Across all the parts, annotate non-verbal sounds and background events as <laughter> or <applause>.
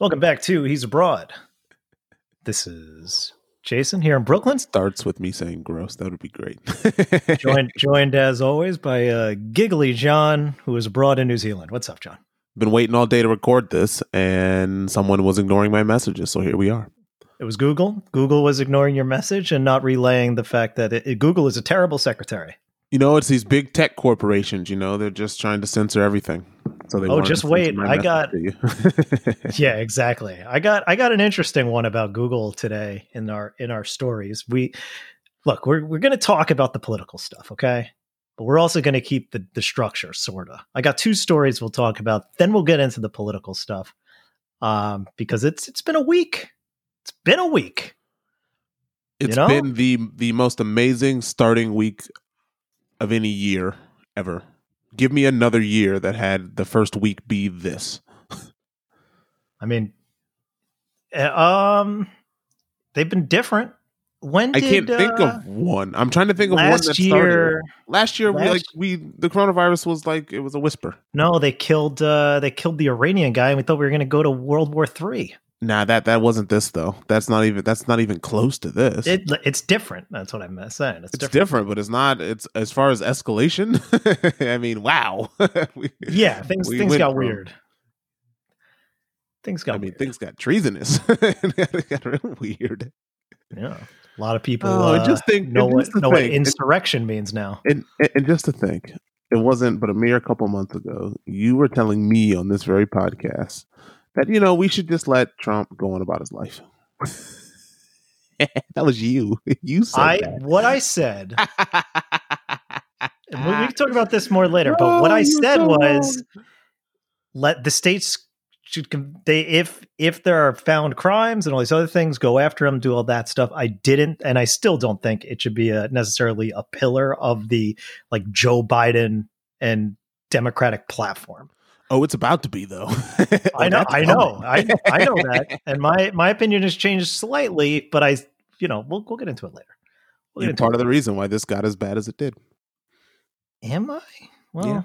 Welcome back to He's Abroad. This is Jason here in Brooklyn, Starts with me saying gross. That would be great. joined <laughs> joined as always by uh, Giggly John, who is abroad in New Zealand. What's up, John? Been waiting all day to record this, and someone was ignoring my messages, so here we are. It was Google. Google was ignoring your message and not relaying the fact that it, it- Google is a terrible secretary. You know, it's these big tech corporations. You know, they're just trying to censor everything. So they Oh, just wait. I got- <laughs> yeah, exactly. I got I got an interesting one about Google today in our in our stories. We look, we're we're going to talk about the political stuff, okay? But we're also going to keep the the structure sorta. I got two stories we'll talk about. Then we'll get into the political stuff. Um because it's it's been a week. It's been a week. It's know? been the the most amazing starting week of any year ever. Give me another year that had the first week be this. I mean uh, um they've been different. When I did can't think uh, of one. I'm trying to think of one last that started. year Last year, we like we the coronavirus was like it was a whisper. No, they killed uh they killed the Iranian guy and we thought we were going to go to World War 3. Nah, that that wasn't this though. That's not even that's not even close to this. It, it's different. That's what I'm saying. It's, it's different. different. but it's not. It's as far as escalation. <laughs> I mean, wow. <laughs> We- Yeah, things we things got from- weird. Things got I mean, weird. things got treasonous. <laughs> it got real weird. yeah. A lot of people Oh, uh, just think- know and what know what insurrection means now. And and just to think, it wasn't but a mere couple months ago. You were telling me on this very podcast that you know we should just let Trump go on about his life. <laughs> that was you. <laughs> You said I that. what I said. and we, we can talk about this more later. but what I said so was wrong. let the states should they if if there are found crimes and all these other things go after them do all that stuff i didn't and i still don't think it should be a necessarily a pillar of the like joe biden and democratic platform Oh, it's about to be though. <laughs> i know i know I. I know <laughs> that and my my opinion has changed slightly but i you know we'll, we'll get into it later we'll You're part of the reason why this got as bad as it did. am i well Yeah.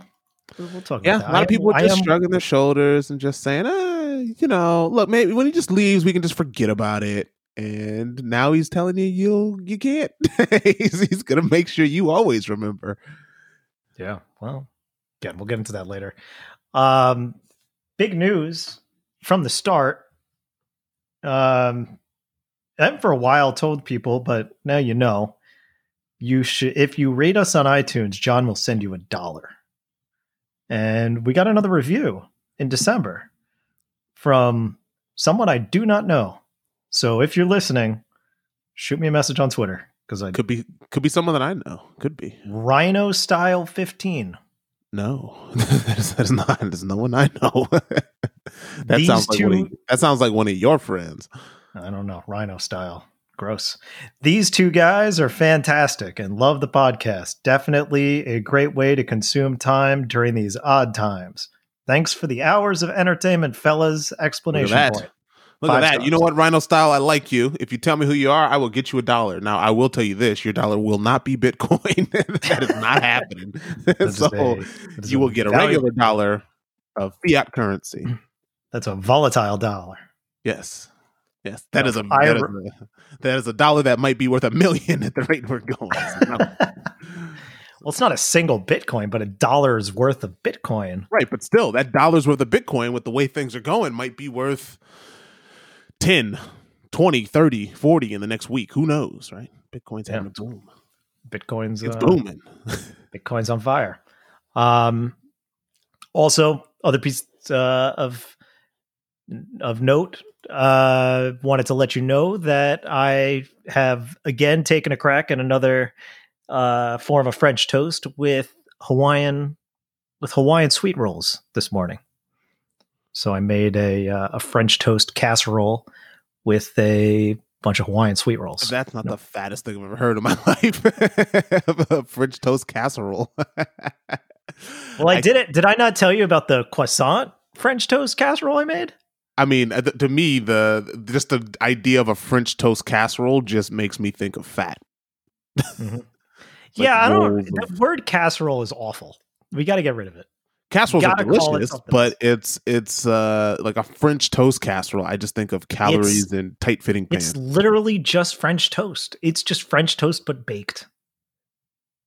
we'll, we'll talk Yeah, about that. a lot I of people am- are just am- shrugging their shoulders and just saying, ah, you know, look, maybe when he just leaves, we can just forget about it. And now he's telling you you you can't. <laughs> he's, he's gonna make sure you always remember. Yeah. Well, again, we'll get into that later. Um, big news from the start. Um, I haven't for a while told people, but now you know. You should, if you rate us on iTunes, John will send you a dollar. And we got another review in December from someone I do not know. So if you're listening, shoot me a message on Twitter because I Could be could be someone that I know. Could be. Rhino Style 15. No, <laughs> that is, that is not. There's no one I know. <laughs> that These sounds like one of, that sounds like one of your friends. I don't know, rhino style. Gross. These two guys are fantastic and love the podcast. Definitely a great way to consume time during these odd times. Thanks for the hours of entertainment, fellas. Explanation point. Look Five at that. You know what, Rhino Style? I like you. If you tell me who you are, I will get you a dollar. Now, I will tell you this: your dollar will not be Bitcoin. <laughs> that is not <laughs> happening. <laughs> So you will get a regular dollar of fiat currency. <clears throat> That's a volatile dollar. Yes, yes, that is a, that is a that is a dollar that might be worth a million at the rate we're going. No. Well, it's not a single Bitcoin, but a dollar's worth of Bitcoin. right, but still, that dollar's worth of Bitcoin with the way things are going might be worth 10, 20, 30, 40 in the next week. Who knows, right? Bitcoin's Yeah. having a boom. Bitcoin's It's uh, booming. <laughs> Bitcoin's on fire. Um, also, other piece uh, of of note, uh, wanted to let you know that I have again taken a crack at another uh, form of French toast with Hawaiian with Hawaiian sweet rolls this morning. So I made a uh, a French toast casserole with a bunch of Hawaiian sweet rolls. That's not No. the fattest thing I've ever heard in my <laughs> life. <laughs> a French toast casserole. <laughs> well, I, did it. Did I not tell you about the croissant French toast casserole I made? I mean, uh, th- to me, the just the idea of a French toast casserole just makes me think of fat. yeah, I don't. rolls The word casserole is awful. We got to get rid of it. Casseroles are call it delicious, but it's it's uh like a French toast casserole. I just think of calories and tight fitting It's pans. literally just French toast. It's just French toast but baked.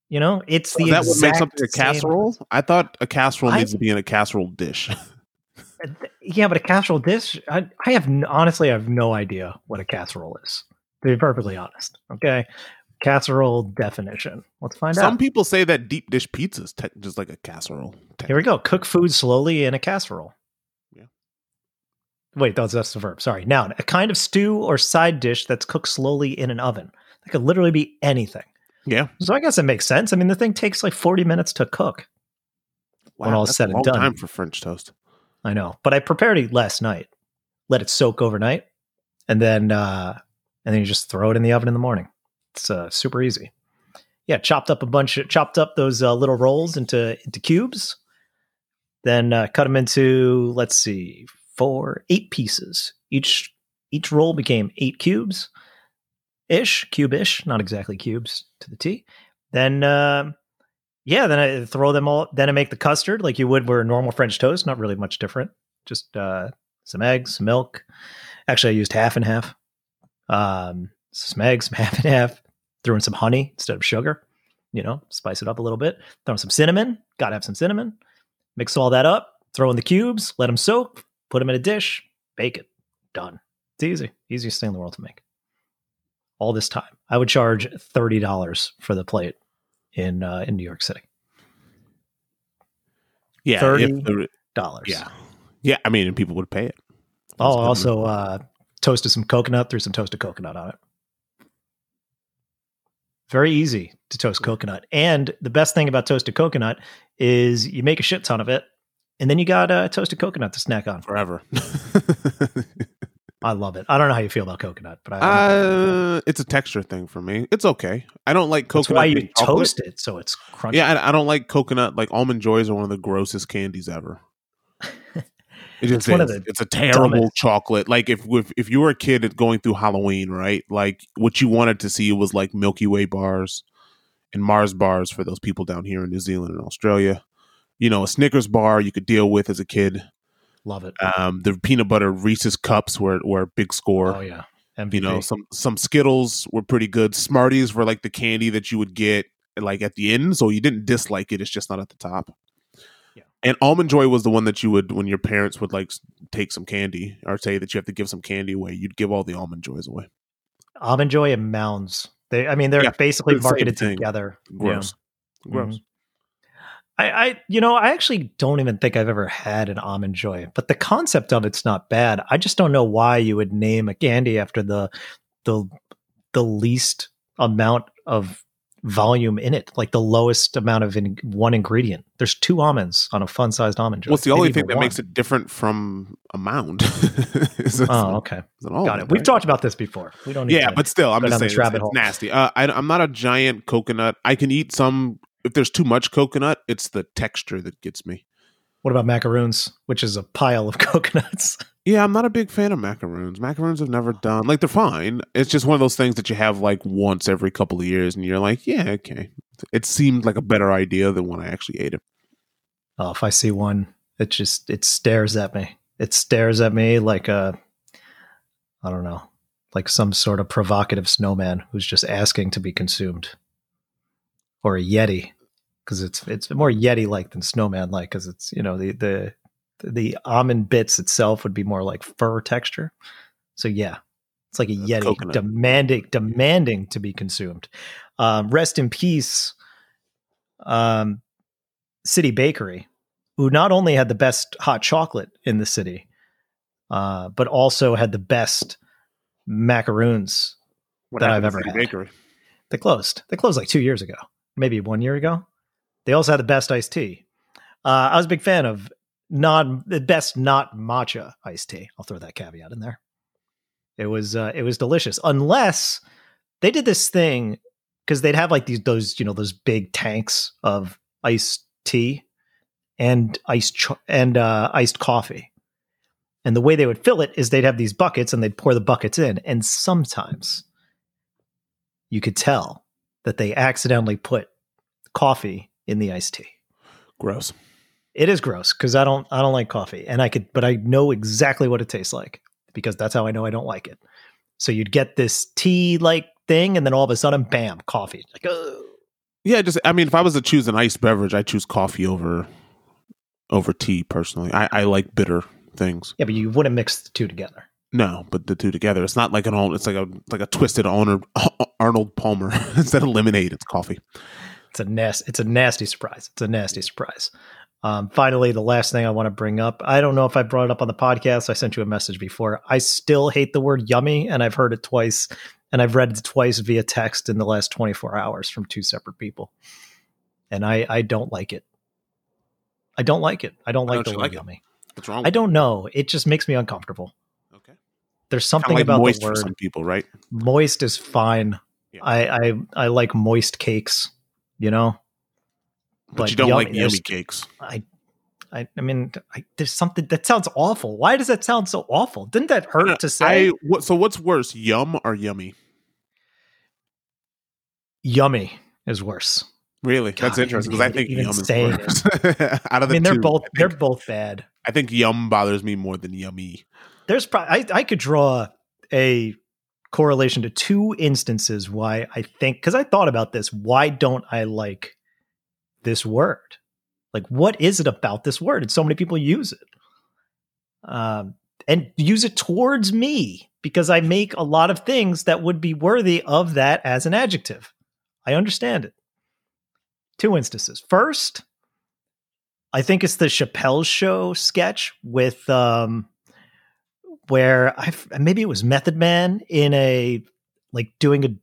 You know, it's the that makes exact something a same- casserole? I thought a casserole I- needs to be in a casserole dish. <laughs> Yeah, but a casserole dish. I, I have honestly, I have no idea what a casserole is. To be perfectly honest, okay. Casserole definition. Let's find Some out. Some people say that deep dish pizza is te- just like a casserole. Here we go. Cook food slowly in a casserole. Yeah. Wait, that's that's the verb. Sorry. Noun. A kind of stew or side dish that's cooked slowly in an oven. That could literally be anything. Yeah, So I guess it makes sense. I mean, the thing takes like forty minutes to cook. When all that's said a and done. time for French toast. I know, but I prepared it last night. Let it soak overnight, and then uh, and then you just throw it in the oven in the morning. It's uh, super easy. Yeah, chopped up a bunch of chopped up those uh, little rolls into into cubes. Then uh, cut them into let's see, four eight pieces. Each each roll became eight cubes, ish cube-ish, not exactly cubes to the T. Then uh, yeah, then I throw them all. Then I make the custard like you would for a normal French toast. Not really much different. Just uh, some eggs, some milk. Actually, I used half and half. Um, some eggs, half and half. Threw in some honey instead of sugar. You know, spice it up a little bit. Throw in some cinnamon. Got to have some cinnamon. Mix all that up. Throw in the cubes. Let them soak. Put them in a dish. Bake it. Done. It's easy. Easiest thing in the world to make. All this time, I would charge thirty dollars for the plate in uh, in New York City. Yeah, if 30 the- Dollars. yeah, yeah. I mean, and people would pay it. Oh, also uh, toasted some coconut. Threw some toasted coconut on it. Very easy to toast coconut, and the best thing about toasted coconut is you make a shit ton of it, and then you got a toasted coconut to snack on. forever. <laughs> I love it. I don't know how you feel about coconut, but I, uh, it's a texture thing for me. It's okay. I don't like that's coconut. why you chocolate. toast it so it's crunchy. Yeah, I, I don't like coconut. Like almond joys are one of the grossest candies ever. It It's one is. of the it's a terrible dumbest. chocolate. Like if, if if you were a kid going through Halloween, right? Like what you wanted to see was like Milky Way bars and Mars bars for those people down here in New Zealand and Australia. You know, a Snickers bar you could deal with as a kid. Love it. Um, the peanut butter Reese's cups were were a big score. oh yeah, MVP. you know some some skittles were pretty good smarties were like the candy that you would get like at the end so you didn't dislike it it's just not at the top. And almond joy was the one that you would when your parents would like take some candy or say that you have to give some candy away you'd give all the almond joys away almond joy and mounds. They, I mean, they're Yeah, basically the marketed thing. together. gross gross Mhm. I, I, you know, I actually don't even think I've ever had an almond joy, but the concept of it's not bad. I just don't know why you would name a candy after the the the least amount of volume in it, like the lowest amount of in, one ingredient. There's two almonds on a fun sized almond well it's the only thing that makes it different from a mound <laughs> Oh, okay, an got almond, it. We've talked about this before. We don't. Need yeah, to- but still, I'm just saying it's, it's nasty. Uh, I, I'm not a giant coconut. I can eat some. If there's too much coconut, it's the texture that gets me. What about macaroons, which is a pile of <laughs> coconuts? Yeah, I'm not a big fan of macaroons. Macaroons have never done like they're fine. It's just one of those things that you have like once every couple of years, and you're like, yeah, okay. It seemed like a better idea than when I actually ate it. Oh, if I see one, it just it stares at me. It stares at me like a I don't know, like some sort of provocative snowman who's just asking to be consumed. Or a yeti because it's it's more yeti like than snowman like because it's you know the the the almond bits itself would be more like fur texture. So yeah, it's like a That's yeti coconut. demanding demanding to be consumed. Um, rest in peace, um, City Bakery, who not only had the best hot chocolate in the city, uh, but also had the best macaroons. What That I've ever had. Bakery? They closed. They closed like two years ago, maybe one year ago. They also had the best iced tea. Uh, I was a big fan of not the best not matcha iced tea. I'll throw that caveat in there. It was uh, it was delicious, unless they did this thing because they'd have like these those you know those big tanks of iced tea and iced cho- and uh, iced coffee. And the way they would fill it is they'd have these buckets and they'd pour the buckets in. And sometimes you could tell that they accidentally put coffee in the iced tea. Gross. It is gross because I don't I don't like coffee, and I could, but I know exactly what it tastes like because that's how I know I don't like it. So you'd get this tea like thing, and then all of a sudden, bam, coffee. Like. Yeah, just I mean, if I was to choose an iced beverage, I choose coffee over over tea. Personally, I, I like bitter things. yeah, but you wouldn't mix the two together. No, but the two together, it's not like an all. It's like a like a twisted Arnold <laughs> Arnold Palmer <laughs> instead of lemonade. It's coffee. It's a nasty. It's a nasty surprise. It's a nasty surprise. Um, finally, the last thing I want to bring up. I don't know if I brought it up on the podcast. I sent you a message before. I still hate the word yummy, and I've heard it twice, and I've read it twice via text in the last 24 hours from two separate people, and I I don't like it. I don't like it. I don't like don't the word like it? yummy. What's wrong? I don't know. It just makes me uncomfortable. Okay. There's something like about moist the for word some people, right? moist is fine. Yeah. I, I I like moist cakes. You know, But, But you don't yummy, like yummy cakes. I, I, I mean, I, there's something that sounds awful. Why does that sound so awful? Didn't that hurt to say? I what, so what's worse, yum or yummy? Yummy is worse. Really, that's interesting because I think even yum is worse. <laughs> Out of I the mean, they're two, both I they're both bad. I think yum bothers me more than yummy. There's probably I, I could draw a correlation to two instances why I think because I thought about this. Why don't I like this word? Like, what is it about this word? And so many people use it, um, and use it towards me because I make a lot of things that would be worthy of that as an adjective. I understand it. Two instances. First, I think it's the Chappelle Show sketch with um, where I maybe it was Method Man in a like doing a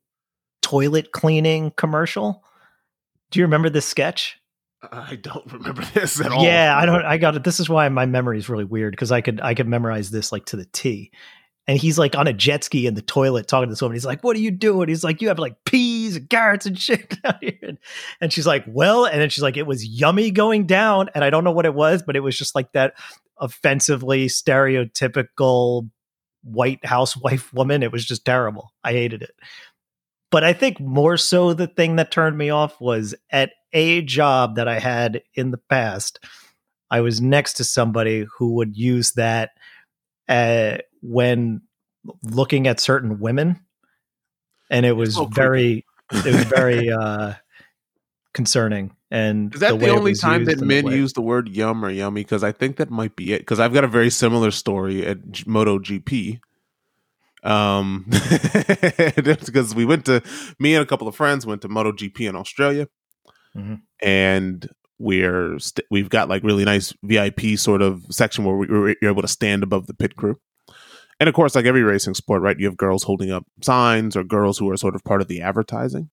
toilet cleaning commercial. Do you remember this sketch? I don't <laughs> remember this at all. Yeah, I don't. I got it. This is why my memory is really weird because I could I could memorize this like to the T. And he's like on a jet ski in the toilet talking to this woman. He's like, "What are you doing?" He's like, "You have like peas and carrots and <laughs> shit down here." And, she's like, "Well," and then she's like, "It was yummy going down." And I don't know what it was, but it was just like that offensively stereotypical white housewife <laughs> woman. It was just terrible. I hated it. But I think more so the thing that turned me off was at a job that I had in the past, I was next to somebody who would use that uh, when looking at certain women. And it was creepy. very, it was very uh, concerning. And Is that the, it only time that the men use the word yum or yummy? Because I think that might be it. Because I've got a very similar story at MotoGP. Um, <laughs> because we went to me and a couple of friends went to MotoGP in Australia, Mhm. and we're st- we've got like really nice VIP sort of section where we, where you're able to stand above the pit crew. And of course, like every racing sport, right? You have girls holding up signs or girls who are sort of part of the advertising.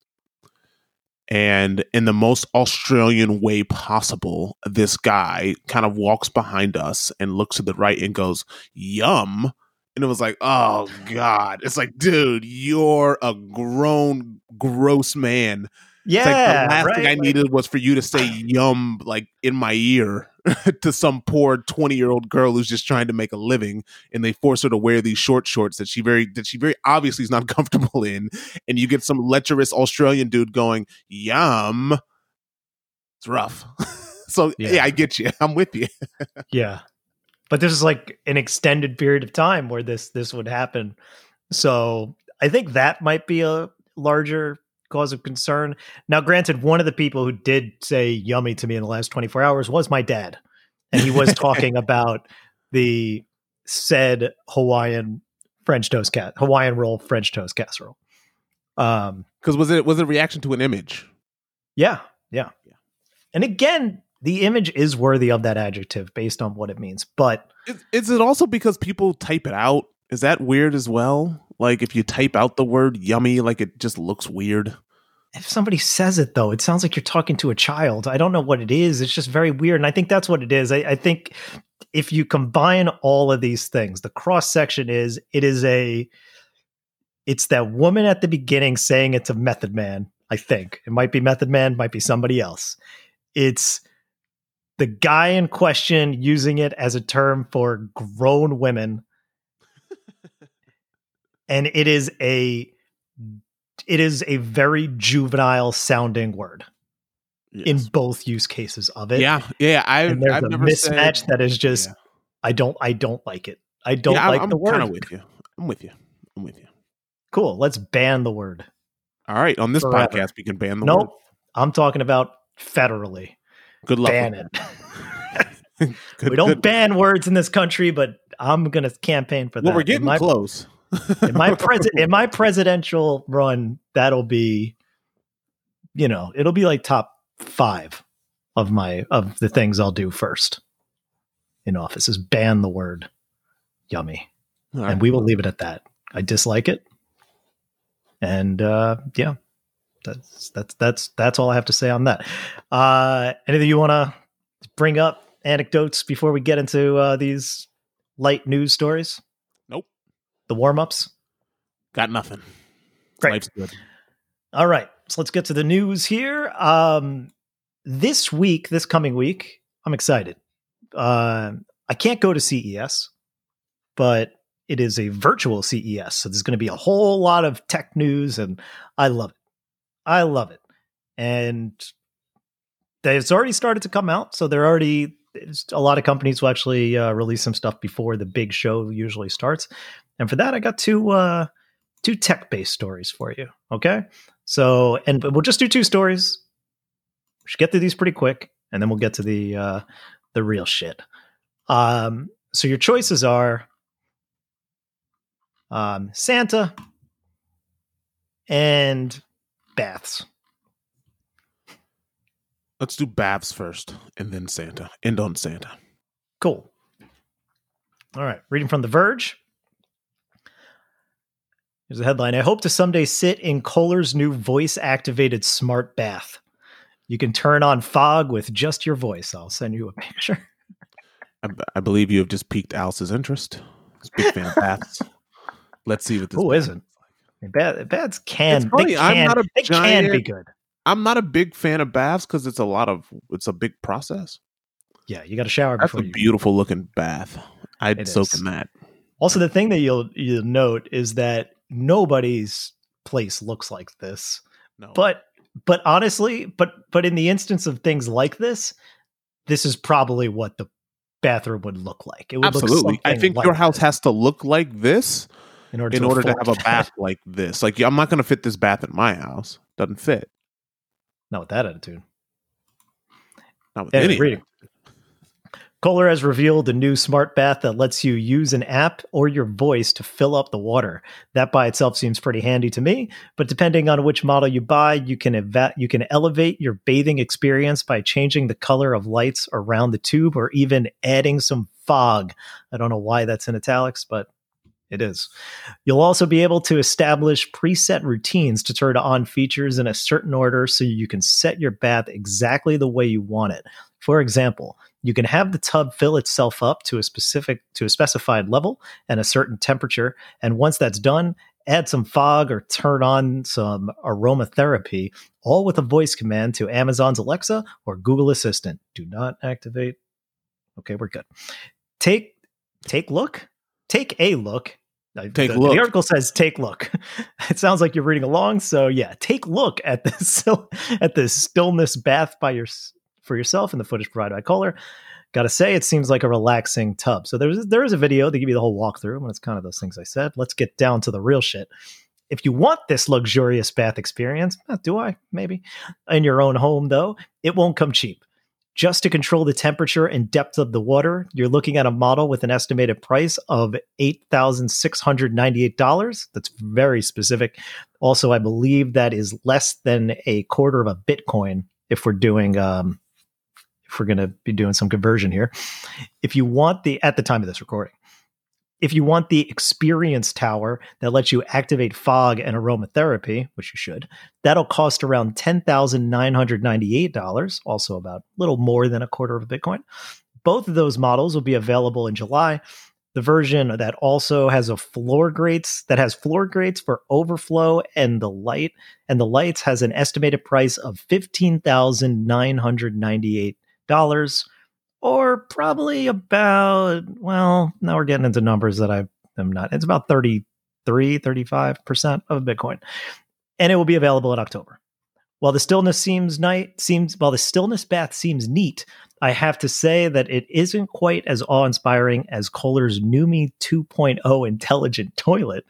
And in the most Australian way possible, this guy kind of walks behind us and looks to the right and goes, Yum. And it was like, oh God. It's like, dude, you're a grown, gross man. It's Yeah, like the last right. thing I needed was for you to say <sighs> yum like in my ear <laughs> to some poor 20 year old girl who's just trying to make a living and they force her to wear these short shorts that she very that she very obviously is not <laughs> comfortable in and you get some lecherous Australian dude going yum it's rough <laughs> so yeah. Yeah. I get you I'm with you Yeah. But this is like an extended period of time where this this would happen. So I think that might be a larger cause of concern. Now, granted, one of the people who did say yummy to me in the last 24 hours was my dad. And he was <laughs> talking about the said Hawaiian French toast cat Hawaiian roll French toast casserole. Um because was it was it a reaction to an image yeah, yeah. Yeah. And again, the image is worthy of that adjective based on what it means. But is, is it also because people type it out is that weird as well like if you type out the word yummy like it just looks weird if somebody says it though, it sounds like you're talking to a child. I don't know what it is. It's just very weird. And I think that's what it is. I, I think if you combine all of these things, the cross section is it is a it's that woman at the beginning saying it's a method man, I think. It might be Method Man, might be somebody else. It's the guy in question using it as a term for grown women. And it is a it is a very juvenile sounding word. in both use cases of it. yeah, yeah. I, and there's I've a never mismatch said, that is just Yeah. I don't I don't like it. I don't Yeah, I'm- like I'm, the word. kind of with you. I'm with you. I'm with you. Cool. Let's ban the word. All right, on this Forever. podcast, we can ban the word. Nope. word. I'm talking about federally. Good luck. Ban it. <laughs> Good- we don't good- ban words in this country, but I'm gonna campaign for that. Well, we're getting my, close. In my <laughs> pres- in my presidential run, that'll be, you know, it'll be like top five of my of the things I'll do first in office is ban the word yummy, right. and we will leave it at that. I dislike it, and uh, yeah, that's that's that's that's all I have to say on that. Uh, anything you want to bring up anecdotes before we get into uh, these light news stories? The warm ups. Got nothing. Great. Life's good. All right, so let's get to the news here. Um, this week, this coming week, I'm excited. Uh, I can't go to CES, but it is a virtual CES, so there's going to be a whole lot of tech news, and I love it. I love it, and it's already started to come out. So they're already a lot of companies will actually uh, release some stuff before the big show usually starts, and for that, I got two uh, two tech based stories for you. Okay. So, and we'll just do two stories. We should get through these pretty quick, and then we'll get to the uh, the real shit. Um, so your choices are um, Santa and baths. Let's do baths first, and then Santa. End on Santa. Cool. All right. Reading from The Verge. Here's a headline. I hope to someday sit in Kohler's new voice activated smart bath. You can turn on fog with just your voice. I'll send you a picture. <laughs> I, I believe you have just piqued Alice's interest. He's a big fan of baths. <laughs> Let's see what this. Who isn't? Bad, bads can, funny, I'm not a they can be good. I'm not a big fan of baths because it's a lot of it's a big process. Yeah, you got to shower That's before a beautiful looking bath. I'd It soak is. in that. Also, the thing that you'll you'll note is that nobody's place looks like this. No, but but honestly but but in the instance of things like this this is probably what the bathroom would look like it would absolutely, look I think like your house this has to look like this in order in to, order to have a <laughs> bath like this. Like I'm not going to fit this bath in my house. Doesn't fit. not with that attitude Not with Anyway, any. reading. Kohler has revealed a new smart bath that lets you use an app or your voice to fill up the water. That by itself seems pretty handy to me, but depending on which model you buy, you can you can elevate your bathing experience by changing the color of lights around the tube or even adding some fog. I don't know why that's in italics, but it is. You'll also be able to establish preset routines to turn on features in a certain order so you can set your bath exactly the way you want it. For example, you can have the tub fill itself up to a specific to a specified level and a certain temperature, and once that's done, add some fog or turn on some aromatherapy, all with a voice command to Amazon's Alexa or Google Assistant. Do not activate. Okay, we're good. Take take look. Take a look. Take the, look. The article says take look. <laughs> It sounds like you're reading along, so yeah, take look at this <laughs> at this stillness bath by your for yourself in the footage provided by Kohler. Got to say, it seems like a relaxing tub. So there's there is a video. They give you the whole walkthrough, and it's kind of those things I said. Let's get down to the real shit. If you want this luxurious bath experience, eh, do I? Maybe in your own home, though, it won't come cheap. Just to control the temperature and depth of the water, you're looking at a model with an estimated price of $8,698. That's very specific. Also, I believe that is less than a quarter of a Bitcoin if we're doing um, if we're going to be doing some conversion here. If you want the at the time of this recording, if you want the experience tower that lets you activate fog and aromatherapy, which you should, that'll cost around $10,998, also about a little more than a quarter of a Bitcoin. Both of those models will be available in July. The version that also has a floor grates that has floor grates for overflow and the light and the lights has an estimated price of $15,998 or probably about well now we're getting into numbers that i am not it's about 33 35% of bitcoin and it will be available in october While the stillness seems night seems while the stillness bath seems neat, I have to say that it isn't quite as awe-inspiring as Kohler's Numi 2.0 intelligent toilet,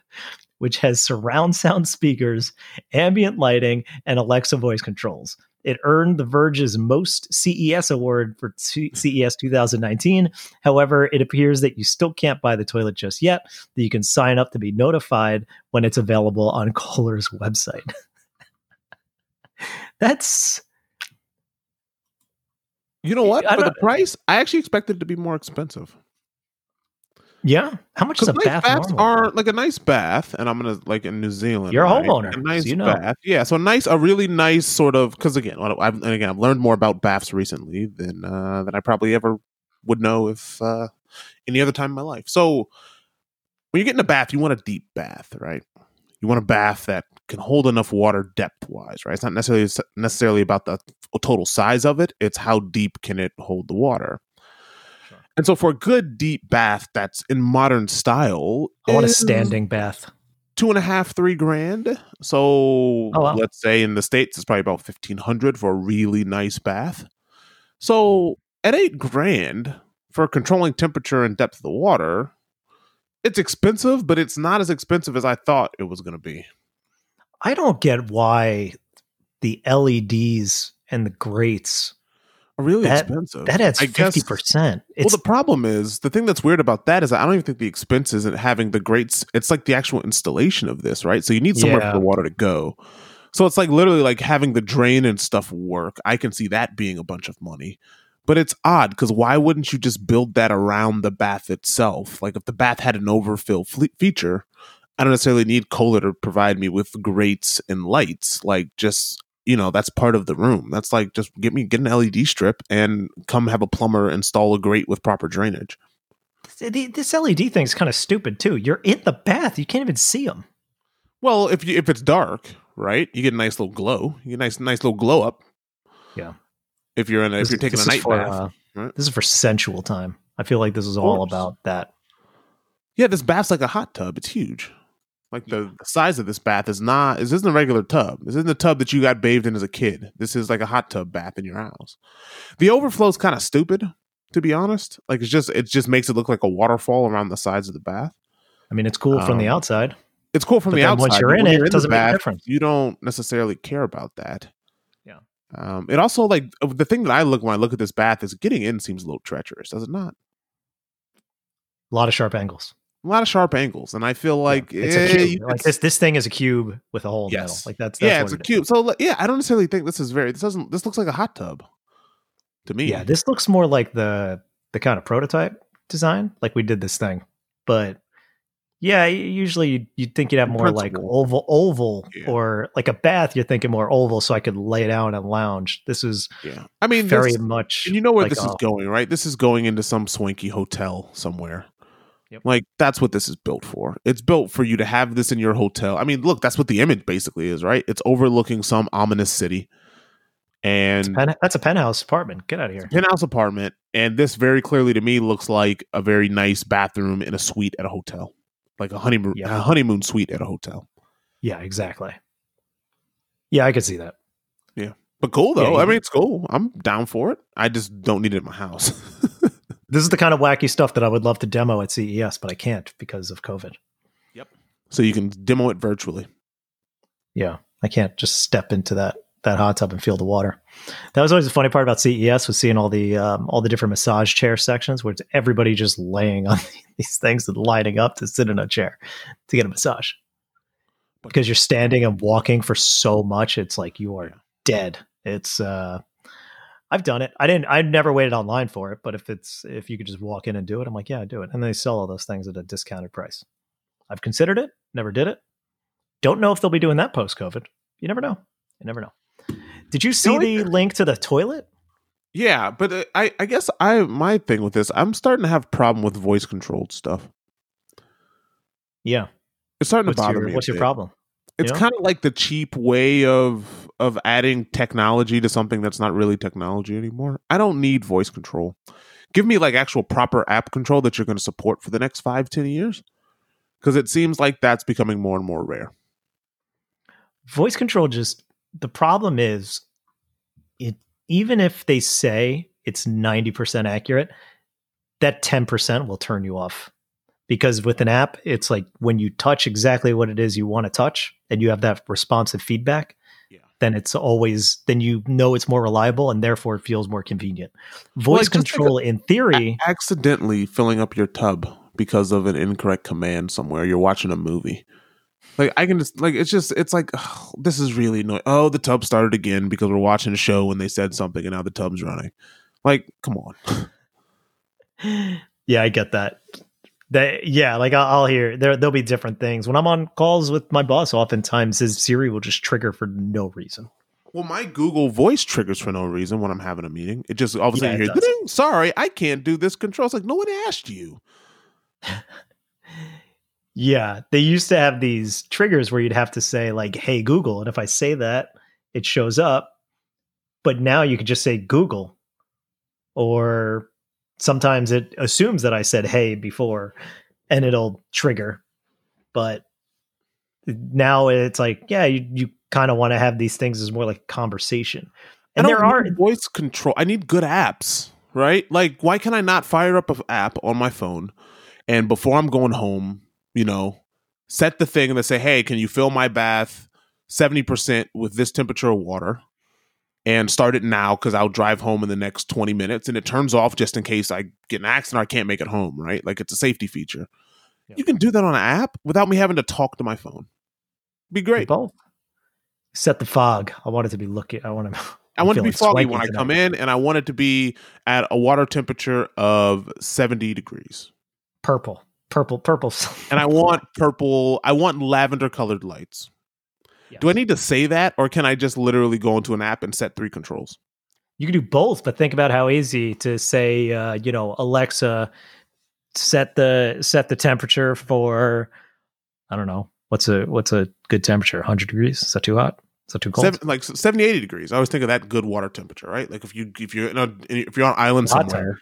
which has surround sound speakers, ambient lighting, and Alexa voice controls. It earned The Verge's most CES award for CES 2019. However, it appears that you still can't buy the toilet just yet, that you can sign up to be notified when it's available on <laughs> Kohler's website. <laughs> That's You know what? For the price, I actually expected it to be more expensive. Yeah. How much is a nice bath? baths are like a nice bath, and I'm gonna like in New Zealand. You're a right? homeowner, A nice so you know. bath, yeah. So a nice, a really nice sort of. Because again, I've, and again, I've learned more about baths recently than uh, than I probably ever would know if uh, any other time in my life. So when you're getting a bath, you want a deep bath, right? You want a bath that can hold enough water depth wise, right? It's not necessarily necessarily about the total size of it; it's how deep can it hold the water. And so, for a good deep bath that's in modern style, I want a standing bath. two and a half, three grand. So Oh, wow. let's say in the states, it's probably about fifteen hundred for a really nice bath. So at eight grand for controlling temperature and depth of the water, it's expensive, but it's not as expensive as I thought it was going to be. I don't get why the LEDs and the grates Really That- expensive. that adds I fifty percent. Well, the problem is the thing that's weird about that is I don't even think the expense isn't having the grates. It's like the actual installation of this, right? So you need somewhere Yeah. for the water to go. So it's like literally like having the drain and stuff work. I can see that being a bunch of money. But it's odd because why wouldn't you just build that around the bath itself? Like if the bath had an overfill fle- feature, I don't necessarily need Kohler to provide me with grates and lights. Like just you know that's part of the room. That's like just get me get an LED strip and come have a plumber install a grate with proper drainage. the- this LED thing's kind of stupid too. You're in the bath, you can't even see them. Well, if you if it's dark, right, you get a nice little glow. You get a nice nice little glow up. Yeah. If you're in a, if you're taking a night bath, uh, right? this is for sensual time. I feel like this is all about that. yeah, this bath's like a hot tub. It's huge. Like the, the size of this bath is not. This isn't a regular tub. This isn't a tub that you got bathed in as a kid. This is like a hot tub bath in your house. The overflow is kind of stupid, to be honest. Like it's just it just makes it look like a waterfall around the sides of the bath. I mean, it's cool from the Um, outside. It's cool from the outside. once you're in it, it the doesn't make a difference. You don't necessarily care about that. Yeah. Um, it also like the thing that I look when I look at this bath is getting in seems a little treacherous, does it not? A lot of sharp angles. A lot of sharp angles, and I feel like it's eh, a cube. you Like could this, this thing is a cube with a hole in the Yes. middle. Like that's, that's yeah, it's a it is. cube. So yeah, I don't necessarily think this is very. This doesn't. This looks like a hot tub to me. Yeah, this looks more like the the kind of prototype design, like we did this thing. But yeah, usually you'd, you'd think you'd have more like oval, oval, Yeah. or like a bath. You're thinking more oval, so I could lay down and lounge. This is yeah. I mean, very this- much. and you know where like this is a- going, right? This is going into some swanky hotel somewhere. Yep. Like that's what this is built for. It's built for you to have this in your hotel. I mean, look, that's what the image basically is, right? It's overlooking some ominous city, and pen- that's a penthouse apartment. Get out of here. penthouse apartment. And this very clearly to me looks like a very nice bathroom in a suite at a hotel, like a honeymoon Yeah. a honeymoon suite at a hotel. Yeah, exactly. Yeah, I could see that. Yeah. But cool Yeah, though. you- I mean, it's cool. I'm down for it. I just don't need it in my house. <laughs> This is the kind of wacky stuff that I would love to demo at CES, but I can't because of COVID. Yep. So you can demo it virtually. Yeah, I can't just step into that that hot tub and feel the water. That was always the funny part about CES was seeing all the um, all the different massage chair sections where it's everybody just laying on <laughs> these things and lining up to sit in a chair to get a massage. Because you're standing and walking for so much, it's like you are dead. It's uh I've done it. I didn't I've never waited online for it, but if it's if you could just walk in and do it, I'm like, yeah, do it. And they sell all those things at a discounted price. I've considered it, never did it. Don't know if they'll be doing that post COVID. You never know. You never know. Did you see the link to the toilet? Yeah, but uh, I I guess I my thing with this, I'm starting to have problem with voice controlled stuff. Yeah. It's starting What's to bother your, me. what's your bit. problem? It's Yeah. kind of like the cheap way of of adding technology to something that's not really technology anymore. I don't need voice control. Give me like actual proper app control that you're going to support for the next five, ten years, because it seems like that's becoming more and more rare. Voice control just the problem is it even if they say it's 90% accurate, that 10% will turn you off. Because with an app, it's like when you touch exactly what it is you want to touch and you have that responsive feedback. Then it's always then you know it's more reliable and therefore it feels more convenient. Voice like control in theory, accidentally filling up your tub because of an incorrect command somewhere. You're watching a movie. Like I can just like it's just it's like this is really annoying. Oh, the tub started again because we're watching a show and they said something and now the tub's running. Like, come on. <laughs> yeah, I get that. That yeah, like I'll, I'll hear there. There'll be different things when I'm on calls with my boss. Oftentimes, his Siri will just trigger for no reason. Well, my Google Voice triggers for no reason when I'm having a meeting. It just all of a Yeah, you hear, "Ding, sorry, I can't do this control. It's like no one asked you. <laughs> Yeah, they used to have these triggers where you'd have to say like, "Hey Google," and if I say that, it shows up. But now you can just say Google, or sometimes it assumes that I said "Hey" before, and it'll trigger. But now it's like, yeah, you you kind of want to have these things as more like conversation. And there are voice control. I need good apps, right? Like, why can I not fire up an app on my phone and before I'm going home, you know, set the thing and they say, hey, can you fill my bath 70% with this temperature of water? And start it now because I'll drive home in the next 20 minutes and it turns off just in case I get an accident or I can't make it home, right? Like it's a safety feature. Yeah. You can do that on an app without me having to talk to my phone. Be great. both. Set the fog. I want it to be looking. I want to. I want it to be foggy when I tonight. come in, and I want it to be at a water temperature of 70 degrees. purple, purple, purple. <laughs> And I want purple, I want lavender colored lights. Do I need to say that, or can I just literally go into an app and set three controls? You can do both, but think about how easy to say, uh, you know, Alexa, set the set the temperature for, I don't know, what's a what's a good temperature? 100 degrees? Is that too hot? Is that too cold? Seven, like 70, 80 degrees. I always think of that good water temperature, right? Like if you if you're in a, if you're on an island Hot somewhere,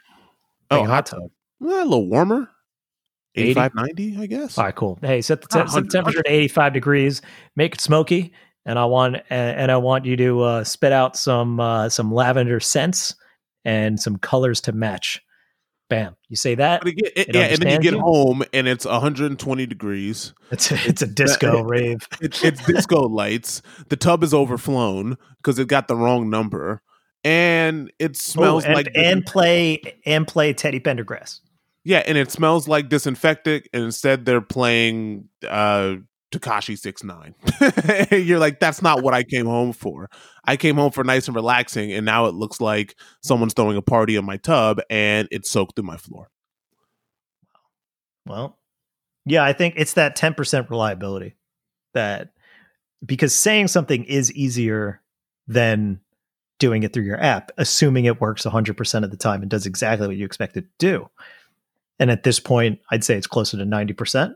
Big oh, hot tub. well, a little warmer, 80? 85, 90, I guess. All right, cool. Hey, set the, Ah, te- set the temperature to 85 degrees. Make it smoky, and I want and, and I want you to uh, spit out some uh, some lavender scents and some colors to match. Bam! You say that But again, it- It yeah, and then you get you? home and it's 120 degrees. it's a, it's a disco <laughs> rave. It, it's disco lights. The tub is overflown because it got the wrong number, and it smells Oh, and, like and play and play Teddy Pendergrass. Yeah, and it smells like disinfectant. And instead, they're playing uh Tekashi Six Nine. <laughs> You're like, that's not what I came home for. I came home for nice and relaxing, and now it looks like someone's throwing a party in my tub, and it's soaked through my floor. Well, yeah, I think it's that 10% reliability that because saying something is easier than doing it through your app, assuming it works 100% of the time and does exactly what you expect it to do. And at this point, I'd say it's closer to 90%.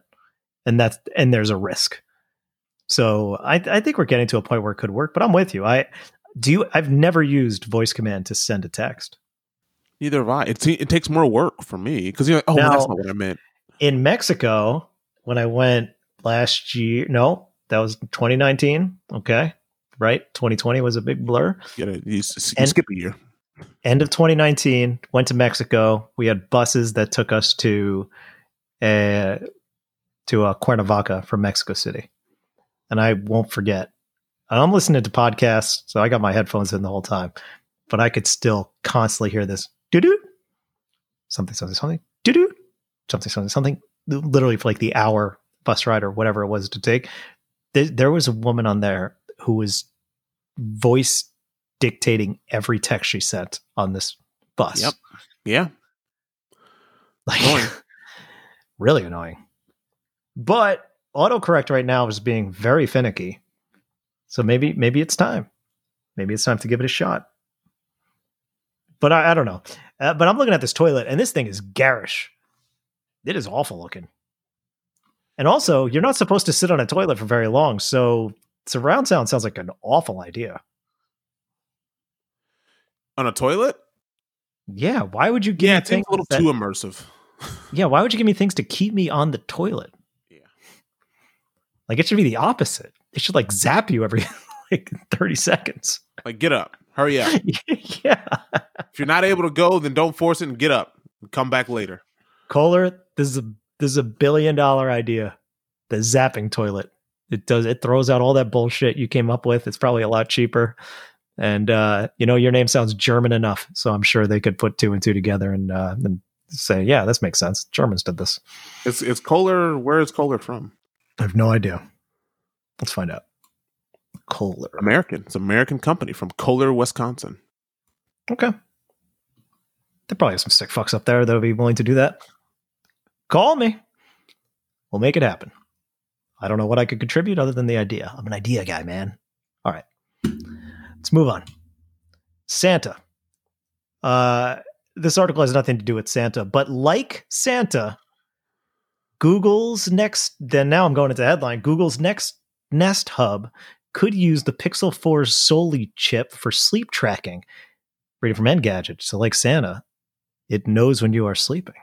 And that's and there's a risk. So I, I think we're getting to a point where it could work, but I'm with you. I do you I've never used voice command to send a text. Neither have I. It, it takes more work for me because you're like, oh, well, that's not what I meant. in Mexico when I went last year. No, that was 2019. Okay. Right. 2020 was a big blur. You, gotta, you, you And- skip a year. End of 2019, went to Mexico. We had buses that took us to uh, to uh, Cuernavaca from Mexico City. And I won't forget. And I'm listening to podcasts, so I got my headphones in the whole time, but I could still constantly hear this doo doo, something, something, something, doo doo, something, something, something, literally for like the hour bus ride or whatever it was to take. There, there was a woman on there who was voice dictating every text she sent on this bus. Yep. Yeah. <laughs> Like, Annoying. <laughs> really annoying. But autocorrect right now is being very finicky. So maybe maybe it's time. Maybe it's time to give it a shot. But I, I don't know. Uh, but I'm looking at this toilet, and this thing is garish. It is awful looking. And also, you're not supposed to sit on a toilet for very long. So surround sound sounds like an awful idea. On a toilet? Yeah. Why would you give Yeah, me it seems a little that- too immersive. <laughs> Yeah, why would you give me things to keep me on the toilet? Yeah. Like it should be the opposite. It should like zap you every <laughs> like 30 seconds. Like, get up, hurry up. <laughs> yeah. If you're not able to go, then don't force it and get up. Come back later. Kohler, this is a this is a billion dollar idea. The zapping toilet. It does it throws out all that bullshit you came up with. It's probably a lot cheaper. And uh, you know, your name sounds German enough, so I'm sure they could put two and two together and uh, and say, yeah, this makes sense. Germans did this. It's it's Kohler. Where is Kohler from? I have no idea. Let's find out. Kohler. American. It's an American company from Kohler, Wisconsin. Okay. There probably have some sick fucks up there that would be willing to do that. Call me. We'll make it happen. I don't know what I could contribute other than the idea. I'm an idea guy, man. Let's move on. Santa. Uh, this article has nothing to do with Santa, but like Santa, Google's next, then now I'm going into the headline Google's next Nest Hub could use the Pixel 4's Soli chip for sleep tracking. Reading from Engadget. So, like Santa, it knows when you are sleeping,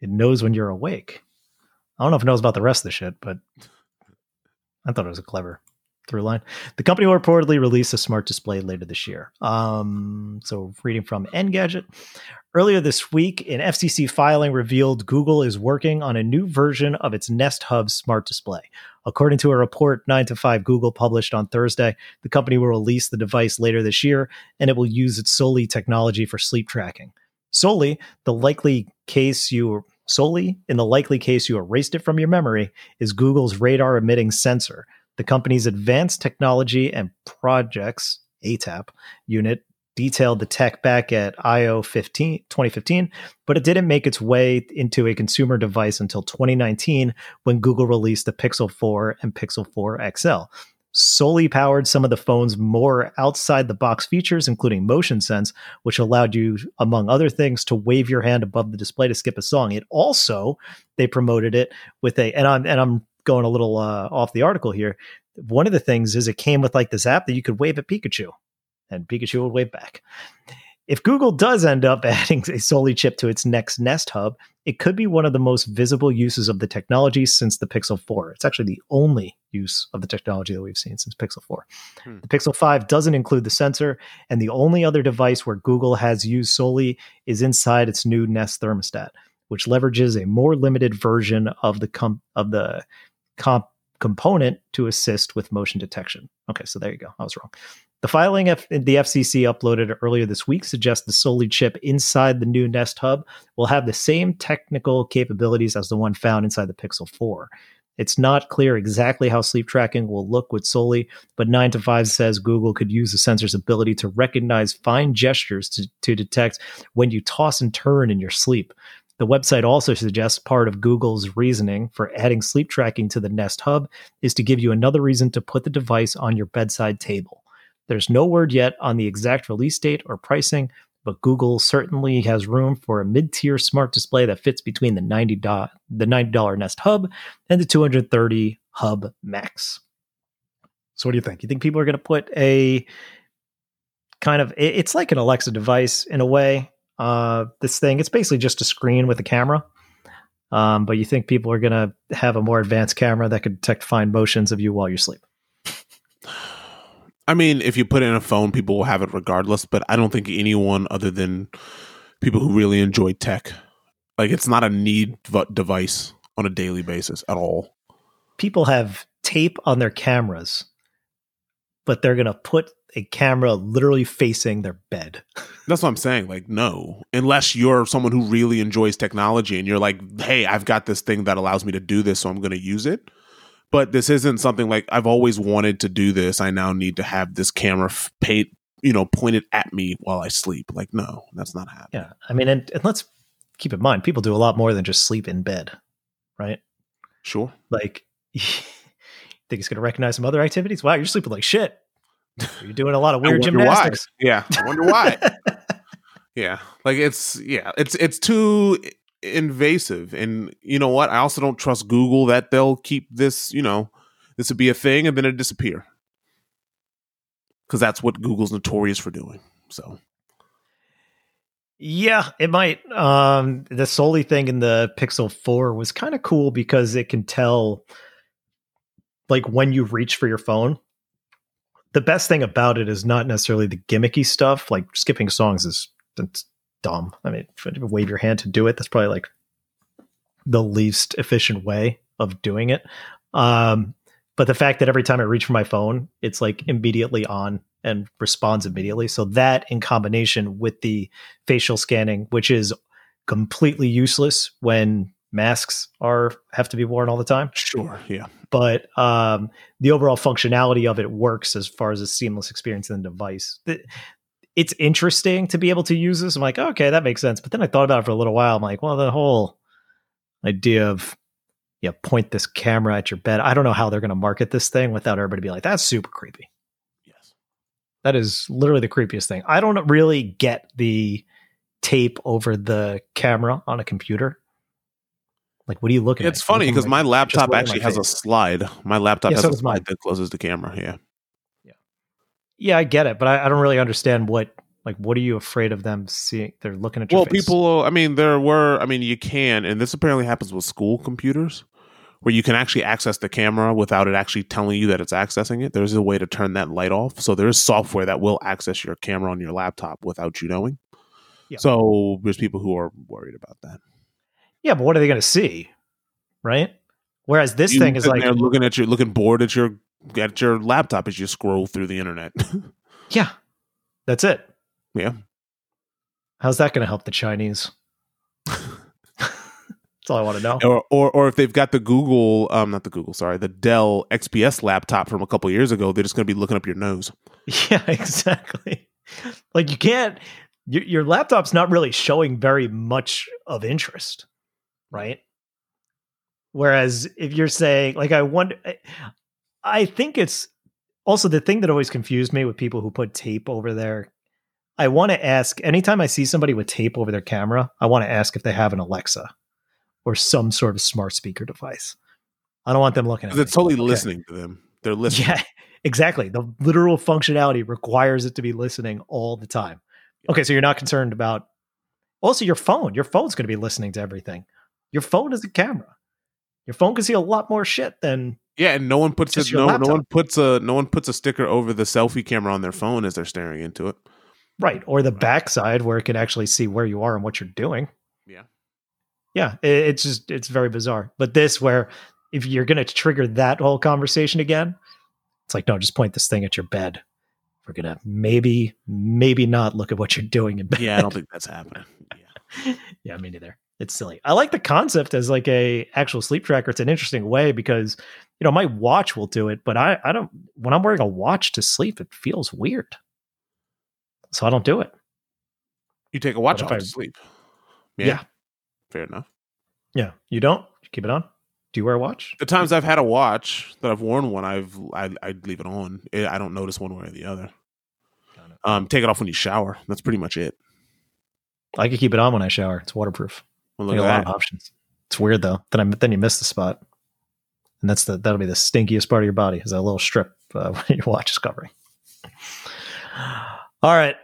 it knows when you're awake. I don't know if it knows about the rest of the shit, but I thought it was clever through line. The company will reportedly release a smart display later this year. Um, so, reading from Engadget. Earlier this week, an FCC filing revealed Google is working on a new version of its Nest Hub smart display. According to a report 9 to 5 Google published on Thursday, the company will release the device later this year and it will use its Soli technology for sleep tracking. Soli, the likely case you Soli, in the likely case you erased it from your memory, is Google's radar emitting sensor. The company's advanced technology and projects ATAP unit detailed the tech back at IO 15, 2015, but it didn't make its way into a consumer device until 2019 when Google released the Pixel 4 and Pixel 4 XL. Soli powered some of the phone's more outside the box features, including Motion Sense, which allowed you, among other things, to wave your hand above the display to skip a song. It also, they promoted it with a, and I'm, and I'm going a little uh, off the article here. One of the things is it came with like this app that you could wave at Pikachu and Pikachu would wave back. If Google does end up <laughs> adding a Soli chip to its next Nest Hub, it could be one of the most visible uses of the technology since the Pixel 4. It's actually the only use of the technology that we've seen since Pixel 4. Hmm. The Pixel 5 doesn't include the sensor, and the only other device where Google has used Soli is inside its new Nest thermostat, which leverages a more limited version of the com- of the comp component to assist with motion detection. Okay, so there you go. I was wrong. The filing F- the FCC uploaded earlier this week suggests the Soli chip inside the new Nest Hub will have the same technical capabilities as the one found inside the Pixel 4. It's not clear exactly how sleep tracking will look with Soli, but 9 to 5 says Google could use the sensor's ability to recognize fine gestures to, to detect when you toss and turn in your sleep. The website also suggests part of Google's reasoning for adding sleep tracking to the Nest Hub is to give you another reason to put the device on your bedside table. There's no word yet on the exact release date or pricing, but Google certainly has room for a mid-tier smart display that fits between the $90 the $90 Nest Hub and the 230 Hub Max. So what do you think? You think people are going to put a kind of it's like an Alexa device in a way. Uh, this thing, it's basically just a screen with a camera. Um, but you think people are going to have a more advanced camera that could detect fine motions of you while you sleep? I mean, if you put it in a phone, people will have it regardless. But I don't think anyone other than people who really enjoy tech, like it's not a need device on a daily basis at all. People have tape on their cameras, but they're gonna put a camera literally facing their bed. <laughs> That's what I'm saying. Like, no, unless you're someone who really enjoys technology and you're like, hey, I've got this thing that allows me to do this, so I'm going to use it but this isn't something like I've always wanted to do this. I now need to have this camera f- paid, you know, pointed at me while I sleep. Like, no, that's not happening. Yeah. I mean, and, and let's keep in mind, people do a lot more than just sleep in bed, right? Sure. Like, <laughs> think it's going to recognize some other activities? Wow, you're sleeping like shit. You're doing a lot of weird gymnastics. Why. Yeah. I wonder why. <laughs> yeah. Like, it's, yeah, it's, it's too invasive. And you know what? I also don't trust Google that they'll keep this, you know, this would be a thing and then it disappear. Because that's what Google's notorious for doing. So yeah, it might. Um, the Soli thing in the Pixel 4 was kind of cool because it can tell like when you reach for your phone. The best thing about it is not necessarily the gimmicky stuff. Like skipping songs is dumb. I mean, you wave your hand to do it, that's probably like the least efficient way of doing it. Um, but the fact that every time I reach for my phone, it's like immediately on and responds immediately. So that in combination with the facial scanning, which is completely useless when masks are have to be worn all the time. Sure, yeah. But um, the overall functionality of it works as far as a seamless experience in the device. It's interesting to be able to use this. I'm like, okay, that makes sense. But then I thought about it for a little while. I'm like, well, the whole idea of yeah, point this camera at your bed. I don't know how they're going to market this thing without everybody be like, that's super creepy. Yes. That is literally the creepiest thing. I don't really get the tape over the camera on a computer. Like, what are you looking it's at? It's funny because my laptop actually my has a slide. My laptop Yeah, has so a does mine. slide that closes the camera. Yeah. Yeah. Yeah, I get it, but I, I don't really understand what like what are you afraid of them seeing? They're looking at your Well, face. people, uh, I mean, there were, I mean, you can, and this apparently happens with school computers where you can actually access the camera without it actually telling you that it's accessing it. There's a way to turn that light off. So there's software that will access your camera on your laptop without you knowing. Yeah. So there's people who are worried about that. Yeah, but what are they going to see? Right? Whereas this You thing is like, looking at your looking bored at your at your laptop as you scroll through the internet. <laughs> yeah, that's it. yeah. How's that going to help the Chinese? That's all I want to know. Or, or or if they've got the Google, um, not the Google, sorry, the Dell XPS laptop from a couple years ago, they're just going to be looking up your nose. <laughs> Yeah, exactly. Like you can't. Your, your laptop's not really showing very much of interest, right? Whereas if you're saying, like, I wonder, I- think it's also the thing that always confused me with people who put tape over their. I want to ask anytime I see somebody with tape over their camera, I want to ask if they have an Alexa or some sort of smart speaker device. I don't want them looking at me. totally Okay. listening to them. They're <laughs> listening. Yeah, exactly. The literal functionality requires it to be listening all the time. Okay, so you're not concerned about also your phone. Your phone's going to be listening to everything. Your phone is a camera. Your phone can see a lot more shit than Yeah, and no one puts it. your No, no one puts a no one puts a sticker over the selfie camera on their phone as they're staring into it. right or the backside where it can actually see where you are and what you're doing. Yeah. Yeah, it, it's just it's very bizarre. But this where if you're going to trigger that whole conversation again, it's like no, just point this thing at your bed. We're gonna maybe maybe not look at what you're doing in bed. Yeah, I don't think that's happening. <laughs> Yeah. yeah, me neither. It's silly. I like the concept as like a actual sleep tracker. It's an interesting way because you know my watch will do it, but I I don't. When I'm wearing a watch to sleep, it feels weird, so I don't do it. You take a watch off if to sleep. Yeah. fair enough. Yeah, you don't You keep it on. Do you wear a watch? The times I've had a watch that I've worn one, I've I I leave it on. Eh, I don't notice one way or the other. Um, take it off when you shower. That's pretty much it. I can keep it on when I shower. It's waterproof. Well, look got a lot of options. It's weird though. Then I then you miss the spot, and that's the that'll be the stinkiest part of your body is that little strip uh, when <laughs> your watch is covering. All right,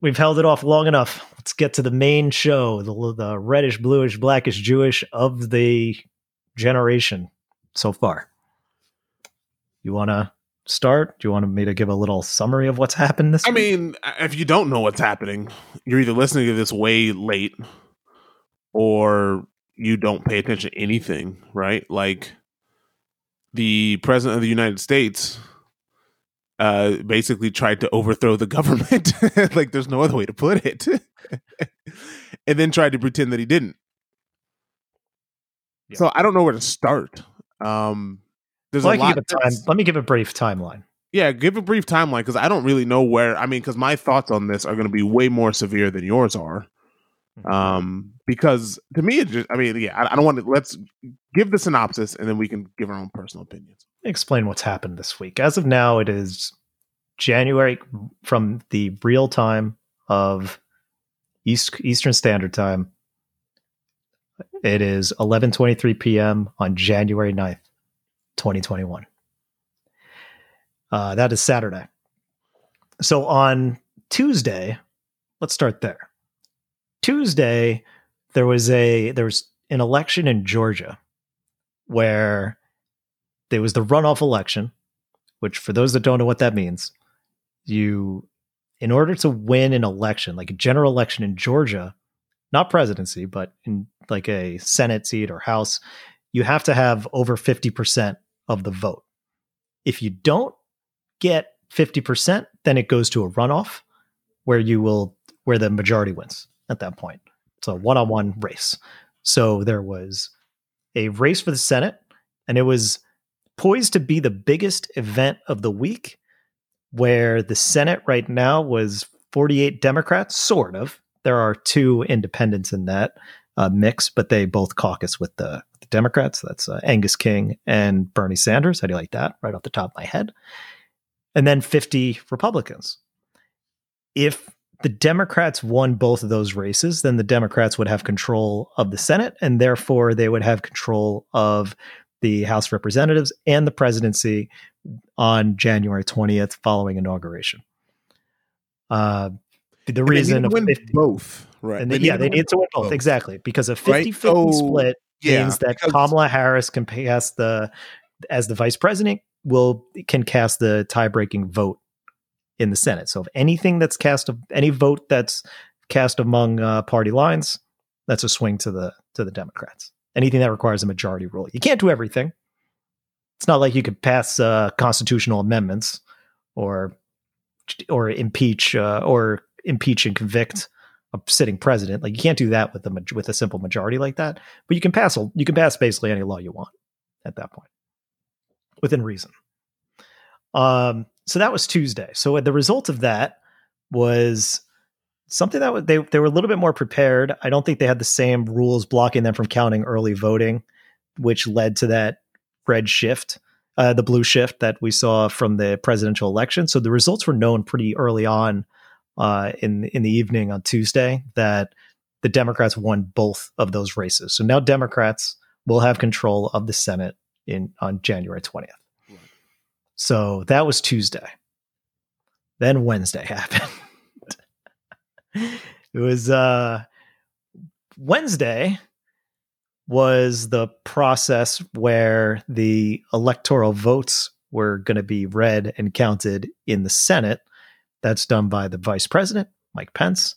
we've held it off long enough. Let's get to the main show, the the reddish, bluish, blackish, Jewish of the generation so far. You want to start? Do you want me to give a little summary of what's happened this? I week? mean, if you don't know what's happening, you're either listening to this way late or you don't pay attention to anything, right? Like the president of the United States uh basically tried to overthrow the <laughs> government. <laughs> like there's no other way to put it. <laughs> and then tried to pretend that he didn't. Yeah. So I don't know where to start. Um there's Well, a lot give a time. Let me give a brief timeline. yeah, give a brief timeline because I don't really know where. I mean, because my thoughts on this are going to be way more severe than yours are. Um, because to me, it just, I mean, yeah, I, I don't want to. Let's give the synopsis and then we can give our own personal opinions. explain what's happened this week. As of now, it is January from the real time of East Eastern Standard Time. It is 11:23 p.m. on January 9th, 2021. Uh, that is Saturday. So on Tuesday, let's start there. Tuesday, there was a there was an election in Georgia where there was the runoff election, which for those that don't know what that means, you in order to win an election, like a general election in Georgia, not presidency, but in like a Senate seat or House, you have to have over 50% of the vote. If you don't get 50%, then it goes to a runoff where you will where the majority wins at that point. It's a one-on-one race. So there was a race for the Senate and it was poised to be the biggest event of the week where the Senate right now was 48 Democrats, sort of. There are two independents in that uh, mix, but they both caucus with the, the Democrats. That's uh, Angus King and Bernie Sanders. How do you like that? Right off the top of my head. And then 50 Republicans. If the Democrats won both of those races, then the Democrats would have control of the Senate, and therefore they would have control of the House of Representatives and the presidency on January 20th following inauguration. Uh, the And reason they of need to win 50, both, right? and they, yeah, they need to win both. both. Exactly. Because a 50 Right? 50 So, split yeah, means that Kamala Harris can pass the, as the vice president, will can cast the tie breaking vote in the Senate. So if anything that's cast, of any vote that's cast among uh, party lines, that's a swing to the to the Democrats. Anything that requires a majority rule, you can't do everything. It's not like you could pass uh, constitutional amendments or or impeach uh, or impeach and convict a sitting president. Like you can't do that with a with a simple majority like that. But you can pass a, you can pass basically any law you want at that point within reason. Um, so that was Tuesday. So the result of that was something that they they were a little bit more prepared. I don't think they had the same rules blocking them from counting early voting, which led to that red shift, uh, the blue shift that we saw from the presidential election. So the results were known pretty early on uh, in in the evening on Tuesday that the Democrats won both of those races. So now Democrats will have control of the Senate in on January twentieth. So that was Tuesday. Then Wednesday <laughs> happened. it was uh Wednesday was the process where the electoral votes were going to be read and counted in the Senate. That's done by the vice president, Mike Pence.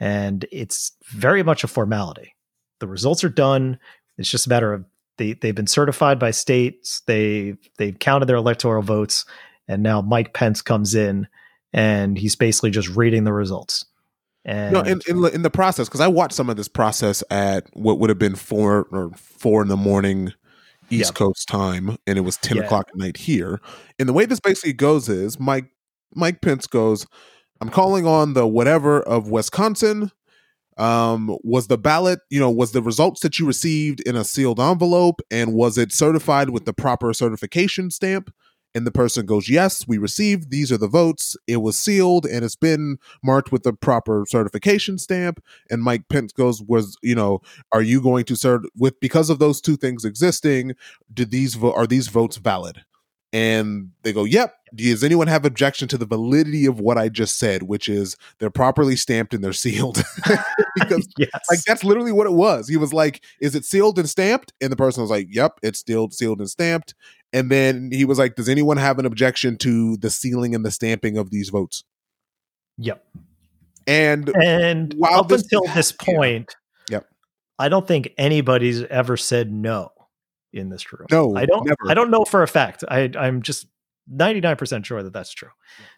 And it's very much a formality. The results are done. It's just a matter of they, they've been certified by states. They they've counted their electoral votes, and now Mike Pence comes in and he's basically just reading the results. And No, in, in in the process, because I watched some of this process at what would have been four or four in the morning East Yeah. Coast time, and it was ten Yeah. o'clock at night here. And the way this basically goes is Mike Mike Pence goes, "I'm calling on the whatever of Wisconsin. Um, was the ballot, you know, was the results that you received in a sealed envelope, and was it certified with the proper certification stamp?" And the person goes, Yes, we received. These are the votes. It was sealed and it's been marked with the proper certification stamp. And Mike Pence goes, Was, you know, are you going to serve with because of those two things existing? Did these vo- are these votes valid? And they go, Yep. Does anyone have objection to the validity of what I just said, which is they're properly stamped and they're sealed? <laughs> because <laughs> yes, like that's literally what it was. He was like, "Is it sealed and stamped?" And the person was like, "Yep, it's sealed, sealed and stamped." And then he was like, "Does anyone have an objection to the sealing and the stamping of these votes?" yep. And And While up this until this <laughs> point, Yep. I don't think anybody's ever said no in this room. No, I don't. never. I don't know for a fact. I, I'm just 99% sure that that's true.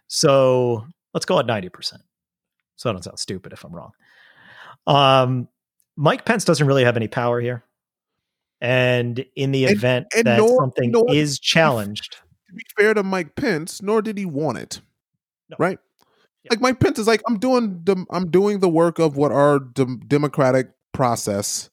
So let's go at 90%. So I don't sound stupid if I'm wrong. Um, Mike Pence doesn't really have any power here. And in the And- event and that nor- something nor- is challenged, to be fair to Mike Pence, nor did he want it. No. Right? Yeah. Like Mike Pence is like, I'm doing the I'm doing the work of what our dem- democratic process,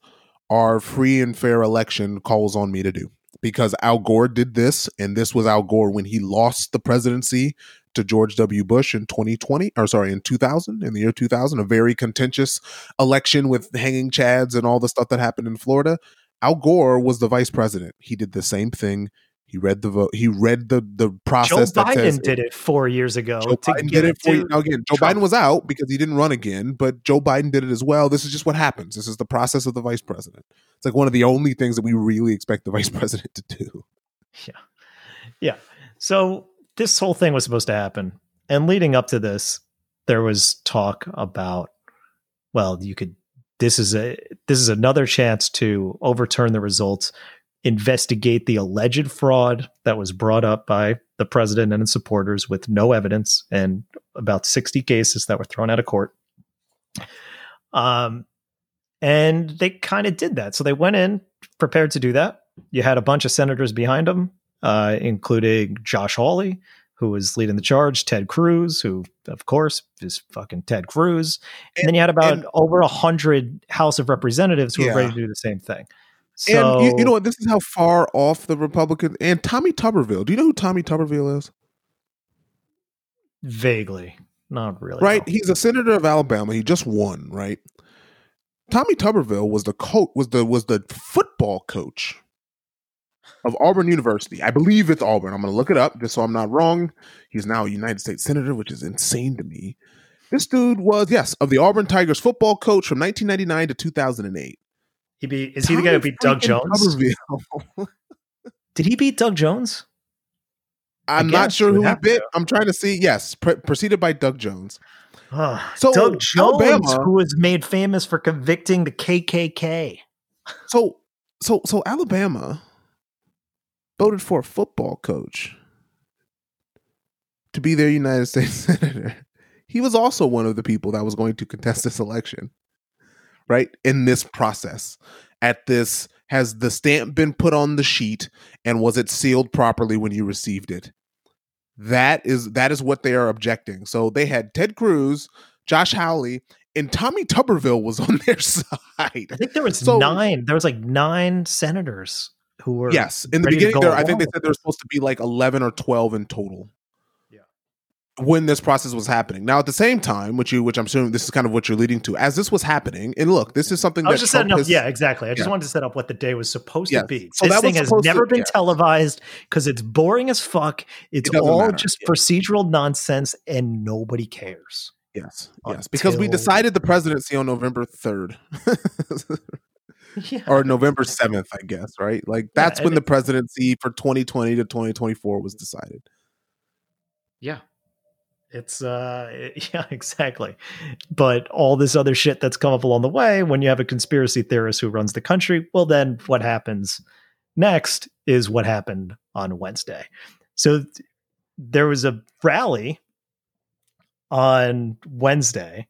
our free and fair election calls on me to do. Because Al Gore did this, and this was Al Gore when he lost the presidency to George W. Bush in 2020, or sorry, in 2000, in the year 2000, a very contentious election with hanging chads and all the stuff that happened in Florida. Al Gore was the vice president. He did the same thing. He read the vote. He read the the Joe process that Biden says did it four years ago. Joe Biden did it to- you. Now again, Joe Trump. Biden was out because he didn't run again, but Joe Biden did it as well. This is just what happens. This is the process of the vice president. It's like one of the only things that we really expect the vice <laughs> president to do. Yeah, Yeah. So this whole thing was supposed to happen. And leading up to this, there was talk about, well, you could. This is a this is another chance to overturn the results, investigate the alleged fraud that was brought up by the president and his supporters with no evidence and about 60 cases that were thrown out of court. Um, and they kind of did that. So they went in prepared to do that. You had a bunch of senators behind them, uh, including Josh Hawley, who was leading the charge, Ted Cruz, who, of course, is fucking Ted Cruz. And, and then you had about and, over a hundred House of Representatives who yeah. were ready to do the same thing. So, and you, you know what? This is how far off the Republicans and Tommy Tuberville. Do you know who Tommy Tuberville is? Vaguely, not really. Right, no. he's a senator of Alabama. He just won. Right, Tommy Tuberville was the coach was the was the football coach of Auburn University. I believe it's Auburn. I'm going to look it up just so I'm not wrong. He's now a United States senator, which is insane to me. This dude was yes of the Auburn Tigers football coach from 1999 to 2008. He be is he the guy who beat Doug Jones? <laughs> Did he beat Doug Jones? I'm not sure who he bit. I'm trying to see. Yes, pre- preceded by Doug Jones. so Doug Jones, Alabama, who was made famous for convicting the KKK. So, so, so Alabama voted for a football coach to be their United States <laughs> senator. He was also one of the people that was going to contest this election, right? In this process, at this, has the stamp been put on the sheet and was it sealed properly when you received it? That is that is what they are objecting. So they had Ted Cruz, Josh Hawley, and Tommy Tuberville was <laughs> on their side. I think there was so, nine. There was like nine senators who were yes in the beginning. There, I think they said there was supposed to be like eleven or twelve in total when this process was happening. Now, at the same time, which you, which I'm assuming this is kind of what you're leading to, as this was happening, and look, this is something I was just setting up. Yeah, exactly. I just yeah. wanted to set up what the day was supposed to be. So this thing has never to, been yeah. televised because it's boring as fuck. It's it all matter. just yeah. procedural nonsense, and nobody cares. Yes, yes, because we decided the presidency on November third. <laughs> yeah. or November 7th, I guess, right? Like that's yeah, when the presidency for 2020 to 2024 was decided. Yeah it's uh <laughs> yeah exactly. But all this other shit that's come up along the way when you have a conspiracy theorist who runs the country well then what happens next is what happened on wednesday. So th- there was a rally on wednesday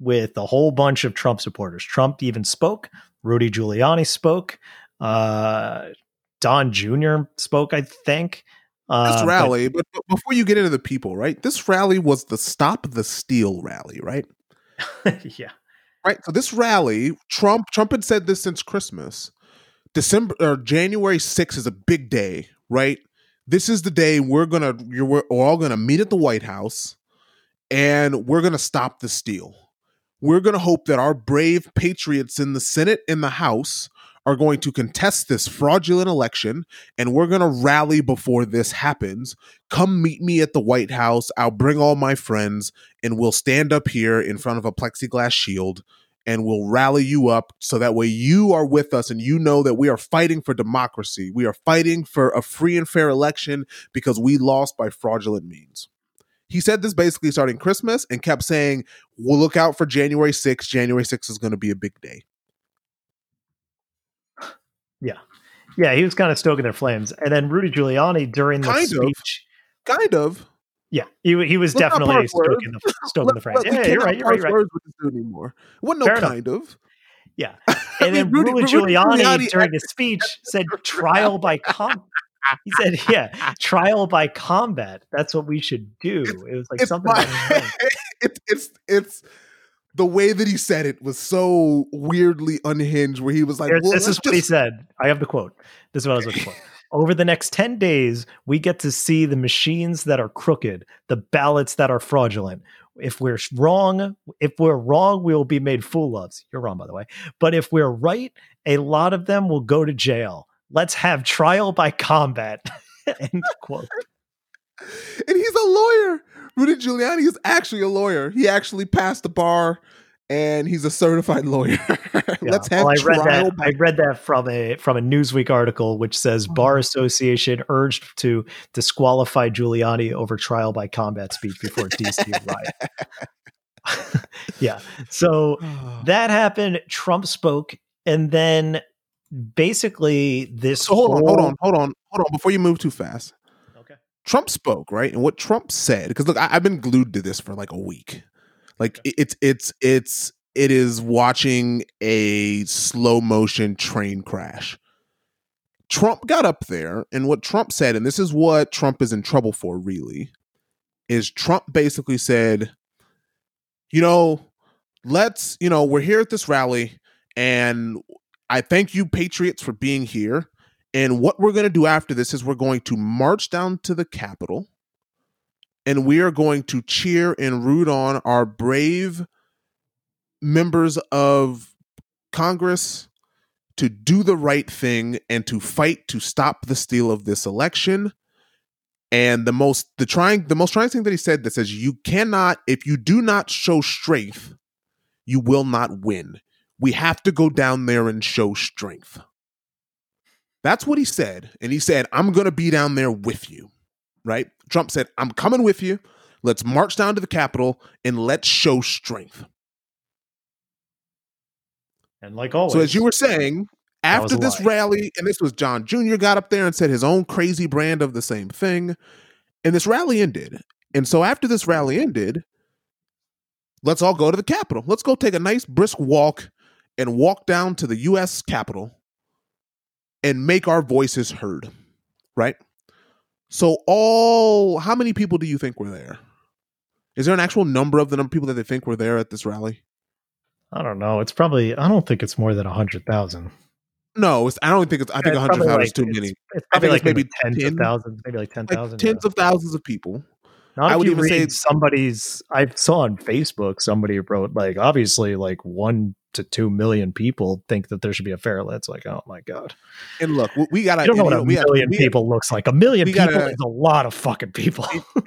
with a whole bunch of trump supporters. Trump even spoke rudy giuliani spoke uh don jr spoke i think this uh, rally, but, but, before you get into the people, right? This rally was the Stop the Steal rally, right? <laughs> yeah. Right. So this rally, Trump, Trump had said this since Christmas. December or January 6th is a big day, right? This is the day we're gonna you're we're all gonna meet at the White House and we're gonna stop the steal. We're gonna hope that our brave patriots in the Senate and the House are going to contest this fraudulent election and we're going to rally before this happens. Come meet me at the White House. I'll bring all my friends and we'll stand up here in front of a plexiglass shield and we'll rally you up so that way you are with us and you know that we are fighting for democracy. We are fighting for a free and fair election because we lost by fraudulent means. He said this basically starting Christmas and kept saying, We'll look out for January 6th. January 6th is going to be a big day. Yeah. Yeah, he was kind of stoking their flames. And then Rudy Giuliani during the kind speech. Of. Kind of. Yeah, he, he was Let's definitely stoking the, stoking the <laughs> flames. Yeah, you're right. You're right. You're right. Anymore. What no Fair kind enough. of. Yeah. <laughs> And then Rudy, Rudy, Giuliani, Giuliani <laughs> during his speech said trial by combat. He said, "Yeah, trial by combat. That's what we should do." It was like something. My, it's it's it's the way that he said it was so weirdly unhinged where he was like well, this is what just... he said. I have the quote. This is what i was looking for. Over the next 10 days we get to see the machines that are crooked the ballots that are fraudulent. If we're wrong if we're wrong we will be made fool of. You're wrong by the way. But if we're right a lot of them will go to jail. Let's have trial by combat. <laughs> End quote. And he's a lawyer Rudy Giuliani is actually a lawyer. He actually passed the bar and he's a certified <laughs> lawyer. Let's have well, I read trial. that. I read that from a from a Newsweek article, which says Oh. Bar Association urged to disqualify Giuliani over trial by combat speech before DC <laughs> riot. <laughs> yeah. So <sighs> that happened. Trump spoke, and then basically this. so hold on, hold on, hold on, hold on. Before you move too fast. Trump spoke right, and what Trump said because look, I, I've been glued to this for like a week. Like it- it's it's it's it is watching a slow motion train crash. Trump got up there, and what Trump said, and this is what Trump is in trouble for, really, is Trump basically said, you know, let's, you know, we're here at this rally, and I thank you, Patriots, for being here. And what we're going to do after this is we're going to march down to the Capitol and we are going to cheer and root on our brave members of Congress to do the right thing and to fight to stop the steal of this election. And the most the trying the most trying thing that he said that says you cannot if you do not show strength, you will not win. We have to go down there and show strength. That's what he said. And he said, I'm going to be down there with you. Right? Trump said, I'm coming with you. Let's march down to the Capitol and let's show strength. and like always, So, as you were saying, after this lie. rally, and this was Don Jr. got up there and said his own crazy brand of the same thing, and this rally ended. And so, after this rally ended, let's all go to the Capitol. Let's go take a nice brisk walk and walk down to the U.S. Capitol and make our voices heard. Right? So, all how many people do you think were there? Is there an actual number of the number of people that they think were there at this rally? I don't know. It's probably. I don't think it's more than a hundred thousand. No, it's, I don't think it's. I think It's a hundred thousand like- is too it's- many. It's I probably think like it's maybe tens 10, of thousands, maybe like ten Like thousand. tens of thousands of people. Not I would even say- somebody's. I saw on Facebook somebody wrote like obviously like one to two million people think that there should be a fair. It's like oh my god, And look, we, gotta. I don't know what you a gotta- million we- people looks like. A million people gotta- is a lot of fucking people. <laughs>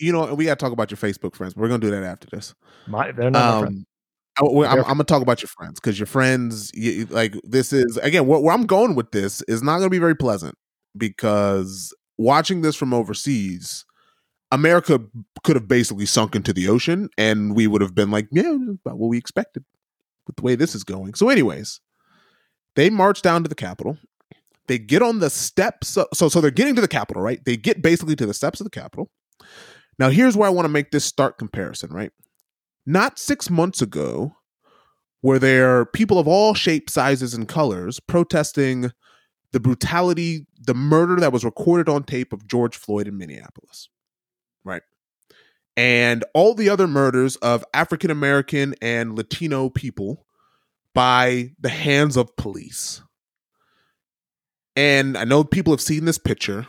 you know, we gotta talk about your Facebook friends. We're gonna do that after this. my, they're not friends. Um, I, I'm, I'm gonna talk about your friends because your friends, you, you- like this is again where, where I'm going with this is not gonna be very pleasant because watching this from overseas, America could have basically sunk into the ocean, and we would have been like, yeah, about what we expected with the way this is going. So, anyways, they march down to the Capitol. They get on the steps. So, so they're getting to the Capitol, right? They get basically to the steps of the Capitol. Now, here's where I want to make this stark comparison, right? Not six months ago, were there are people of all shapes, sizes, and colors protesting the brutality, the murder that was recorded on tape of George Floyd in Minneapolis? And all the other murders of African American and Latino people by the hands of police. And I know people have seen this picture,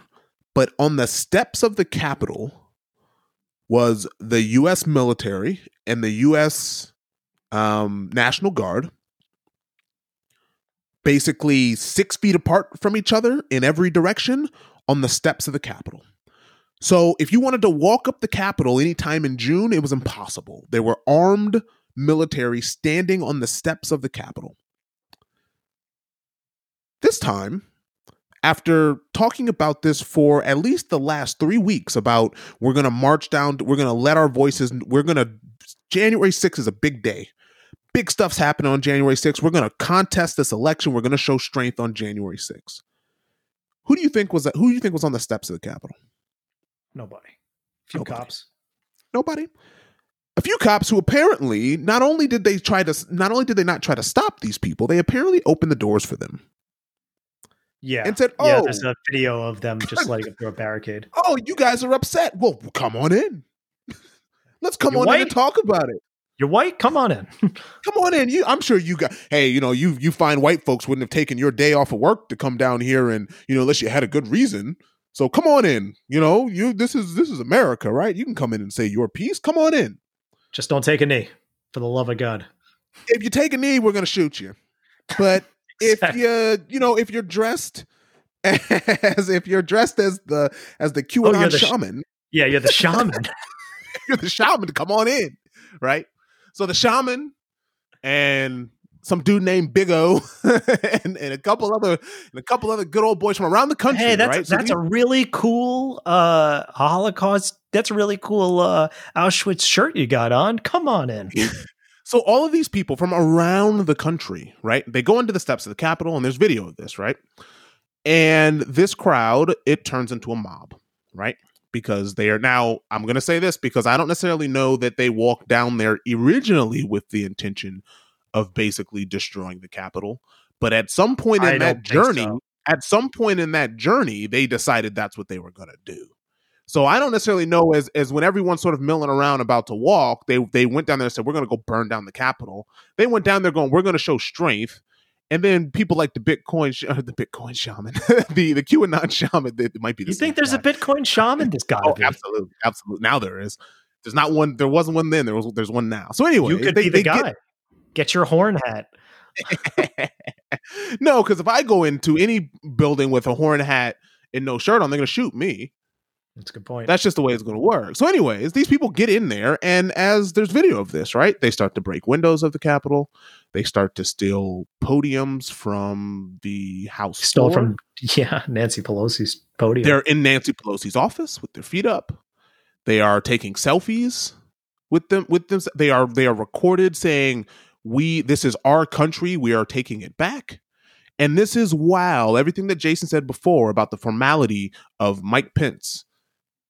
but on the steps of the Capitol was the U.S. military and the U.S. Um, National Guard, basically six feet apart from each other in every direction on the steps of the Capitol. So if you wanted to walk up the Capitol anytime in June, it was impossible. There were armed military standing on the steps of the Capitol. This time, after talking about this for at least the last three weeks about we're going to march down, we're going to let our voices, we're going to, January 6th is a big day. Big stuff's happening on January 6th. We're going to contest this election. We're going to show strength on January 6th. Who do you think was that? Who do you think was on the steps of the Capitol? Nobody. Few Nobody. cops. Nobody. A few cops who apparently not only did they try to not only did they not try to stop these people, they apparently opened the doors for them Yeah. and said, yeah, "Oh, there's a video of them just letting <laughs> it through a barricade. oh, you guys are upset. Well, come on in. <laughs> Let's come You on in white? and talk about it. You're white? Come on in. <laughs> Come on in. You, I'm sure you got. Hey, you know, you you fine white folks wouldn't have taken your day off of work to come down here and you know unless you had a good reason. So come on in. You know, you this is this is America, right? You can come in and say your piece. Come on in. just don't take a knee, for the love of God. If you take a knee, we're gonna shoot you. But <laughs> if you you know if you're dressed as if you're dressed as the as the oh, QAnon Oh, the sh- shaman, Yeah, you're the shaman. <laughs> you're the shaman. Come on in, right? So the shaman and some dude named Big O <laughs> and, and a couple other and a couple other good old boys from around the country. Hey, that's right? that's these, a really cool uh Holocaust. That's a really cool uh Auschwitz shirt you got on. Come on in. <laughs> so all of these people from around the country, right? They go into the steps of the Capitol, and there's video of this, right? And this crowd, it turns into a mob, right? Because they are now, I'm going to say this because I don't necessarily know that they walked down there originally with the intention of basically destroying the Capitol. But at some point in I that journey, so. at some point in that journey, they decided that's what they were going to do. So I don't necessarily know as as when everyone's sort of milling around about to walk, they they went down there and said we're going to go burn down the Capitol. They went down there going we're going to show strength. And then people like the Bitcoin, sh- <laughs> the Bitcoin shaman, <laughs> the the QAnon shaman, it might be. The You think there's a. Bitcoin shaman? This guy. Oh, absolutely, absolutely. Now there is. There's not one. There wasn't one then. There was. There's one now. So anyway, you could they- be the they get- guy. Get, your horn hat. <laughs> no, because if I go into any building with a horn hat and no shirt on, they're going to shoot me. That's a good point. That's just the way it's going to work. So, anyways, these people get in there, and as there's video of this, right? They start to break windows of the Capitol. They start to steal podiums from the House. Stole floor. from <laughs> yeah Nancy Pelosi's podium. They're in Nancy Pelosi's office with their feet up. They are taking selfies with them. With them, they are they are recorded saying, "We this is our country. We are taking it back." And this is while everything that Jason said before about the formality of Mike Pence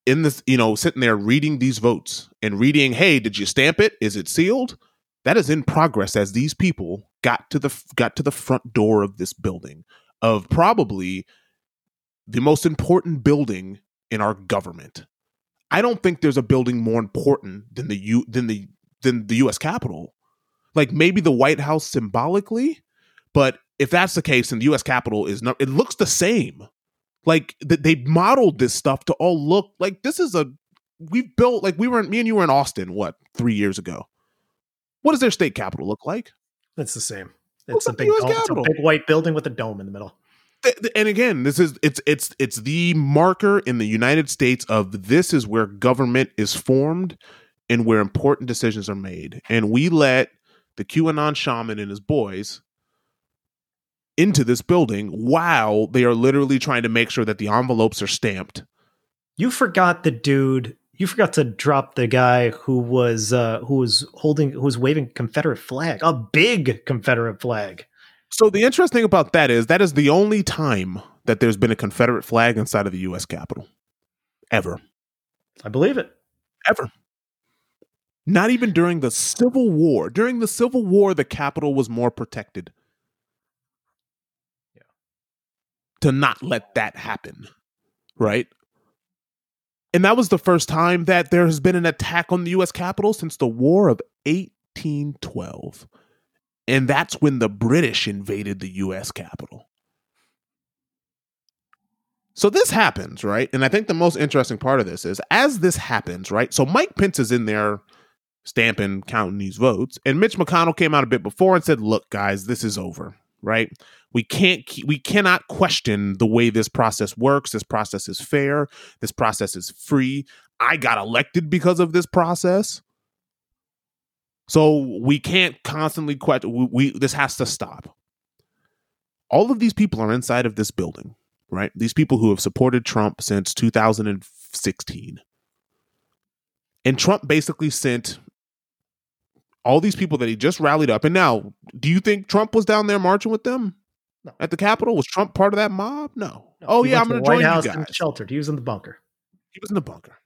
in this, you know, sitting there reading these votes and reading, "Hey, did you stamp it? Is it sealed?" That is in progress as these people got to the got to the front door of this building of probably the most important building in our government. I don't think there's a building more important than the U than the than the US Capitol. Like maybe the White House symbolically, but if that's the case, then the US Capitol is not it looks the same. Like th- they modeled this stuff to all look like this is a we've built like we were in, me and you were in Austin what 3 years ago. What does their state capitol look like? it's the same. Looks It's a big dome, it's a big white building with a dome in the middle. th- th- and again this is it's it's it's the marker in the united states of this is where government is formed and where important decisions are made and we let the qanon shaman and his boys into this building while they are literally trying to make sure that the envelopes are stamped You forgot the dude. You forgot to drop the guy who was uh who was holding who was waving Confederate flag, a big Confederate flag. so the interesting about that is that is the only time that there's been a confederate flag inside of the us capitol ever I believe it. ever. Not even during the Civil War. During the Civil War, the Capitol was more protected. Yeah. To not let that happen. Right? And that was the first time that there has been an attack on the US Capitol since the War of 1812. And that's when the British invaded the US Capitol. So this happens, right? And I think the most interesting part of this is as this happens, right? So Mike Pence is in there stamping, counting these votes, and Mitch McConnell came out a bit before and said, "Look, guys, this is over, right? We can't we cannot question the way this process works. This process is fair. This process is free. I got elected because of this process." So we can't constantly question. We, we this has to stop. All of these people are inside of this building right? These people who have supported Trump since 2016. And Trump basically sent all these people that he just rallied up. And now, do you think Trump was down there marching with them No. at the Capitol? Was Trump part of that mob? No. No, oh, yeah, I'm going to join House you guys. sheltered. He was in the bunker. He was in the bunker.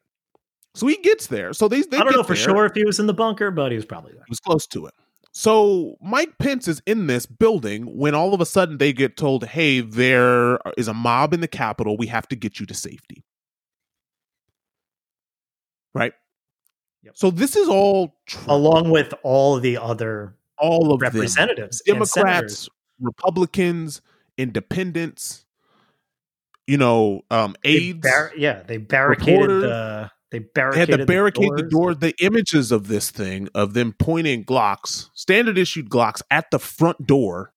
So he gets there. So they, they I don't know for there. sure if he was in the bunker, but he was probably there. He was close to it. So Mike Pence is in this building when all of a sudden they get told, "Hey, there is a mob in the Capitol. We have to get you to safety." Right. Yep. So this is all Trump, Along with all the other all of them. representatives, senators. Democrats, Republicans, Independents. You know, um, They aides. bar- yeah, they barricaded reporter- the. They They had to barricade the, doors. door. The images of this thing of them pointing Glocks, standard issued Glocks, at the front door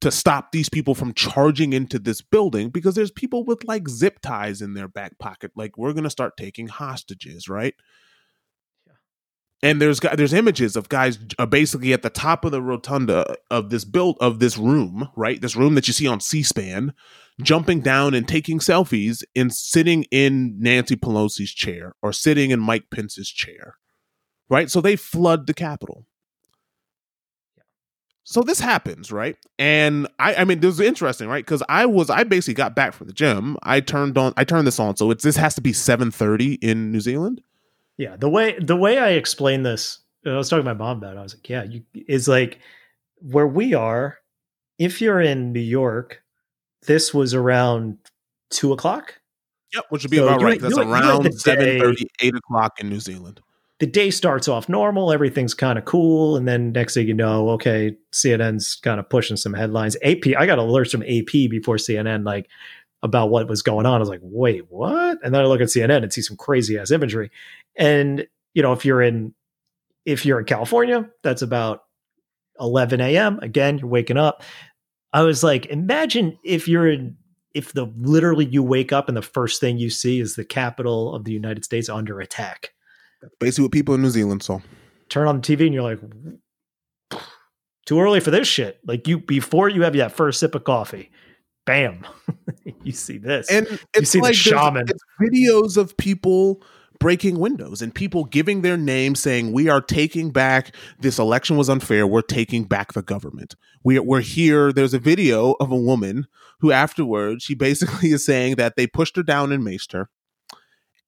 to stop these people from charging into this building because there's people with like zip ties in their back pocket. Like we're gonna start taking hostages, right? And there's there's images of guys uh, basically at the top of the rotunda of this build of this room, right? This room that you see on C-SPAN, jumping down and taking selfies and sitting in Nancy Pelosi's chair or sitting in Mike Pence's chair, right? So they flood the Capitol. So this happens, right? And I, I mean, this is interesting, right? Because I was, I basically got back from the gym. I turned on, I turned this on. So it's this has to be seven thirty in New Zealand. Yeah, the way the way I explain this, I was talking to my mom about it. I was like, yeah, you is like where we are. If you're in New York, this was around two o'clock. Yep, which would be so about right. That's around 7 30, 8 o'clock in New Zealand. The day starts off normal, everything's kind of cool, and then next thing you know, okay, CNN's kind of pushing some headlines. AP, I got alerts from AP before CNN, like about what was going on. I was like, wait, what? And then I look at CNN and see some crazy ass imagery. And you know, if you're in if you're in California, that's about 11 a.m. Again, you're waking up. I was like, imagine if you're in if the literally you wake up and the first thing you see is the capital of the United States under attack. That's basically what people in New Zealand saw. Turn on the TV and you're like, too early for this shit. Like you before you have that first sip of coffee, bam, <laughs> you see this, and you see like the shaman. videos of people breaking windows and people giving their name saying we are taking back this election was unfair we're taking back the government. We, we're here. There's a video of a woman who afterwards she basically <laughs> is saying that they pushed her down and maced her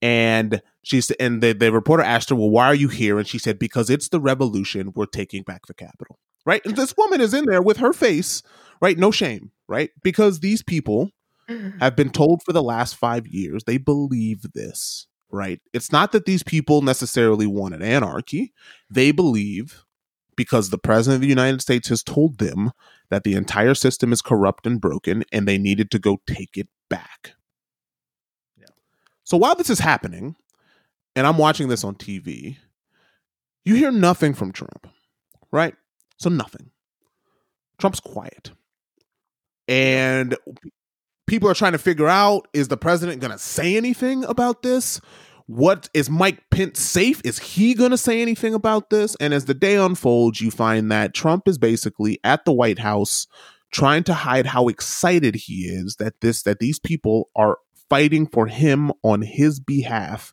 and she's and the, the reporter asked her well why are you here? And she said because it's the revolution we're taking back the capital right? And this woman is in there with her face right? No shame right because these people mm-hmm. have been told for the last five years they believe this right? It's not that these people necessarily wanted anarchy. They believe because the president of the United States has told them that the entire system is corrupt and broken and they needed to go take it back. Yeah. So while this is happening, and I'm watching this on TV, you hear nothing from Trump, right? So nothing. Trump's quiet. And people are trying to figure out is the president going to say anything about this? What is Mike Pence safe? Is he going to say anything about this? And as the day unfolds, you find that Trump is basically at the White House trying to hide how excited he is that this that these people are fighting for him on his behalf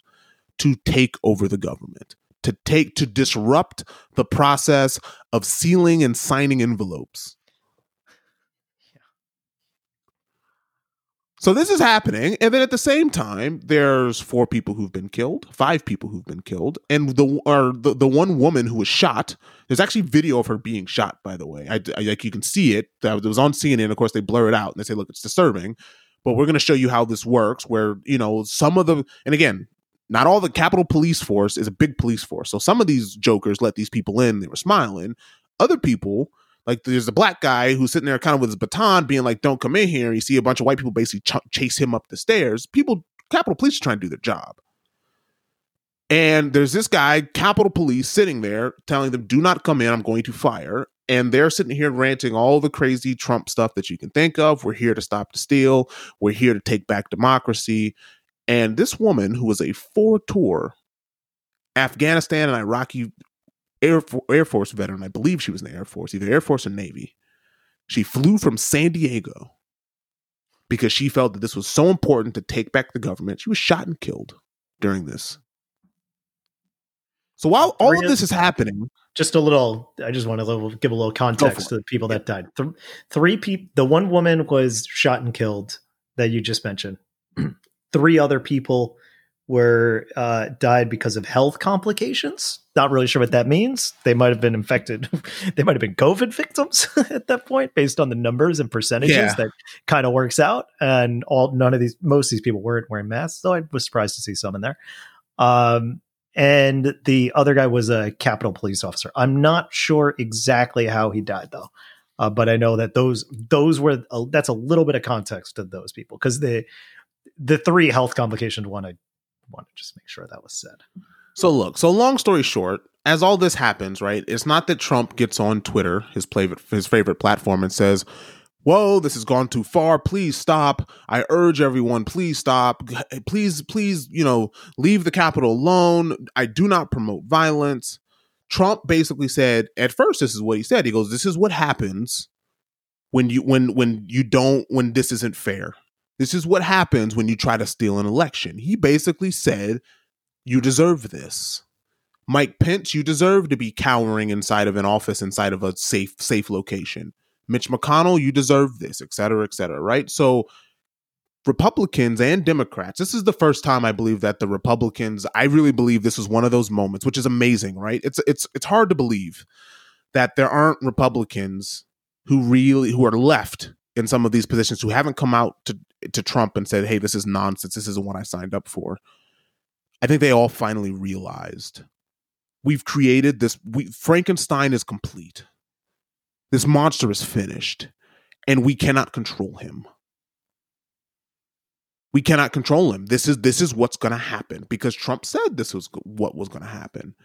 to take over the government to take to disrupt the process of sealing and signing envelopes So this is happening, and then at the same time, there's four people who've been killed, five people who've been killed, and the or the, the one woman who was shot. There's actually video of her being shot, by the way. I, I like you can see it. That was on CNN. Of course, they blur it out and they say, "Look, it's disturbing," but we're going to show you how this works. Where you know some of the, and again, not all the Capitol Police Force is a big police force. So some of these jokers let these people in. They were smiling. Other people like there's a black guy who's sitting there kind of with his baton being like don't come in here. And you see a bunch of white people basically ch- chase him up the stairs. People capitol police are trying to do their job. And there's this guy capitol police sitting there telling them do not come in. I'm going to fire. And they're sitting here ranting all the crazy trump stuff that you can think of. We're here to stop the steal. We're here to take back democracy. And this woman who was a four tour afghanistan and iraqi Air, Air Force veteran. I believe she was in the Air Force, either Air Force or Navy. She flew from San Diego because she felt that this was so important to take back the government. She was shot and killed during this. So while all of this is happening, just a little, I just want to give a little context to the people that died. Th- three people, the one woman was shot and killed that you just mentioned. <clears throat> Three other people were uh, died because of health complications. Not really sure what that means. They might have been infected. <laughs> they might have been COVID victims <laughs> at that point, based on the numbers and percentages. Yeah. That kind of works out. And all none of these, most of these people weren't wearing masks. So I was surprised to see some in there. Um, and the other guy was a Capitol police officer. I'm not sure exactly how he died though. Uh, but I know that those those were uh, that's a little bit of context to those people because the the three health complications one I want to just make sure that was said. So look, so long story short, as all this happens, right? It's not that Trump gets on Twitter, his favorite his favorite platform, and says, "Whoa, this has gone too far. Please stop. I urge everyone, please stop. Eh, please, please, you know, leave the Capitol alone. I do not promote violence." Trump basically said at first this is what he said. He goes, "This is what happens when you when when you don't when this isn't fair. This is what happens when you try to steal an election." He basically said, "You deserve this." Mike Pence, you deserve to be cowering inside of an office inside of a safe safe location. Mitch McConnell, you deserve this, et cetera, et cetera, right? So Republicans and Democrats, this is the first time I believe that the Republicans, I really believe this was one of those moments, which is amazing, right? It's it's it's hard to believe that there aren't Republicans who really who are left in some of these positions who haven't come out to to Trump and said, "Hey, this is nonsense. This isn't what I signed up for." I think they all finally realized we've created this we, Frankenstein is complete. This monster is finished and we cannot control him we cannot control him. This is this is what's going to happen because Trump said this was what was going to happen.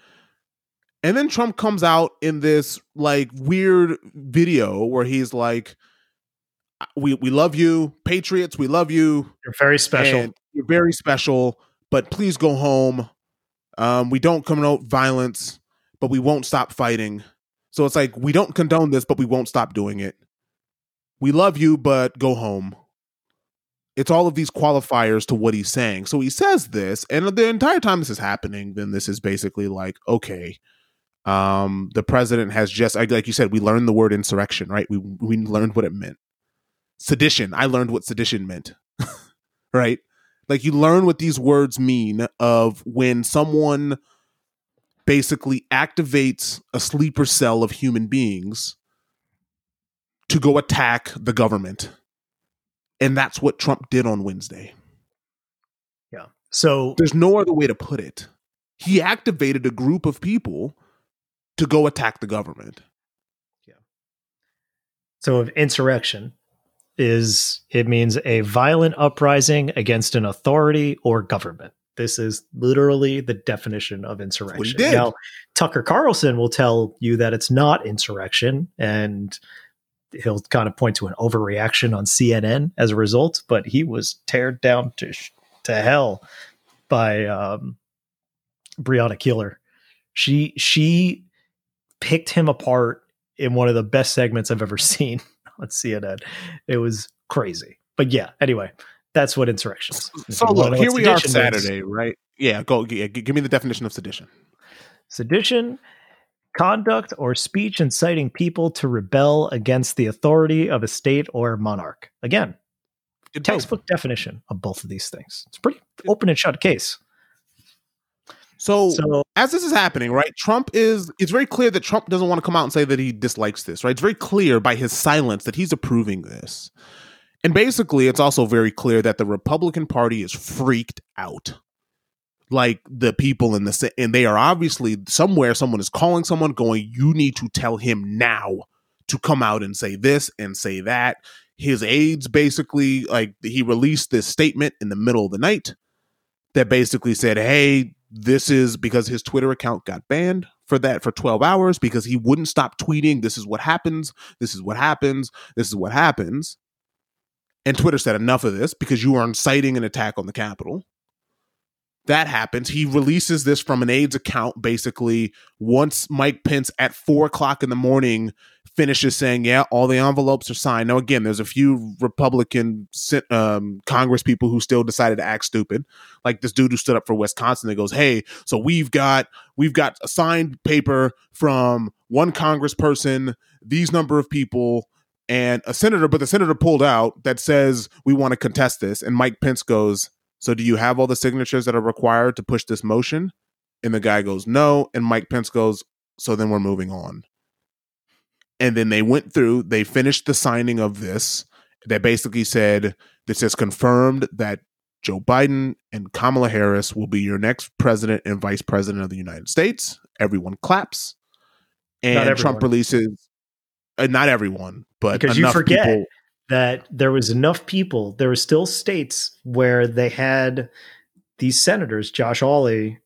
And then Trump comes out in this like weird video where he's like we we love you, patriots, we love you. You're very special. You're very special, but please go home. Um, we don't condone violence, but we won't stop fighting. So it's like we don't condone this, but we won't stop doing it. We love you, but go home it's all of these qualifiers to what he's saying. So he says this, and the entire time this is happening, then this is basically like, okay, um, the president has just, like you said, we learned the word insurrection, right? We we learned what it meant. Sedition. I learned what sedition meant, <laughs> right? Like you learn what these words mean of when someone basically activates a sleeper cell of human beings to go attack the government and that's what Trump did on Wednesday. Yeah. So there's no other way to put it. He activated a group of people to go attack the government. Yeah. So insurrection is it means a violent uprising against an authority or government. This is literally the definition of insurrection. Now, Tucker Carlson will tell you that it's not insurrection and he'll kind of point to an overreaction on CNN as a result, but he was teared down to sh- to hell by um, Brianna Keilar. She she picked him apart in one of the best segments I've ever <laughs> seen on CNN. It. It was crazy. But yeah, anyway, that's what insurrection is. So look, here we are Saturday, right? Yeah, go yeah, give me the definition of sedition. Sedition conduct or speech inciting people to rebel against the authority of a state or monarch. Again, textbook definition of both of these things. It's pretty open and shut case. So, so, as this is happening, right? Trump is it's very clear that Trump doesn't want to come out and say that he dislikes this, right? It's very clear by his silence that he's approving this. And basically, it's also very clear that the Republican Party is freaked out like the people in the and they are obviously somewhere someone is calling someone going you need to tell him now to come out and say this and say that his aides basically like he released this statement in the middle of the night that basically said hey this is because his twitter account got banned for that for 12 hours because he wouldn't stop tweeting this is what happens. This is what happens. This is what happens. And twitter said enough of this because you are inciting an attack on the capitol that happens. He releases this from an aide's account basically once Mike Pence at four o'clock in the morning finishes saying, Yeah, all the envelopes are signed. Now, again, there's a few Republican um, Congress people who still decided to act stupid. Like this dude who stood up for Wisconsin that goes, Hey, so we've got we've got a signed paper from one congressperson, these number of people, and a senator, but the senator pulled out that says we want to contest this. And Mike Pence goes, so do you have all the signatures that are required to push this motion? And the guy goes, no. And Mike Pence goes, so then we're moving on. And then they went through, they finished the signing of this. That basically said, this has confirmed that Joe Biden and Kamala Harris will be your next president and vice president of the United States. Everyone claps. And Trump releases, uh, not everyone, but because you forget people, that there was enough people, there were still states where they had these senators, Josh Hawley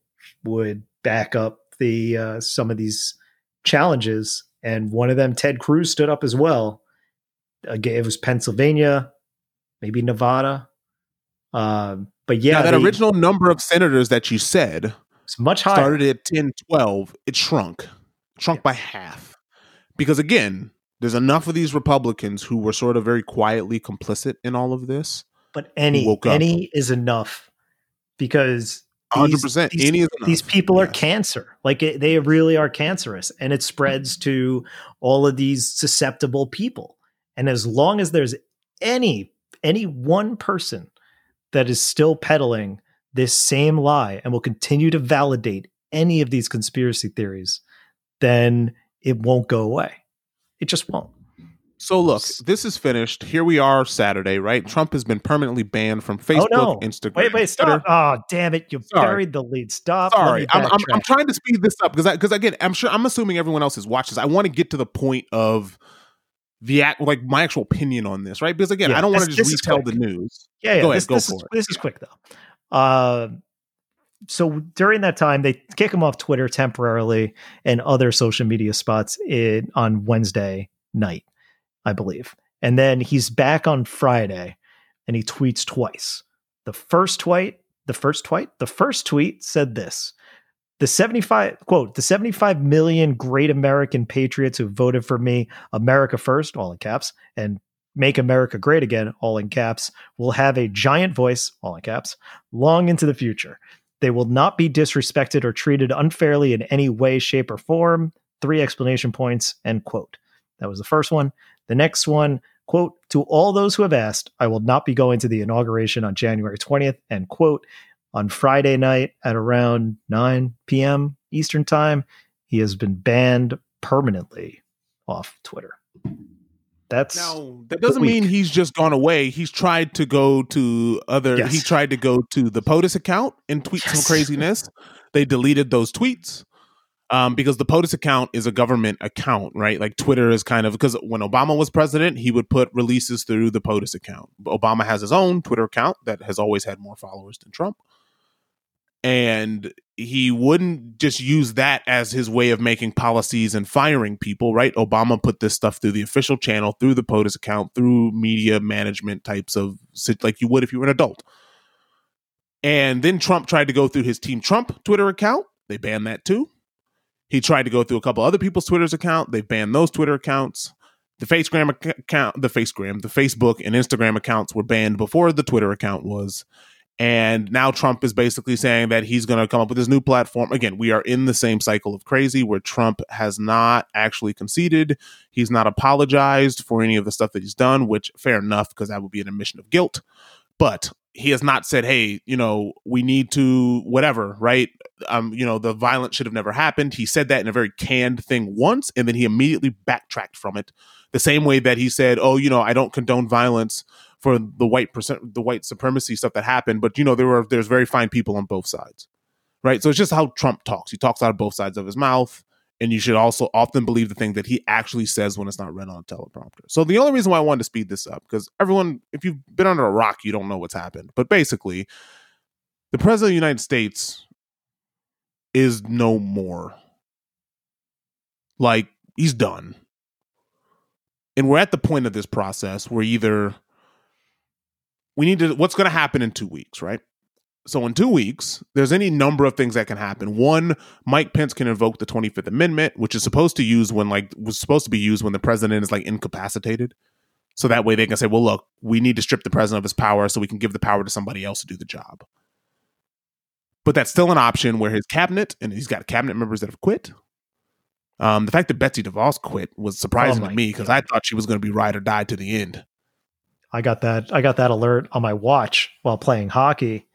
would back up the uh, some of these challenges, and one of them, Ted Cruz, stood up as well. Again, it was Pennsylvania, maybe Nevada, um, but yeah, now that they, original number of senators that you said it's much higher. Started at 10, 12. It shrunk. shrunk by half. Because again, there's enough of these Republicans who were sort of very quietly complicit in all of this. But any any is enough because hundred percent. Any is enough. These people yes. are cancer. Like it, they really are cancerous, and it spreads mm-hmm. to all of these susceptible people. And as long as there's any any one person that is still peddling this same lie and will continue to validate any of these conspiracy theories, then it won't go away. It just won't. So look, this is finished. Here we are Saturday, right? Trump has been permanently banned from Facebook, oh, no. Instagram. Wait, wait, stop. Twitter. Oh, damn it. You Sorry. buried the lead. Stop. Sorry. I'm, I'm, I'm, trying to speed this up because because again, I'm sure I'm assuming everyone else has watched this. I want to get to the point of the act like my actual opinion on this, right? Because again, yeah, I don't want to just retell the news. Yeah, yeah. Go this, ahead, go this for is, it. This is quick though. Uh, so during that time, they kick him off Twitter temporarily and other social media spots in, on Wednesday night, I believe. And then he's back on Friday and he tweets twice. The first tweet, the first tweet, the first tweet said this. The 75 quote, the 75 million great American patriots who voted for me, America first, all in caps, and make America great again, all in caps, will have a giant voice, all in caps, long into the future. They will not be disrespected or treated unfairly in any way, shape, or form. Three explanation points, end quote. That was the first one. The next one, quote, to all those who have asked, I will not be going to the inauguration on January 20th, end quote. On Friday night at around 9 p.m. Eastern Time, he has been banned permanently off Twitter. That's now that doesn't mean he's just gone away. He's tried to go to other. Yes. He tried to go to the POTUS account and tweet yes. some craziness. they deleted those tweets um, because the POTUS account is a government account, right? Like Twitter is kind of because when Obama was president, he would put releases through the POTUS account. Obama has his own Twitter account that has always had more followers than Trump and he wouldn't just use that as his way of making policies and firing people, right? Obama put this stuff through the official channel, through the POTUS account, through media management types of like you would if you were an adult. And then Trump tried to go through his Team Trump Twitter account. They banned that too. He tried to go through a couple other people's Twitter's account. They banned those Twitter accounts. The Facegram account, the Facegram, the Facebook and Instagram accounts were banned before the Twitter account was. And now Trump is basically saying that he's going to come up with his new platform. Again, we are in the same cycle of crazy where Trump has not actually conceded. He's not apologized for any of the stuff that he's done, which fair enough, because that would be an admission of guilt. But he has not said, hey, you know, we need to whatever, right? Um, you know, the violence should have never happened. He said that in a very canned thing once, and then he immediately backtracked from it. The same way that he said, oh, you know, I don't condone violence for the white percent the white supremacy stuff that happened but you know there were there's very fine people on both sides right? So it's just how trump talks. He talks out of both sides of his mouth and you should also often believe the thing that he actually says when it's not read on a teleprompter. So the only reason why i wanted to speed this up because everyone if you've been under a rock you don't know what's happened. But basically the president of the united states is no more. Like he's done. And we're at the point of this process where either we need to what's going to happen in two weeks, right? So in two weeks, there's any number of things that can happen. One, Mike Pence can invoke the 25th Amendment, which is supposed to use when like was supposed to be used when the president is like incapacitated. So that way they can say, well, look, we need to strip the president of his power so we can give the power to somebody else to do the job. But that's still an option where his cabinet, and he's got cabinet members that have quit. Um, the fact that Betsy DeVos quit was surprising oh to me because I thought she was going to be ride or die to the end. I got that I got that alert on my watch while playing hockey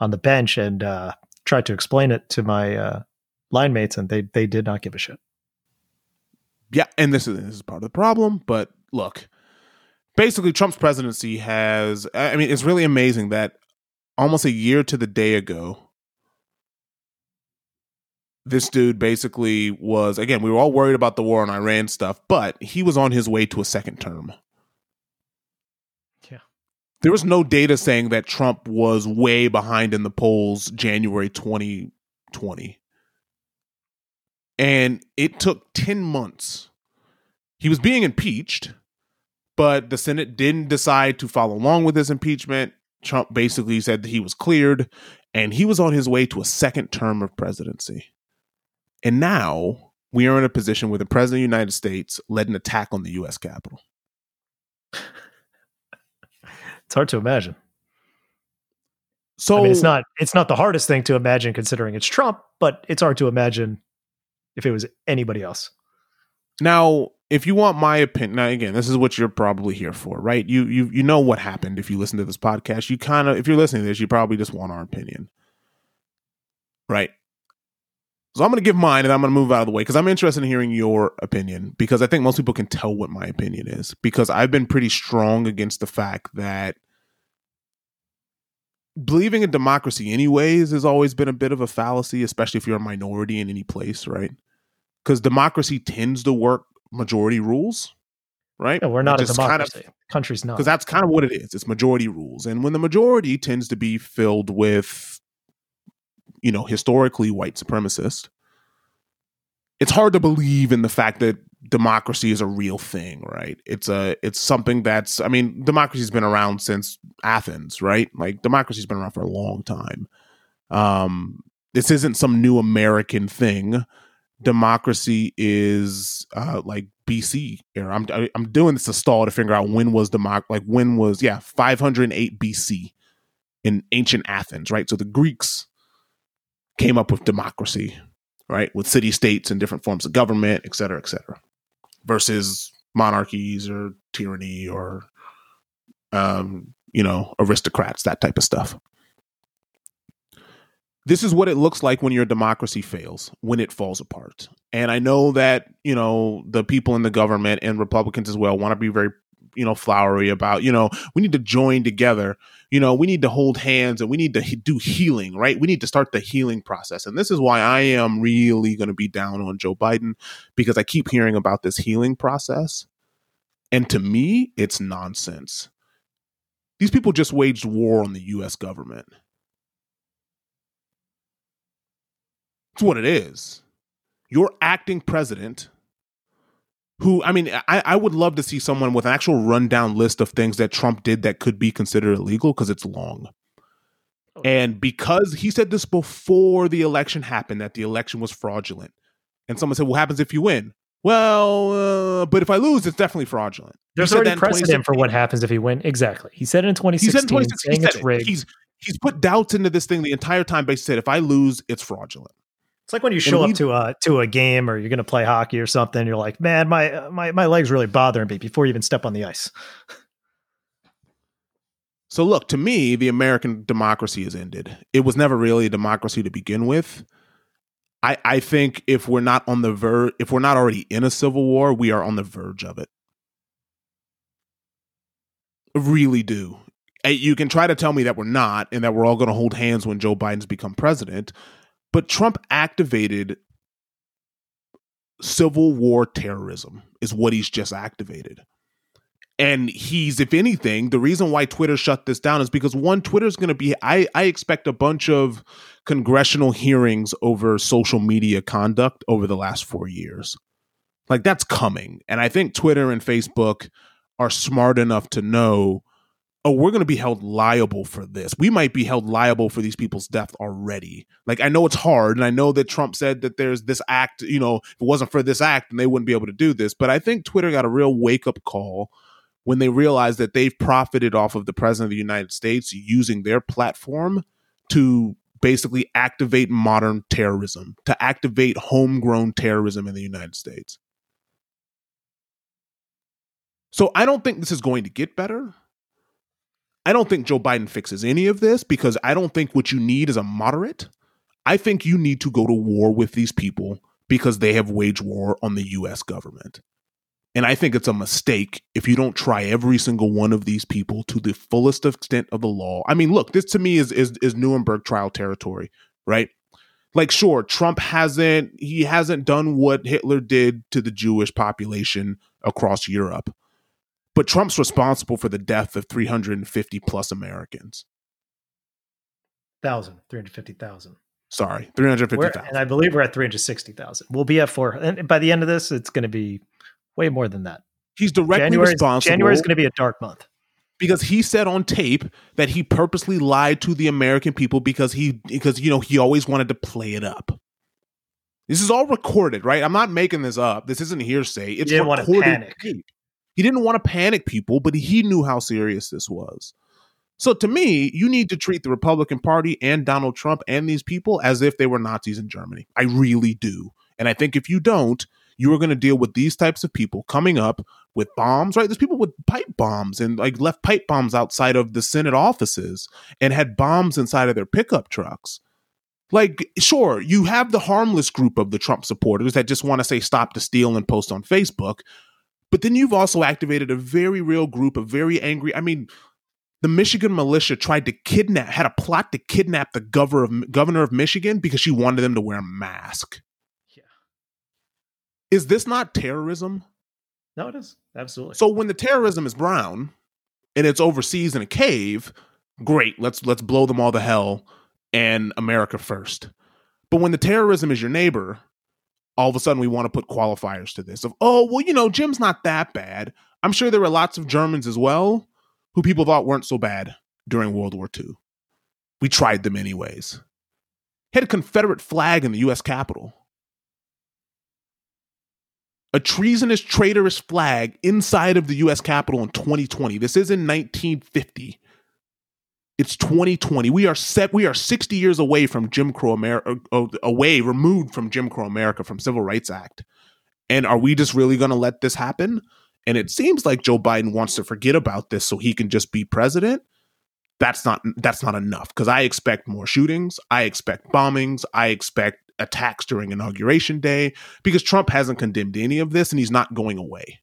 on the bench and uh, tried to explain it to my uh, line mates and they they did not give a shit. Yeah, and this is, this is part of the problem, but look, basically Trump's presidency has I mean it's really amazing that almost a year to the day ago this dude basically was again we were all worried about the war on Iran stuff, but he was on his way to a second term there was no data saying that Trump was way behind in the polls January 2020. And it took 10 months. He was being impeached, but the Senate didn't decide to follow along with his impeachment. Trump basically said that he was cleared and he was on his way to a second term of presidency. And now we are in a position where the president of the United States led an attack on the U.S. Capitol. It's hard to imagine. So I mean, it's not it's not the hardest thing to imagine considering it's Trump, but it's hard to imagine if it was anybody else. Now, if you want my opinion, now again, this is what you're probably here for, right? You you you know what happened if you listen to this podcast. You kind of if you're listening to this, you probably just want our opinion. Right? So I'm going to give mine and I'm going to move out of the way because I'm interested in hearing your opinion because I think most people can tell what my opinion is because I've been pretty strong against the fact that believing in democracy anyways has always been a bit of a fallacy especially if you're a minority in any place right because democracy tends to work majority rules right Yeah, we're not a Which is kind of- democracy. Country's not. because that's kind of what it is it's majority rules and when the majority tends to be filled with you know historically white supremacists it's hard to believe in the fact that democracy is a real thing right? It's a it's something that's i mean democracy's been around since athens right? Like democracy's been around for a long time. Um this isn't some new american thing. Democracy is uh like BC era. I'm I'm doing this to stall to figure out when was democ like when was yeah 508 BC in ancient Athens, right? So the Greeks came up with democracy, right, with city states and different forms of government, et cetera, et cetera, versus monarchies or tyranny or um, you know aristocrats, that type of stuff. This is what it looks like when your democracy fails, when it falls apart. And I know that, you know, the people in the government and Republicans as well want to be very, you know, flowery about, you know, we need to join together. You know, we need to hold hands and we need to he- do healing, right? We need to start the healing process. And this is why I am really going to be down on Joe Biden because I keep hearing about this healing process. And to me, it's nonsense. These people just waged war on the US government. That's what it is. Your acting president, who, I mean, I, I would love to see someone with an actual rundown list of things that Trump did that could be considered illegal because it's long. And because he said this before the election happened, that the election was fraudulent. And someone said, What happens if you win? Well, uh, but if I lose, it's definitely fraudulent. He There's already precedent for what happens if he win. Exactly. He said it in 2016, He said in 2016, saying he it's said it. rigged. He's, he's put doubts into this thing the entire time, but he said, If I lose, it's fraudulent. It's like when you show up to a to a game or you're going to play hockey or something. You're like, man, my uh, my my legs really bothering me before you even step on the ice. So look, to me, the American democracy has ended. It was never really a democracy to begin with. I, I think if we're not on the ver if we're not already in a civil war, we are on the verge of it. I really do. Uh, You can try to tell me that we're not and that we're all going to hold hands when Joe Biden's become president, but Trump activated civil war terrorism is what he's just activated. And he's, if anything, the reason why Twitter shut this down is because one, Twitter's going to be. I I expect a bunch of congressional hearings over social media conduct over the last four years. Like that's coming, and I think Twitter and Facebook are smart enough to know. Oh, we're going to be held liable for this. We might be held liable for these people's death already. Like I know it's hard, and I know that Trump said that there's this act. You know, if it wasn't for this act, then they wouldn't be able to do this. But I think Twitter got a real wake up call when they realized that they've profited off of the president of the United States using their platform to basically activate modern terrorism, to activate homegrown terrorism in the United States. So I don't think this is going to get better. I don't think Joe Biden fixes any of this because I don't think what you need is a moderate. I think you need to go to war with these people because they have waged war on the US government. And I think it's a mistake if you don't try every single one of these people to the fullest extent of the law. I mean, look, this to me is is, is Nuremberg trial territory, right? Like, sure, Trump hasn't he hasn't done what Hitler did to the Jewish population across Europe, but Trump's responsible for the death of 350 plus Americans. Thousand, three hundred fifty thousand. Sorry, We're- 350,000. And I believe we're at 360,000. We'll be at four. And by the end of this, it's going to be way more than that. He's directly January responsible. January is going to be a dark month. because he said on tape that he purposely lied to the American people because he because you know he always wanted to play it up. This is all recorded, right? I'm not making this up. This isn't hearsay. It's He didn't recorded. panic. tape. He didn't want to panic people, but he knew how serious this was. So to me, you need to treat the Republican Party and Donald Trump and these people as if they were Nazis in Germany. I really do. And I think if you don't, you are going to deal with these types of people coming up with bombs, right? There's people with pipe bombs and like left pipe bombs outside of the Senate offices and had bombs inside of their pickup trucks. Like, sure, you have the harmless group of the Trump supporters that just want to say stop the steal and post on Facebook. But then you've also activated a very real group of very angry. I mean, the Michigan militia tried to kidnap, had a plot to kidnap the governor of, governor of Michigan because she wanted them to wear a mask. Yeah. Is this not terrorism? No, it is absolutely. So when the terrorism is brown and it's overseas in a cave, great. Let's let's blow them all to hell and America first. But when the terrorism is your neighbor, all of a sudden we want to put qualifiers to this of oh well you know Jim's not that bad. I'm sure there were lots of Germans as well who people thought weren't so bad during World War II. We tried them anyways. Had a Confederate flag in the U.S. Capitol a treasonous, traitorous flag inside of the U.S. Capitol in 2020. This is in 1950. It's 2020. We are set. We are 60 years away from Jim Crow America, uh, uh, away removed from Jim Crow America, from Civil Rights Act. And are we just really going to let this happen? And it seems like Joe Biden wants to forget about this so he can just be president. That's not that's not enough because I expect more shootings. I expect bombings. I expect attacks during inauguration day because Trump hasn't condemned any of this and he's not going away.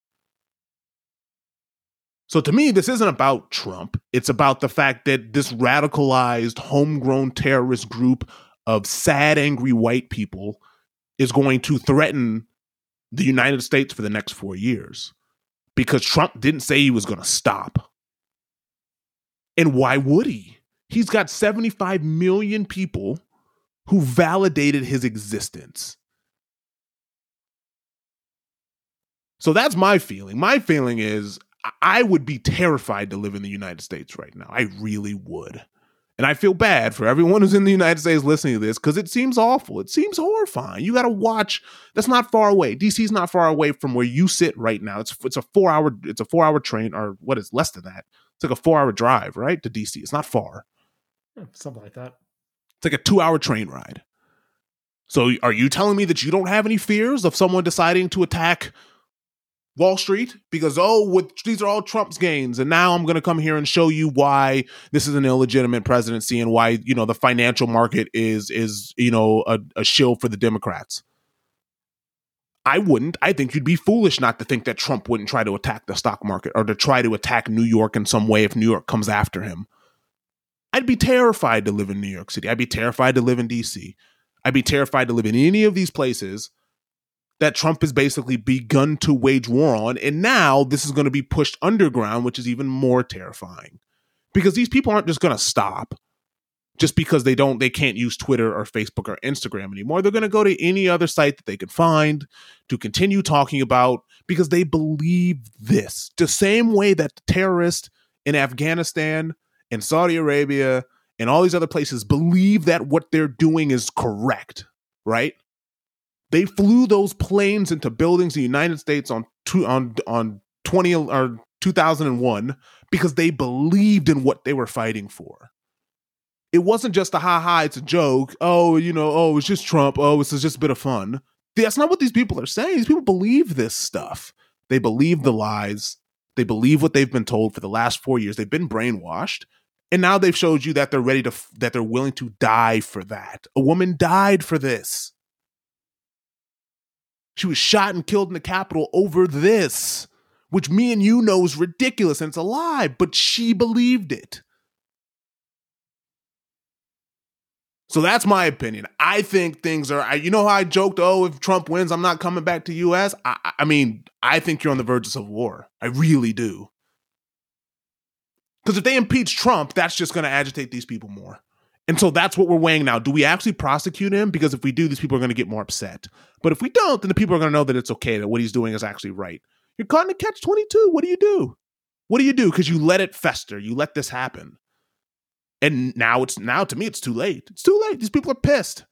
So to me, this isn't about Trump. It's about the fact that this radicalized, homegrown terrorist group of sad, angry white people is going to threaten the United States for the next four years because Trump didn't say he was going to stop. And why would he? He's got 75 million people who validated his existence. So that's my feeling. My feeling is I would be terrified to live in the United States right now. I really would. And I feel bad for everyone who's in the United States listening to this because it seems awful. It seems horrifying. You got to watch. That's not far away. DC's not far away from where you sit right now. It's it's a four hour it's a four hour train or what is less than that. It's like a four hour drive right to DC. It's not far. Something like that. It's like a two hour train ride. So are you telling me that you don't have any fears of someone deciding to attack Wall Street because oh, with, these are all Trump's gains, and now I'm going to come here and show you why this is an illegitimate presidency and why you know the financial market is is you know a, a shill for the Democrats. I wouldn't. I think you'd be foolish not to think that Trump wouldn't try to attack the stock market or to try to attack New York in some way if New York comes after him. I'd be terrified to live in New York City. I'd be terrified to live in DC. I'd be terrified to live in any of these places that Trump has basically begun to wage war on. And now this is going to be pushed underground, which is even more terrifying because these people aren't just going to stop just because they don't they can't use Twitter or Facebook or Instagram anymore. They're going to go to any other site that they can find to continue talking about because they believe this. The same way that the terrorists in Afghanistan and Saudi Arabia and all these other places believe that what they're doing is correct, right? They flew those planes into buildings in the United States on two, on on 20 or 2001 because they believed in what they were fighting for. It wasn't just a ha ha, it's a joke. Oh, you know, oh, it's just Trump. Oh, it's just a bit of fun. That's not what these people are saying. These people believe this stuff. They believe the lies. They believe what they've been told for the last four years. They've been brainwashed. And now they've showed you that they're ready to, that they're willing to die for that. A woman died for this. She was shot and killed in the Capitol over this, which me and you know is ridiculous and it's a lie, but she believed it. So that's my opinion. I think things are. You know how I joked, oh, if Trump wins, I'm not coming back to U.S. I, I mean, I think you're on the verge of civil war. I really do. Because if they impeach Trump, that's just going to agitate these people more. And so that's what we're weighing now. Do we actually prosecute him? Because if we do, these people are going to get more upset. But if we don't, then the people are going to know that it's okay, that what he's doing is actually right. You're caught in a catch 22. What do you do? What do you do? Because you let it fester. You let this happen. And now it's now to me, it's too late. It's too late. These people are pissed.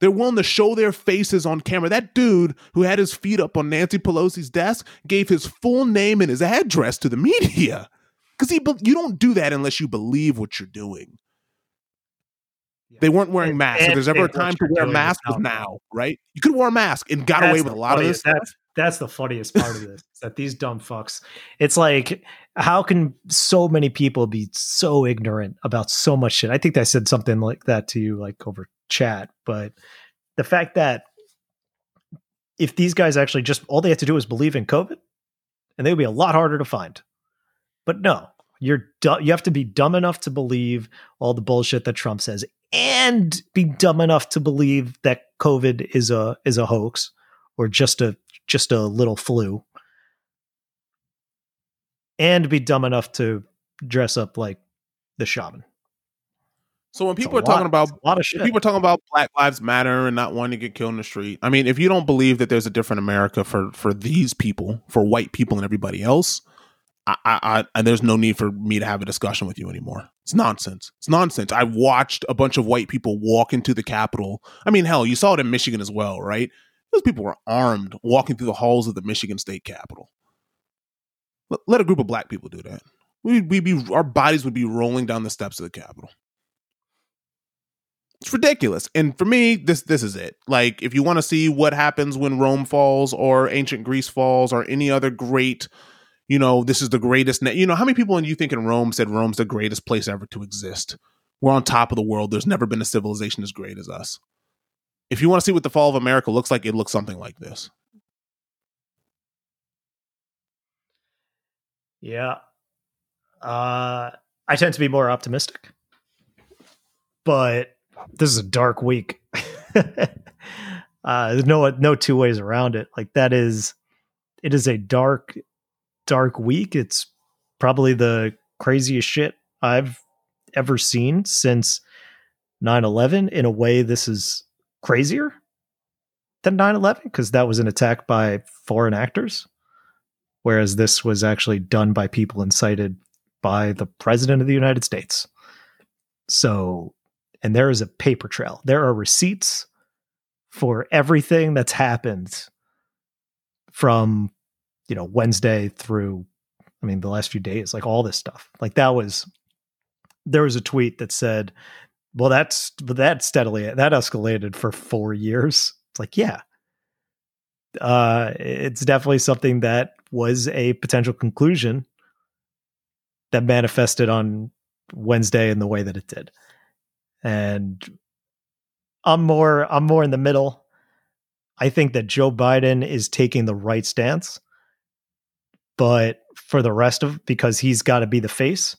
They're willing to show their faces on camera. That dude who had his feet up on Nancy Pelosi's desk gave his full name and his address to the <laughs> media. Because you don't do that unless you believe what you're doing. They weren't wearing masks. if there's ever a time to wear a mask, was now, right? You could wear a mask and got That's away with a lot of this. That's, that's the funniest part of this. that these dumb fucks. It's like, how can so many people be so ignorant about so much shit? I think I said something like that to you, like over chat. But the fact that if these guys actually just all they have to do is believe in COVID, and they would be a lot harder to find. But no, you're du- you have to be dumb enough to believe all the bullshit that Trump says, and be dumb enough to believe that COVID is a is a hoax or just a just a little flu, and be dumb enough to dress up like the shaman. So when people are lot- talking about a lot of shit. people are talking about Black Lives Matter and not wanting to get killed in the street. I mean, if you don't believe that there's a different America for for these people, for white people and everybody else, I, I, and there's no need for me to have a discussion with you anymore. It's nonsense. It's nonsense. I've watched a bunch of white people walk into the Capitol. I mean, hell, you saw it in Michigan as well, right? Those people were armed walking through the halls of the Michigan State Capitol. Let, let a group of black people do that. We'd, we'd be our bodies would be rolling down the steps of the Capitol it's ridiculous. And for me, this this is it. Like, if you want to see what happens when Rome falls or ancient Greece falls or any other great, you know, this is the greatest. Na- you know, how many people in you think in Rome said Rome's the greatest place ever to exist? We're on top of the world. There's never been a civilization as great as us. If you want to see what the fall of America looks like, it looks something like this. Yeah. Uh, I tend to be more optimistic, but this is a dark week. <laughs> uh, there's no no two ways around it. Like that is, it is a dark, dark week. It's probably the craziest shit I've ever seen since 9-11 in a way this is crazier than 9-11 because that was an attack by foreign actors whereas this was actually done by people incited by the president of the United States. So, and there is a paper trail. There are receipts for everything that's happened from, you know, Wednesday through, I mean, the last few days, like all this stuff. Like that was, there was a tweet that said, well, that's, that steadily, that escalated for four years. It's like, yeah, uh, it's definitely something that was a potential conclusion that manifested on Wednesday in the way that it did. And I'm more I'm more in the middle. I think that Joe Biden is taking the right stance. But for the rest of because he's got to be the face.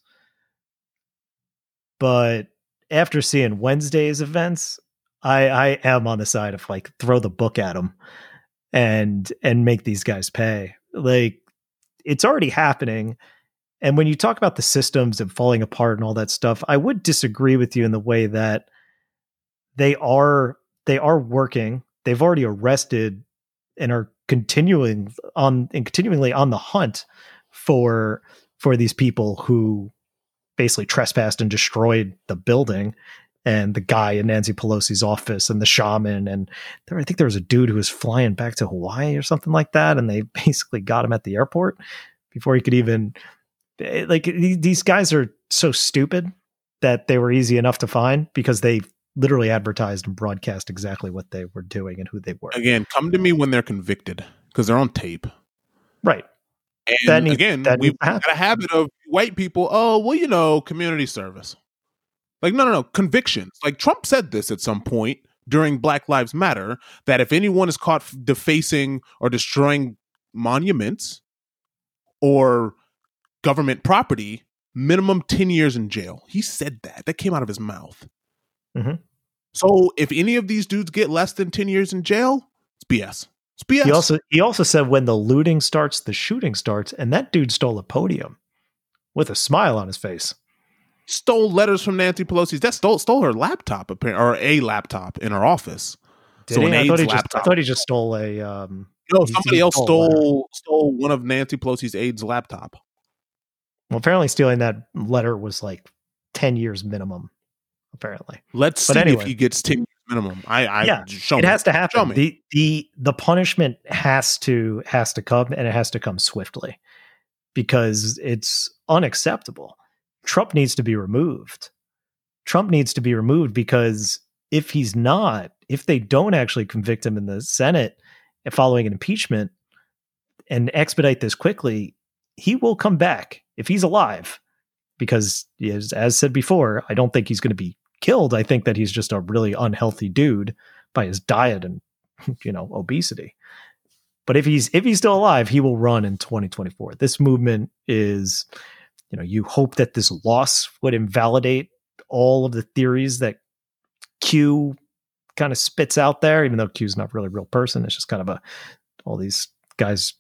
But after seeing Wednesday's events, I I am on the side of like throw the book at him and and make these guys pay. Like it's already happening. And when you talk about the systems and falling apart and all that stuff, I would disagree with you in the way that they are they are working. They've already arrested and are continuing on and continually on the hunt for for these people who basically trespassed and destroyed the building and the guy in Nancy Pelosi's office and the shaman. And there I think there was a dude who was flying back to Hawaii or something like that. And they <laughs> basically got him at the airport before he could even eh, like these guys are so stupid that they were easy enough to find because they literally advertised and broadcast exactly what they were doing and who they were. Again, come to me when they're convicted because they're on tape. Right. And That needs- again, that we've got a habit of white people, oh, well, you know, community service. Like, no, no, no, convictions. Like, Trump said this at some point during Black Lives Matter that if anyone is caught defacing or destroying monuments or government property, minimum 10 years in jail. He said that. That came out of his mouth. Mhm. So if any of these dudes get less than 10 years in jail, it's BS. It's BS. He also he also said when the looting starts, the shooting starts, and that dude stole a podium with a smile on his face. stole letters from Nancy Pelosi's. That stole stole her laptop, apparently, or a laptop in her office. Did So he? I thought he just I thought he just stole a um No, somebody else stole stole one of Nancy Pelosi's aides' laptop. well apparently stealing that letter was like 10 years minimum apparently. Let's But see anyway. if he gets ten years minimum. I, I Yeah, show it me. has to Show happen. me. The the the punishment has to has to come and it has to come swiftly because it's unacceptable. Trump needs to be removed. Trump needs to be removed because if he's not, if they don't actually convict him in the Senate following an impeachment and expedite this quickly, he will come back if he's alive. Because as, said before, I don't think he's going to be killed. I think that he's just a really unhealthy dude by his diet and <laughs> you know obesity. But if he's if he's still alive, he will run in 2024. This movement is, you know, you hope that this loss would invalidate all of the theories that Q kind of spits out there, even though Q's not really a real person. It's just kind of a all these guys,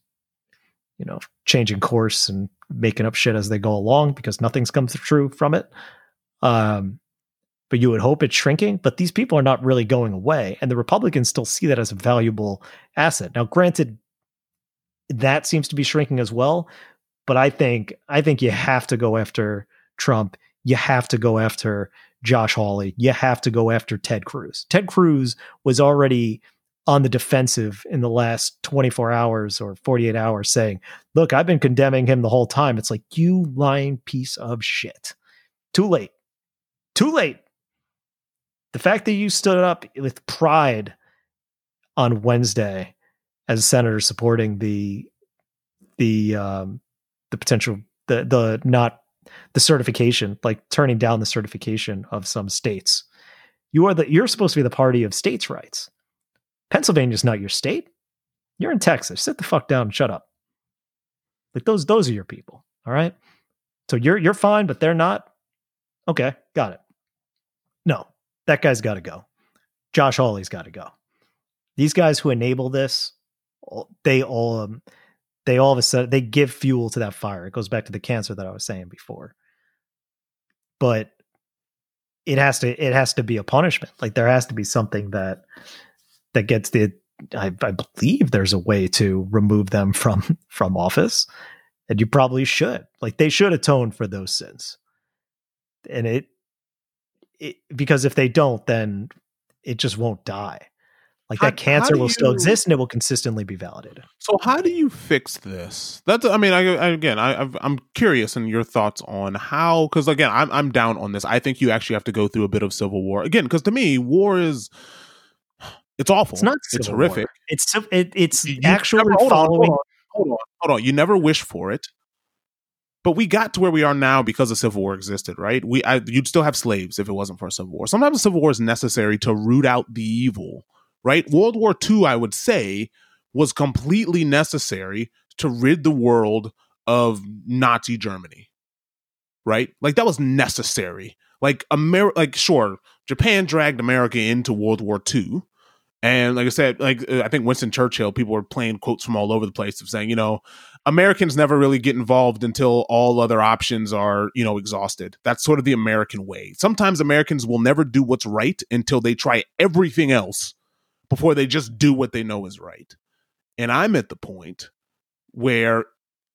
you know, changing course and making up shit as they go along because nothing's come true from it. Um, but you would hope it's shrinking. But these people are not really going away, and the Republicans still see that as a valuable asset. Now, granted, that seems to be shrinking as well. But I think I think you have to go after Trump. You have to go after Josh Hawley. You have to go after Ted Cruz. Ted Cruz was already on the defensive in the last 24 hours or 48 hours saying, Look, I've been condemning him the whole time. It's like, you lying piece of shit. Too late. Too late. The fact that you stood up with pride on Wednesday as a senator supporting the the um the potential the the not the certification like turning down the certification of some states you are the you're supposed to be the party of states rights pennsylvania's not your state. You're in texas. Sit the fuck down and shut up. Like those those are your people all right? So you're you're fine but they're not? Okay got it. No that guy's got to go. Josh hawley's got to go. These guys who enable this they all um, they all of a sudden they give fuel to that fire. It goes back to the cancer that I was saying before. But it has to it has to be a punishment. Like there has to be something that that gets the I, I believe there's a way to remove them from <laughs> from office. And you probably should. Like they should atone for those sins. And it it because if they don't, then it just won't die. Like How- that cancer will still exist and it will consistently be validated. So how do you fix this? That's I mean, I, I again, I, I'm curious in your thoughts on how because again, I'm I'm down on this. I think you actually have to go through a bit of civil war again because to me, war is it's awful. It's not It's civil war. horrific. It's it, it's You- actually never- hold on, following. hold on, hold on, hold on. You never wish for it, but we got to where we are now because a civil war existed, right? We I, you'd still have slaves if it wasn't for a civil war. Sometimes a civil war is necessary to root out the evil, right? World War II, I would say, was completely necessary to rid the world of Nazi Germany, right? Like that was necessary. Like Amer, like sure, Japan dragged America into World War II. And like I said, like uh, I think Winston Churchill, people were playing quotes from all over the place of saying, you know, Americans never really get involved until all other options are, you know, exhausted. That's sort of the American way. Sometimes Americans will never do what's right until they try everything else before they just do what they know is right. And I'm at the point where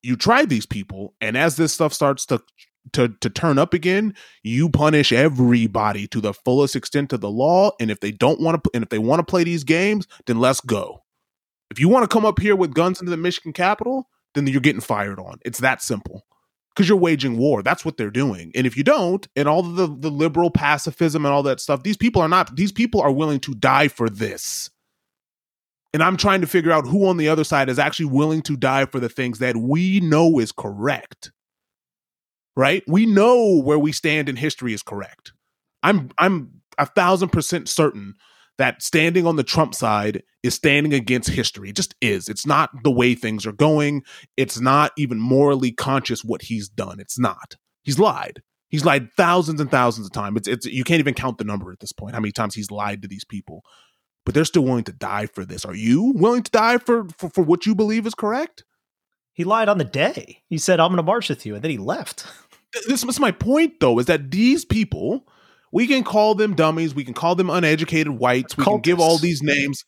you try these people, and as this stuff starts to to to turn up again, you punish everybody to the fullest extent of the law. And if they don't want to, and if they want to play these games, then let's go. If you want to come up here with guns into the Michigan Capitol, then you're getting fired on. It's that simple. Because you're waging war. That's what they're doing. And if you don't, and all the the liberal pacifism and all that stuff, these people are not. These people are willing to die for this. And I'm trying to figure out who on the other side is actually willing to die for the things that we know is correct. Right? We know where we stand in history is correct. I'm I'm a thousand percent certain that standing on the Trump side is standing against history. It just is. It's not the way things are going. It's not even morally conscious what he's done. It's not. He's lied. He's lied thousands and thousands of times. It's it's you can't even count the number at this point. How many times he's lied to these people. But they're still willing to die for this. Are you willing to die for for, for what you believe is correct? He lied on the day. He said, "I'm going to march with you," and then he left. This is my point though, is that these people, we can call them dummies, we can call them uneducated whites, we can give all these names.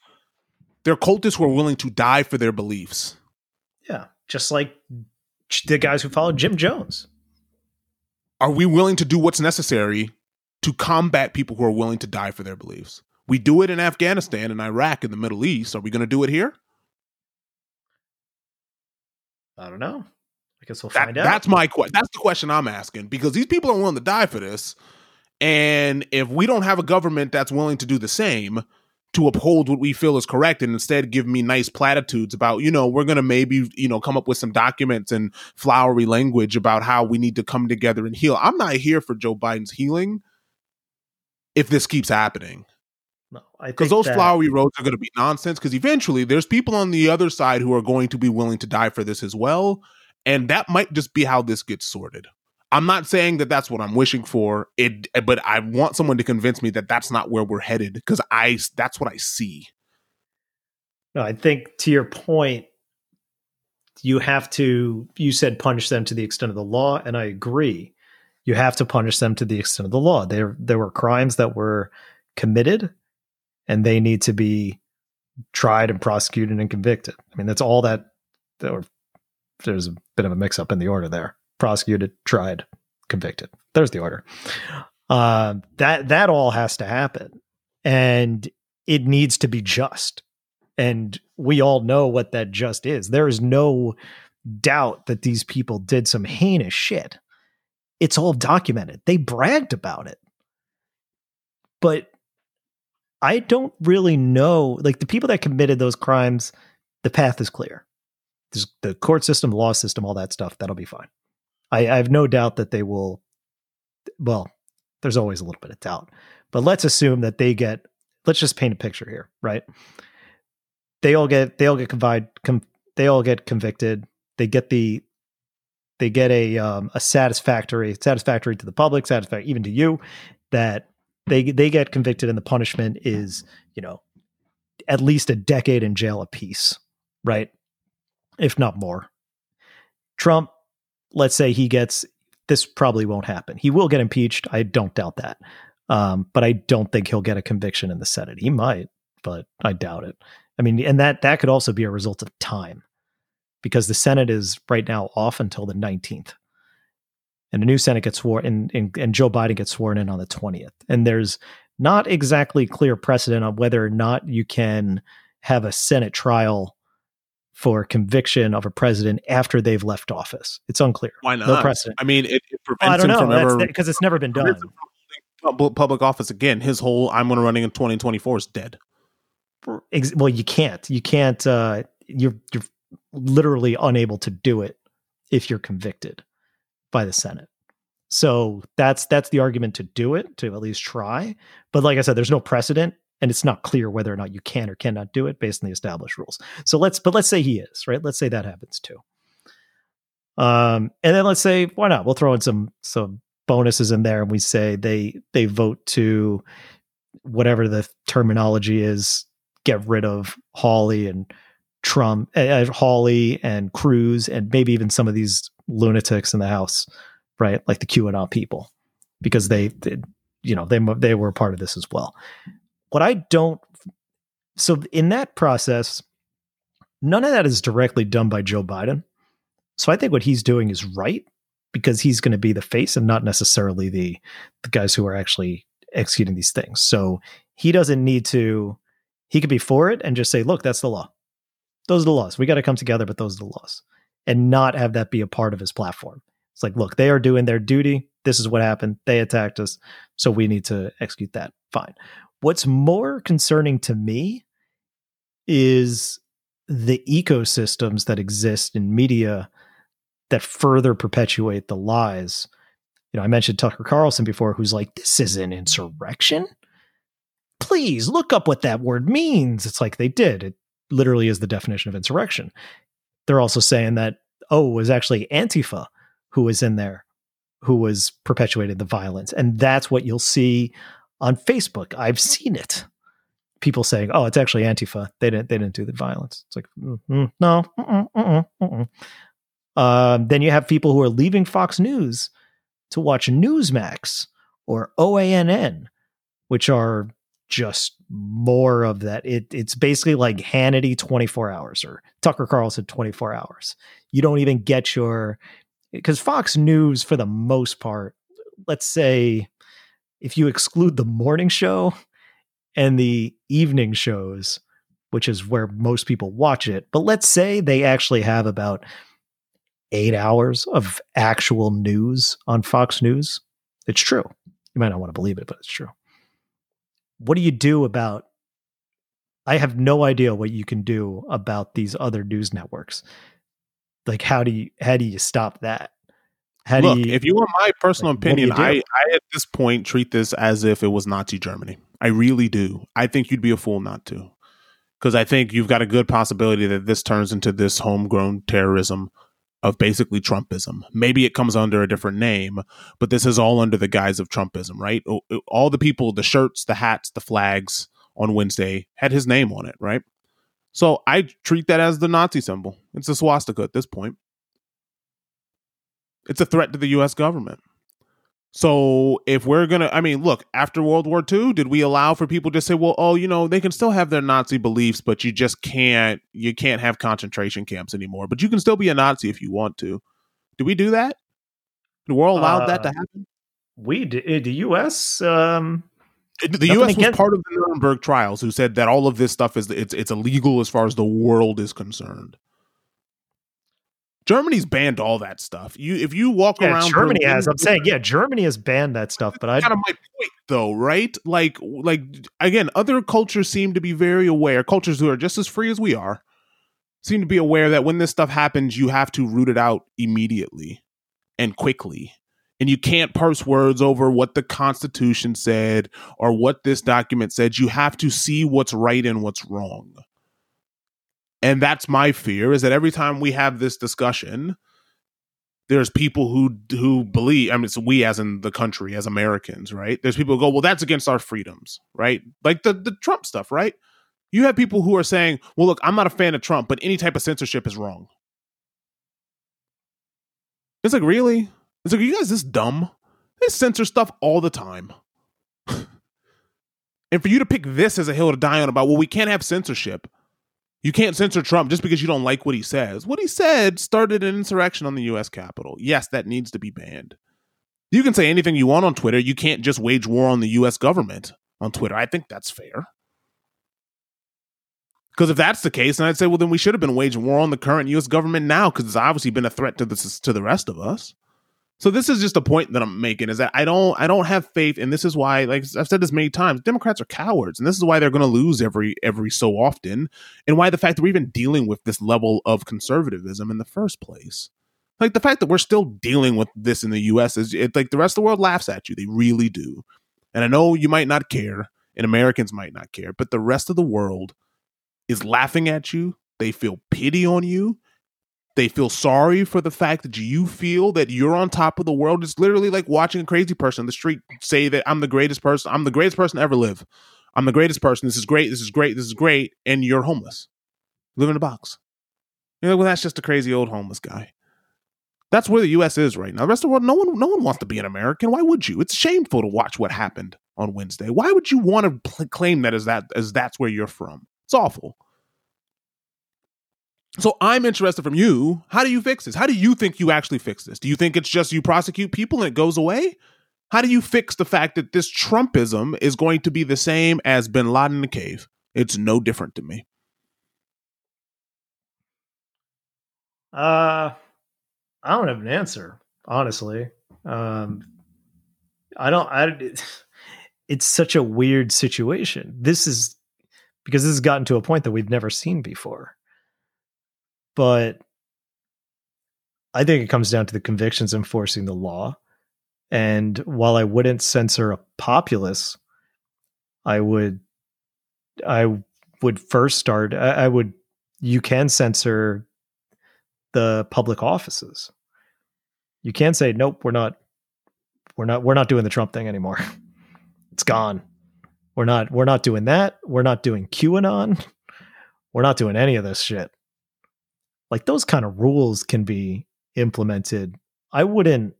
They're cultists who are willing to die for their beliefs. Yeah, just like the guys who followed Jim Jones. are we willing to do what's necessary to combat people who are willing to die for their beliefs? We do it in Afghanistan and Iraq in the Middle East. Are we going to do it here? I don't know. I guess we'll That- find out. That's my question. That's the question I'm asking because these people are willing to die for this, and if we don't have a government that's willing to do the same to uphold what we feel is correct, and instead give me nice platitudes about, you know, we're going to maybe, you know, come up with some documents and flowery language about how we need to come together and heal. I'm not here for Joe Biden's healing if this keeps happening no, I because those that- flowery roads are going to be nonsense because eventually there's people on the other side who are going to be willing to die for this as well and that might just be how this gets sorted i'm not saying that that's what i'm wishing for it but i want someone to convince me that that's not where we're headed because i that's what i see No, I think to your point, you have to, you said punish them to the extent of the law, and I agree. You have to punish them to the extent of the law. There, there were crimes that were committed, and they need to be tried and prosecuted and convicted. I mean, that's all that. There, there's a bit of a mix up in the order there: prosecuted, tried, convicted. There's the order. Uh, that that all has to happen, and it needs to be just and we all know what that just is. There is no doubt that these people did some heinous shit. It's all documented. They bragged about it. But I don't really know. Like the people that committed those crimes, the path is clear. There's the court system, the law system, all that stuff, that'll be fine. I, I have no doubt that they will. Well, there's always a little bit of doubt. But let's assume that they get, let's just paint a picture here, right? they all get they all get convicted com, they all get convicted they get the they get a um, a satisfactory satisfactory to the public satisfactory even to you that they they get convicted and the punishment is you know at least a decade in jail apiece right? If not more. Trump let's say he gets this probably won't happen. He will get impeached. I don't doubt that. Um, but i don't think he'll get a conviction in the senate. He might but i doubt it. I mean, and that that could also be a result of time, because the Senate is right now off until the nineteenth, and a new Senate gets sworn, and, and and Joe Biden gets sworn in on the twentieth, and there's not exactly clear precedent on whether or not you can have a Senate trial for conviction of a president after they've left office. It's unclear. why not No precedent. i mean it, it Well, I prevents don't him from ever because it's never been done. prevents him from holding pub- public office again his whole i'm going to running in 2024 is dead well you can't you can't uh you're you're literally unable to do it if you're convicted by the senate. So that's that's the argument to do it to at least try. But like i said there's no precedent and it's not clear whether or not you can or cannot do it based on the established rules. So let's but let's say he is right? Let's say that happens too. Um and then let's say why not? We'll throw in some some bonuses in there and we say they they vote to whatever the terminology is get rid of Hawley and Trump, uh, Hawley and Cruz, and maybe even some of these lunatics in the House, right? Like the QAnon people, because they, they you know, they they were part of this as well. What I don't, so in that process, none of that is directly done by Joe Biden. So I think what he's doing is right because he's going to be the face and not necessarily the the guys who are actually executing these things. So he doesn't need to he could be for it and just say, look, that's the law. Those are the laws. We got to come together, but those are the laws. And not have that be a part of his platform. It's like, look, they are doing their duty. This is what happened. They attacked us. So we need to execute that. Fine. What's more concerning to me is the ecosystems that exist in media that further perpetuate the lies. You know, I mentioned Tucker Carlson before, who's like, this is an insurrection please look up what that word means. It's like they did. It literally is the definition of insurrection. They're also saying that, oh, was actually Antifa who was in there, who was perpetuated the violence. And that's what you'll see on Facebook. I've seen it. People saying, oh, it's actually Antifa. They didn't, they didn't do the violence. It's like, mm-mm, no. Mm-mm, mm-mm. Um, then you have people who are leaving Fox News to watch Newsmax or OANN, which are just more of that. It, it's basically like Hannity 24 hours or Tucker Carlson 24 hours. You don't even get your, because Fox News, for the most part, let's say if you exclude the morning show and the evening shows, which is where most people watch it. But let's say they actually have about eight hours of actual news on Fox News. It's true. You might not want to believe it, but it's true. What do you do about? I have no idea what you can do about these other news networks. Like, how do you how do you stop that? How Look, do you, if you want my personal like, what do opinion, do? I, I at this point treat this as if it was Nazi Germany. I really do. I think you'd be a fool not to. Because I think you've got a good possibility that this turns into this homegrown terrorism of basically Trumpism. Maybe it comes under a different name, but this is all under the guise of Trumpism, right? All the people, the shirts, the hats, the flags on Wednesday had his name on it, right? So I treat that as the Nazi symbol. It's a swastika at this point. It's a threat to the US government. So if we're gonna, I mean, look, after World War II, did we allow for people to say, well, oh, you know, they can still have their Nazi beliefs, but you just can't, you can't have concentration camps anymore. But you can still be a Nazi if you want to. Do we do that? The world allowed that to Uh, happen. we did the U.S. Um, The nothing U.S. was against- part of the Nuremberg trials, who said that all of this stuff is it's it's illegal as far as the world is concerned. Germany's banned all that stuff. You if you walk yeah, around Germany Berlin- has. I'm saying, yeah, Germany has banned that stuff, but I kind of my point though right like like again other cultures seem to be very aware cultures who are just as free as we are seem to be aware that when this stuff happens you have to root it out immediately and quickly and you can't parse words over what the constitution said or what this document said you have to see what's right and what's wrong and that's my fear is that every time we have this discussion there's people who who believe i mean it's we as in the country as americans right? There's people who go well that's against our freedoms right? Like the the trump stuff right? You have people who are saying well look i'm not a fan of trump but any type of censorship is wrong. It's like really? It's like you guys this dumb? They censor stuff all the time. <laughs> And for you to pick this as a hill to die on about well we can't have censorship you can't censor Trump just because you don't like what he says. What he said started an insurrection on the US Capitol. Yes, that needs to be banned. You can say anything you want on Twitter. You can't just wage war on the US government on Twitter. I think that's fair. Because if that's the case, then I'd say, well, then we should have been waging war on the current U.S. government now, because it's obviously been a threat to the to the rest of us. So this is just a point that I'm making is that I don't I don't have faith, and this is why, like I've said this many times, Democrats are cowards, and this is why they're going to lose every every so often, and why the fact that we're even dealing with this level of conservatism in the first place. Like the fact that we're still dealing with this in the U.S. is it, like the rest of the world laughs at you. They really do, and I know you might not care, and Americans might not care, but the rest of the world is laughing at you. They feel pity on you. They feel sorry for the fact that you feel that you're on top of the world. It's literally like watching a crazy person on the street say that I'm the greatest person. I'm the greatest person ever live. I'm the greatest person. This is great. This is great. This is great. And you're homeless. Live in a box. You're like, well, that's just a crazy old homeless guy. That's where the U.S. is right now. The rest of the world, no one, no one wants to be an American. Why would you? It's shameful to watch what happened on Wednesday. Why would you want to pl- claim that as that as that's where you're from? It's awful. So I'm interested from you. How do you fix this? How do you think you actually fix this? Do you think it's just you prosecute people and it goes away? How do you fix the fact that this Trumpism is going to be the same as Bin Laden in the cave? It's no different to me. Uh, I don't have an answer, honestly. Um, I don't. I. <laughs> It's such a weird situation. This is because this has gotten to a point that we've never seen before. But I think it comes down to the convictions enforcing the law. And while I wouldn't censor a populace, I would, I would first start. I, I would. You can censor the public offices. You can't say nope. We're not. We're not. We're not doing the Trump thing anymore. <laughs> It's gone. We're not. We're not doing that. We're not doing QAnon. <laughs> We're not doing any of this shit. Like those kind of rules can be implemented. I wouldn't.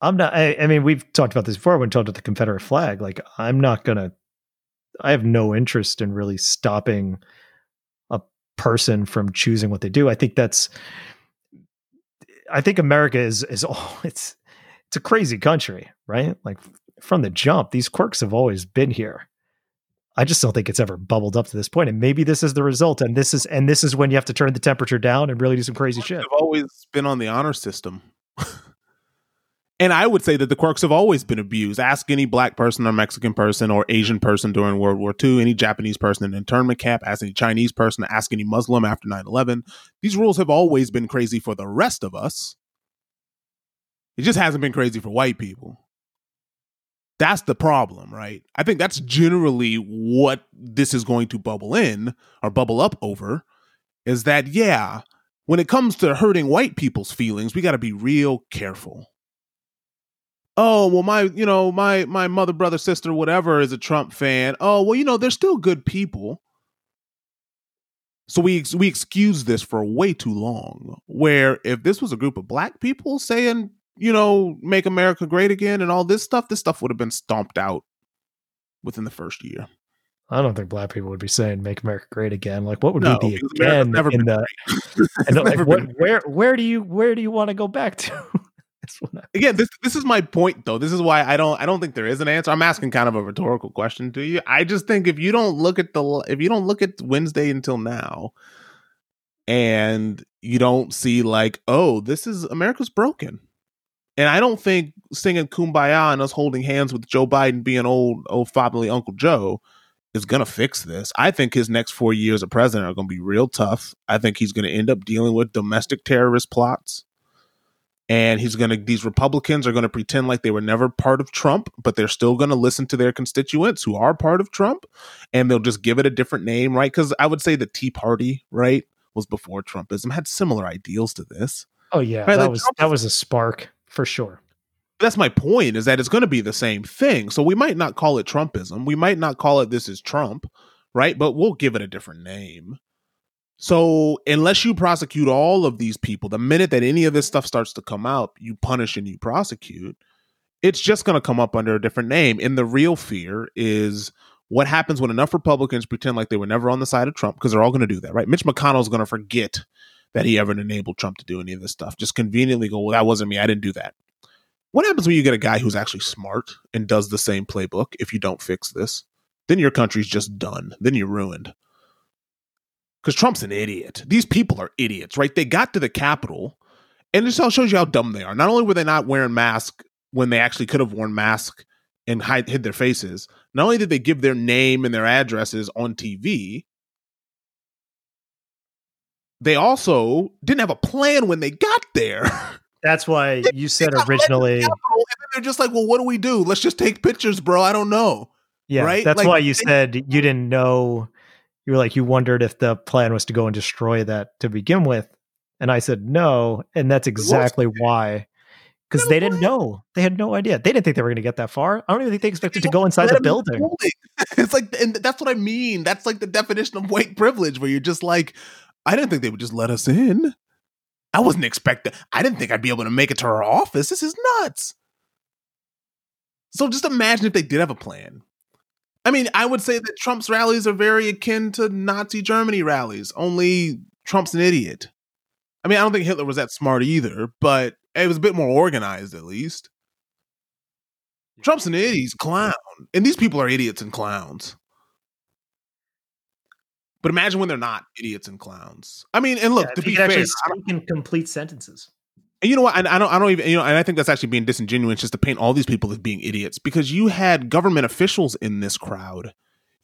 I'm not. I, I mean, we've talked about this before when talked about the Confederate flag. Like, I'm not gonna. I have no interest in really stopping a person from choosing what they do. I think that's. I think America is is all <laughs> it's it's a crazy country, right? Like from the jump, these quirks have always been here. I just don't think it's ever bubbled up to this point. And maybe this is the result. And this is and this is when you have to turn the temperature down and really do some crazy shit. I've always been on the honor system. <laughs> and I would say that the quirks have always been abused. Ask any black person or Mexican person or Asian person during World War II, any Japanese person in an internment camp, ask any Chinese person, ask any Muslim after 9 11. These rules have always been crazy for the rest of us. It just hasn't been crazy for white people. That's the problem, right? I think that's generally what this is going to bubble in or bubble up over is that, yeah, when it comes to hurting white people's feelings, we got to be real careful. Oh, well, my, you know, my my mother, brother, sister, whatever is a Trump fan. Oh, well, you know, they're still good people. So we we excuse this for way too long. Where if this was a group of black people saying you know, make America great again and all this stuff, this stuff would have been stomped out within the first year. I don't think black people would be saying "Make America Great Again." Like, what would no, be the again never in the? <laughs> and like, what, where where do you where do you want to go back to? <laughs> again, this this is my point though. This is why I don't I don't think there is an answer. I'm asking kind of a rhetorical question to you. I just think if you don't look at the if you don't look at Wednesday until now, and you don't see like, oh, this is America's broken and I don't think singing "Kumbaya" and us holding hands with Joe Biden being old, old fatherly Uncle Joe is going to fix this. I think his next four years of president are going to be real tough. I think he's going to end up dealing with domestic terrorist plots. And he's going to, these Republicans are going to pretend like they were never part of Trump, but they're still going to listen to their constituents who are part of Trump. And they'll just give it a different name, right? Because I would say the Tea Party, right, was before Trumpism, had similar ideals to this. Oh, yeah. Right? That, like was, Trump that was a spark for sure. That's my point is that it's going to be the same thing. So we might not call it Trumpism. We might not call it this is Trump, right? But we'll give it a different name. So unless you prosecute all of these people, the minute that any of this stuff starts to come out, you punish and you prosecute, it's just going to come up under a different name. And the real fear is what happens when enough Republicans pretend like they were never on the side of Trump because they're all going to do that, right? Mitch McConnell's going to forget that he ever enabled Trump to do any of this stuff. Just conveniently go, well, that wasn't me. I didn't do that. What happens when you get a guy who's actually smart and does the same playbook if you don't fix this? Then your country's just done. Then you're ruined. Because Trump's an idiot. These people are idiots, right? They got to the Capitol, and this all shows you how dumb they are. Not only were they not wearing masks when they actually could have worn masks and hide, hid their faces, not only did they give their name and their addresses on TV, they also didn't have a plan when they got there. <laughs> That's why you said originally. The they're just like, well, what do we do? Let's just take pictures, bro. I don't know. Yeah, right. That's like, why you they, said you didn't know. You were like you wondered if the plan was to go and destroy that to begin with, and I said no, and that's exactly why. Because they didn't know, they had no idea. They didn't think they were going to get that far. I don't even think they expected to go inside the building. <laughs> It's like, and that's what I mean. That's like the definition of white privilege, where you're just like, I didn't think they would just let us in. I wasn't expecting. I didn't think I'd be able to make it to her office. This is nuts. So just imagine if they did have a plan. I mean, I would say that Trump's rallies are very akin to Nazi Germany rallies, only Trump's an idiot. I mean, I don't think Hitler was that smart either, but it was a bit more organized at least. Trump's an idiot, he's a clown. And these people are idiots and clowns. But imagine when they're not idiots and clowns. I mean, and look, yeah, to be fair, speak in complete sentences. And you know what? I, I, don't. I don't even. You know, and I think that's actually being disingenuous just to paint all these people as being idiots because you had government officials in this crowd.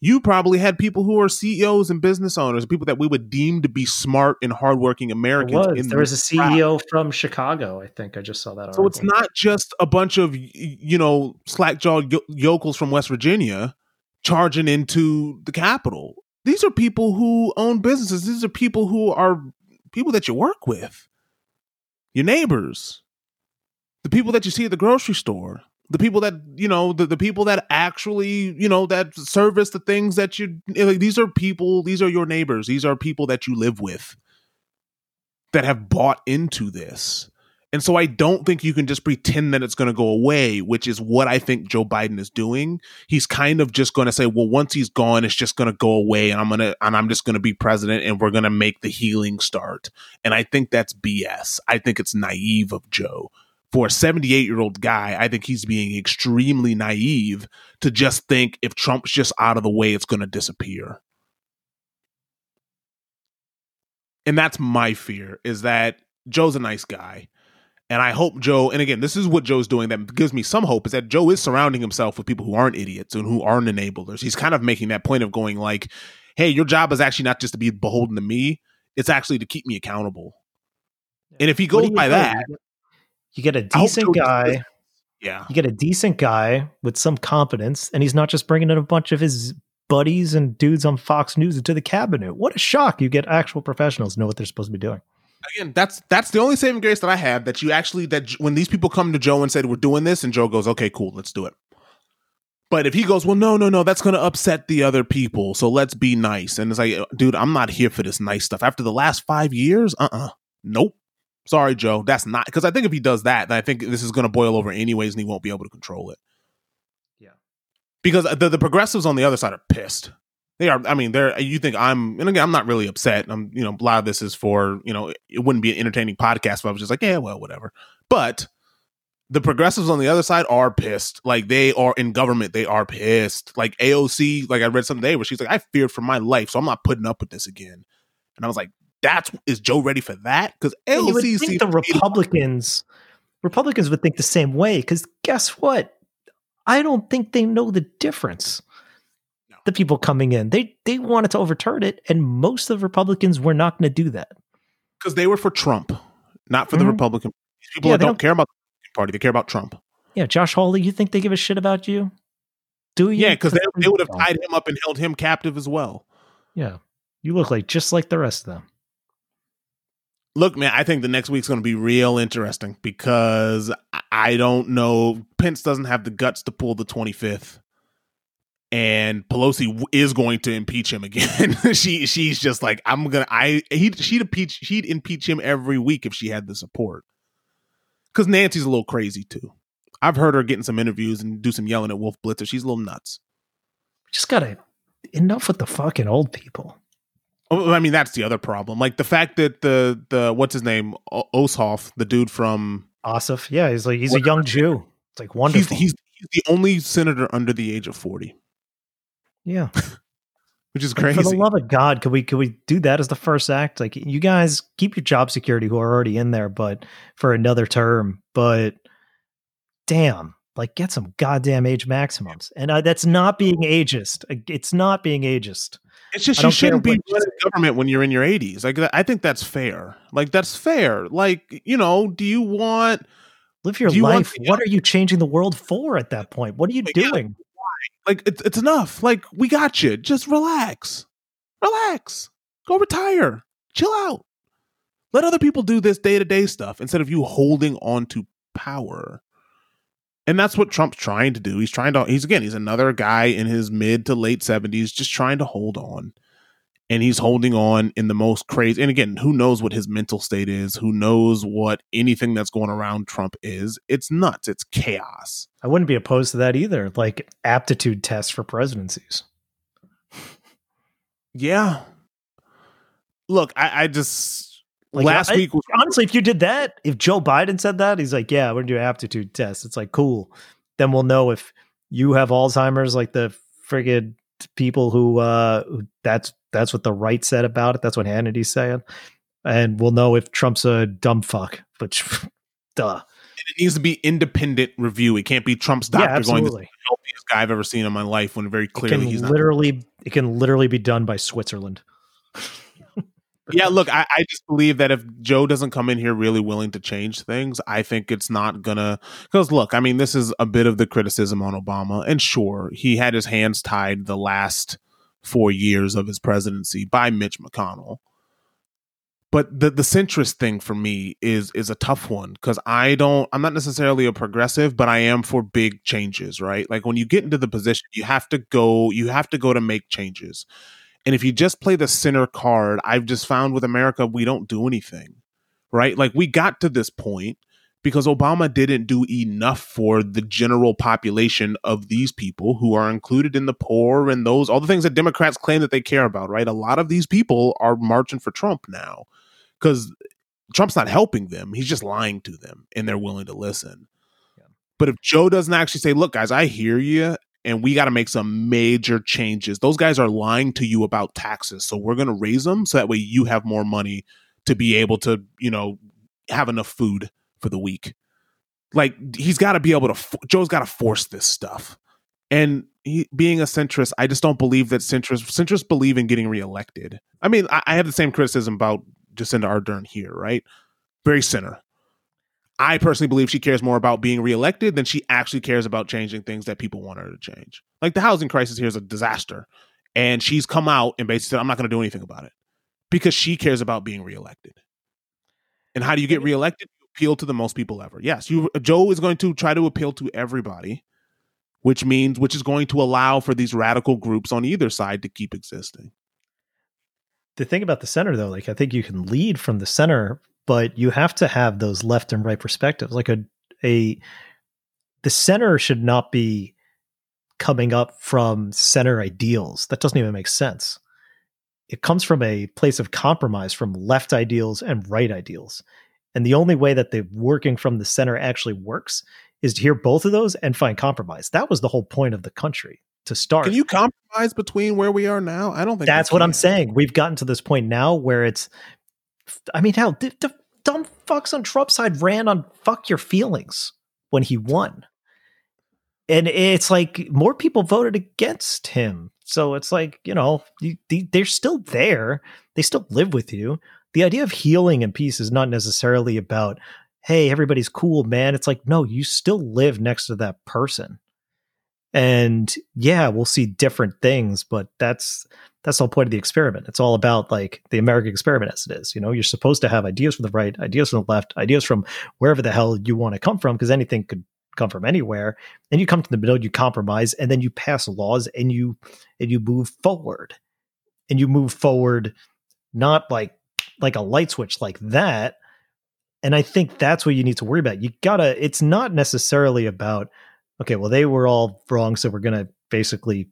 You probably had people who are CEOs and business owners, people that we would deem to be smart and hardworking Americans. There was, there was a CEO crowd. from Chicago. I think I just saw that. Article. So it's not just a bunch of you know slack-jawed yokels from West Virginia charging into the Capitol these are people who own businesses. These are people who are people that you work with, your neighbors, the people that you see at the grocery store, the people that you know, the, the people that actually you know that service the things that you like. These are people. These are your neighbors. These are people that you live with that have bought into this. And so I don't think you can just pretend that it's going to go away, which is what I think Joe Biden is doing. He's kind of just going to say, well, once he's gone, it's just going to go away and I'm going to and I'm just going to be president and we're going to make the healing start. And I think that's BS. I think it's naive of Joe for a 78 year old guy, I think he's being extremely naive to just think if Trump's just out of the way, it's going to disappear. And that's my fear is that Joe's a nice guy. And I hope Joe, and again, this is what Joe's doing that gives me some hope is that Joe is surrounding himself with people who aren't idiots and who aren't enablers. He's kind of making that point of going like, hey, your job is actually not just to be beholden to me, it's actually to keep me accountable. And if he goes by that, you get a decent guy. Yeah. You get a decent guy with some competence, and he's not just bringing in a bunch of his buddies and dudes on Fox News into the cabinet. What a shock! You get actual professionals know what they're supposed to be doing. Again, that's that's the only saving grace that I have. That you actually that when these people come to Joe and said we're doing this, and Joe goes, "Okay, cool, let's do it." But if he goes, well, no, no, no, that's going to upset the other people. So let's be nice. And it's like, dude, I'm not here for this nice stuff. After the last five years, uh uh Nope. Sorry, Joe. That's not because I think if he does that, then I think this is going to boil over anyways, and he won't be able to control it. Yeah, because the the progressives on the other side are pissed. They are. I mean, they're. You think I'm? And again, I'm not really upset. I'm. You know, a lot of this is for. You know, it wouldn't be an entertaining podcast. But I was just like, yeah, well, whatever. But the progressives on the other side are pissed. Like they are in government, they are pissed. Like AOC, like I read something today where she's like, I feared for my life, so I'm not putting up with this again. And I was like, that's is Joe ready for that? Because AOC think the Republicans Republicans would think the same way. Because guess what? I don't think they know the difference. The people coming in, they they wanted to overturn it, and most of the Republicans were not going to do that because they were for Trump, not for mm-hmm. the Republican. People yeah, that don't, don't care about the party; they care about Trump. Yeah, Josh Hawley, you think they give a shit about you? Do you? Yeah, because they, they would have tied him up and held him captive as well. Yeah, you look like just like the rest of them look, man, I think the next week's going to be real interesting because I don't know. Pence doesn't have the guts to pull the 25th. And Pelosi is going to impeach him again. <laughs> she she's just like I'm gonna I he she'd impeach she'd impeach him every week if she had the support. Because Nancy's a little crazy too. I've heard her getting some interviews and do some yelling at Wolf Blitzer. She's a little nuts. Just gotta enough with the fucking old people. Oh, I mean, that's the other problem. Like the fact that the the what's his name o- Ossoff, the dude from Ossoff, yeah, he's like he's a young Jew. It's like wonderful. He's, he's, he's the only senator under the age of forty. Yeah, which is crazy. Like for the love of God, could we could we do that as the first act? Like you guys keep your job security who are already in there, but for another term. But damn, like get some goddamn age maximums, and uh, that's not being ageist. It's not being ageist. It's just you shouldn't be running government when you're in your 80s. Like I think that's fair. Like that's fair. Like you know, do you want live your you life? what are you changing the world for at that point? What are you doing? Like it's it's enough. Like we got you. Just relax, relax. Go retire. Chill out. Let other people do this day to day stuff instead of you holding on to power. And that's what Trump's trying to do. He's trying to, he's again, he's another guy in his mid to late 70s just trying to hold on. And he's holding on in the most crazy. And again, who knows what his mental state is? Who knows what anything that's going around Trump is? It's nuts. It's chaos. I wouldn't be opposed to that either. Like aptitude tests for presidencies. yeah. Look, I, I just like, last I, week, was- honestly, if you did that, if Joe Biden said that, he's like, "Yeah, we're gonna do an aptitude tests It's like, cool. Then we'll know if you have Alzheimer's, like the friggin' people who uh that's that's what the right said about it. That's what Hannity's saying, and we'll know if Trump's a dumb fuck. Which, <laughs> duh. It needs to be independent review. It can't be Trump's doctor yeah, going. This is the healthiest guy I've ever seen in my life. When very clearly he's literally, not. it can literally be done by Switzerland <laughs> yeah, look, I, I, just believe that if Joe doesn't come in here really willing to change things, I think it's not gonna. Because look, I mean, this is a bit of the criticism on Obama, and sure, he had his hands tied the last four years of his presidency by Mitch McConnell. But the the centrist thing for me is is a tough one because I don't. I'm not necessarily a progressive, but I am for big changes. Right, like when you get into the position, you have to go. You have to go to make changes and if you just play the center card, I've just found with America, we don't do anything, right? Like we got to this point because Obama didn't do enough for the general population of these people who are included in the poor and those, all the things that Democrats claim that they care about, right? A lot of these people are marching for Trump now because Trump's not helping them. He's just lying to them and they're willing to listen. Yeah. But if Joe doesn't actually say, look, guys, I hear you and we got to make some major changes. Those guys are lying to you about taxes. So we're going to raise them so that way you have more money to be able to, you know, have enough food for the week. Like he's got to be able to, Joe's got to force this stuff. And he, being a centrist, I just don't believe that centrists, centrists believe in getting reelected. I mean, I, I have the same criticism about Jacinda Ardern here, right? Very center. I personally believe she cares more about being reelected than she actually cares about changing things that people want her to change. Like the housing crisis here is a disaster. And she's come out and basically said, I'm not going to do anything about it because she cares about being reelected. And how do you get reelected? Appeal to the most people ever. Yes, you Joe is going to try to appeal to everybody, which means which is going to allow for these radical groups on either side to keep existing. The thing about the center though, like I think you can lead from the center but you have to have those left and right perspectives. Like a a the center should not be coming up from center ideals. That doesn't even make sense. It comes from a place of compromise from left ideals and right ideals. And the only way that the working from the center actually works is to hear both of those and find compromise. That was the whole point of the country to start. Can you compromise between where we are now? I don't think that's what I'm saying. We've gotten to this point now where it's I mean, hell, the, the dumb fucks on Trump's side ran on fuck your feelings when he won. And it's like more people voted against him. So it's like, you know, they're still there. They still live with you. The idea of healing and peace is not necessarily about, hey, everybody's cool, man. It's like, no, you still live next to that person. And yeah, we'll see different things, but that's that's the whole point of the experiment. It's all about like the American experiment as it is. You know, you're supposed to have ideas from the right, ideas from the left, ideas from wherever the hell you want to come from, because anything could come from anywhere. And you come to the middle, you compromise, and then you pass laws and you and you move forward. And you move forward not like like a light switch like that. And I think that's what you need to worry about. You gotta, it's not necessarily about, okay, well, they were all wrong, so we're gonna basically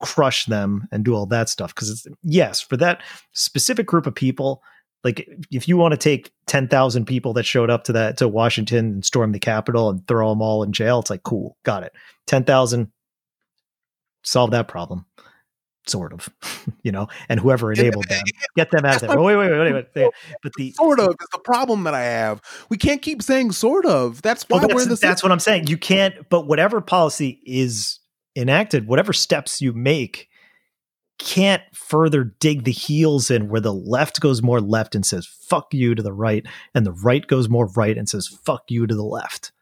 crush them and do all that stuff because it's yes for that specific group of people like if you want to take 10,000 people that showed up to that to Washington and storm the Capitol and throw them all in jail it's like cool got it 10,000 solve that problem sort of <laughs> you know and whoever enabled them get them out of there. Wait wait wait wait, wait. <laughs> but the sort of is the problem that i have. We can't keep saying sort of. That's why well, that's, we're the that's what i'm saying. You can't but whatever policy is enacted, whatever steps you make can't further dig the heels in where the left goes more left and says fuck you to the right and the right goes more right and says fuck you to the left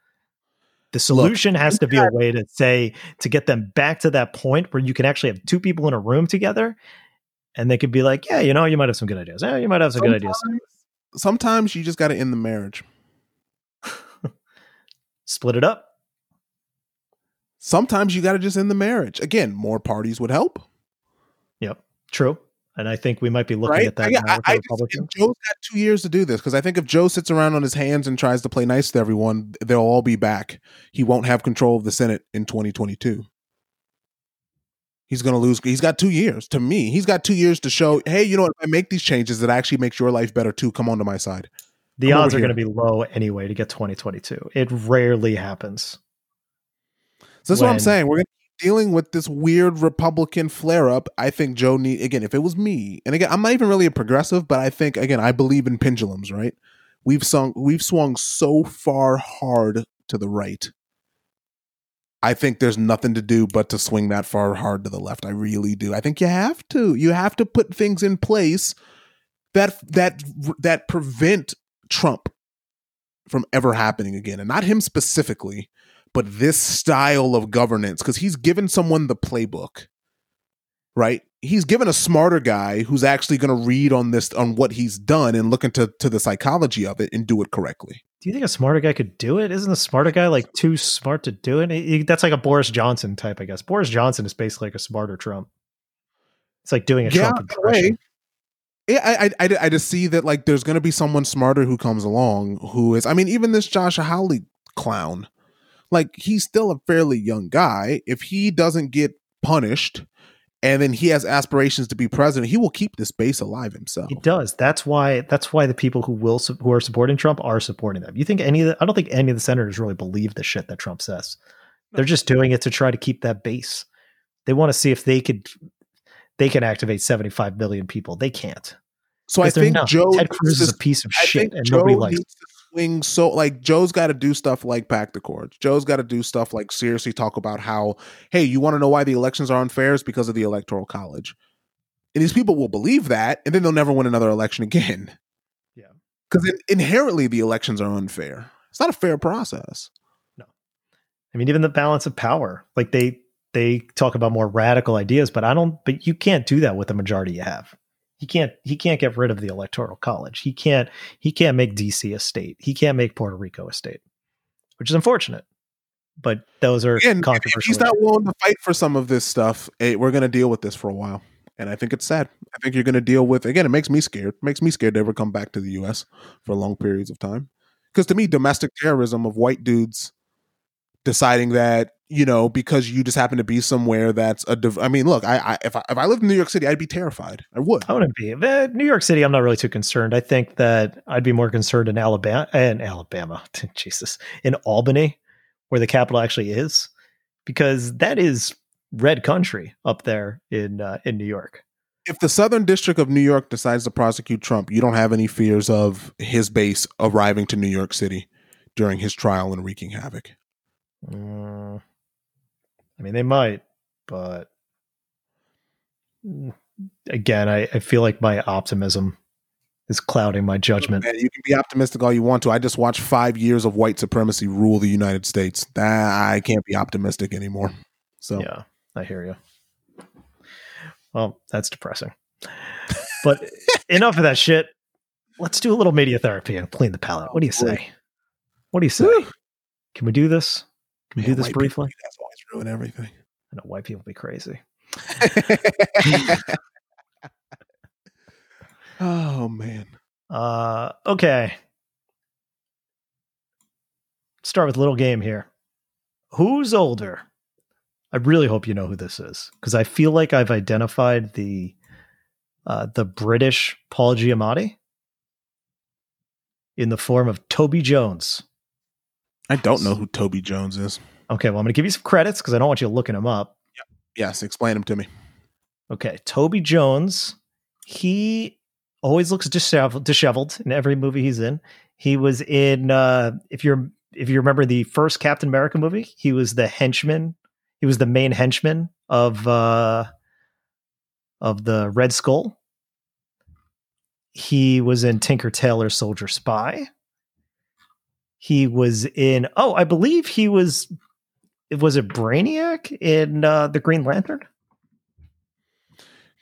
the solution Look, has to be a way to say to get them back to that point where you can actually have two people in a room together and they could be like yeah you know you might have some good ideas yeah you might have some sometimes, good ideas sometimes you just got to end the marriage <laughs> split it up sometimes you got to just end the marriage. Again, more parties would help. Yep, true. And I think we might be looking right? at that. Yeah, I, I Joe's got two years to do this because I think if Joe sits around on his hands and tries to play nice to everyone, they'll all be back. He won't have control of the Senate in 2022. He's going to lose. He's got two years. To me, he's got two years to show. Hey, you know what? If I make these changes, it actually makes your life better too. Come on to my side. The Come odds are going to be low anyway to get 2022. It rarely happens. So that's when, what I'm saying. We're dealing with this weird Republican flare up. I think Joe need again. If it was me, and again, I'm not even really a progressive, but I think again, I believe in pendulums. Right? We've sung, we've swung so far hard to the right. I think there's nothing to do but to swing that far hard to the left. I really do. I think you have to. You have to put things in place that that that prevent Trump from ever happening again, and not him specifically but this style of governance because he's given someone the playbook right? He's given a smarter guy who's actually going to read on this on what he's done and look into to the psychology of it and do it correctly. Do you think a smarter guy could do it? Isn't a smarter guy like too smart to do it? He, that's like a boris johnson type i guess. Boris johnson is basically like a smarter trump. It's like doing a yeah, trump impression. Yeah, I, I, I just see that like there's going to be someone smarter who comes along who is. I mean, even this Josh Hawley clown like he's still a fairly young guy. If he doesn't get punished and then he has aspirations to be president, he will keep this base alive himself. He does. That's why. That's why the people who will who are supporting Trump are supporting them. You think any of the? I don't think any of the senators really believe the shit that Trump says. They're just doing it to try to keep that base. They want to see if they could they can activate 75 million people. They can't. So I think not. Joe Ted Cruz is a piece of I shit, and Joe nobody likes. Swing so like Joe's got to do stuff like pack the courts. Joe's got to do stuff like seriously talk about how hey, you want to know why the elections are unfair? It's because of the electoral college. And these people will believe that, and then they'll never win another election again. Yeah. because inherently the elections are unfair. It's not a fair process. No, I mean, even the balance of power. Like they they talk about more radical ideas, but I don't. But you can't do that with the majority you have. He can't. He can't get rid of the electoral college. He can't. He can't make DC a state. He can't make Puerto Rico a state, which is unfortunate. But those are Again, if- if he's not willing to fight for some of this stuff, eh, we're going to deal with this for a while. And I think it's sad. I think you're going to deal with, again, it makes me scared. It makes me scared to ever come back to the US for long periods of time. Because to me, domestic terrorism of white dudes deciding that, you know, because you just happen to be somewhere that's a, div- I mean, look, I, I if I if I lived in New York City, I'd be terrified. I would. I wouldn't be. Eh, New York City, I'm not really too concerned. I think that I'd be more concerned in Alabama <laughs> and Alabama, Jesus, in Albany, where the capital actually is, because that is red country up there in uh, in New York. If the Southern District of New York decides to prosecute Trump, you don't have any fears of his base arriving to New York City during his trial and wreaking havoc. Mm, I mean, they might, but again, I, I feel like my optimism is clouding my judgment. Man, you can be optimistic all you want to. I just watched five years of white supremacy rule the United States. I can't be optimistic anymore. So Yeah, I hear you. Well, that's depressing. But <laughs> enough of that shit. Let's do a little media therapy and clean the palate. What do you say? What do you say? Can we do this? Can we Man, do this people, briefly? Always ruin everything. I know white people be crazy. <laughs> <laughs> oh man. Uh, okay. Start with a little game here. Who's older? I really hope you know who this is because I feel like I've identified the uh, the British Paul Giamatti in the form of Toby Jones. I don't know who Toby Jones is. Okay, well I'm going to give you some credits because I don't want you looking them up. Yes, explain them to me. Okay, Toby Jones. He always looks disheveled, disheveled in every movie he's in. He was in uh, if you're if you remember the first Captain America movie, he was the henchman. He was the main henchman of uh, of the Red Skull. He was in Tinker Tailor Soldier Spy. He was in oh, I believe he was was it Brainiac in uh, the Green Lantern?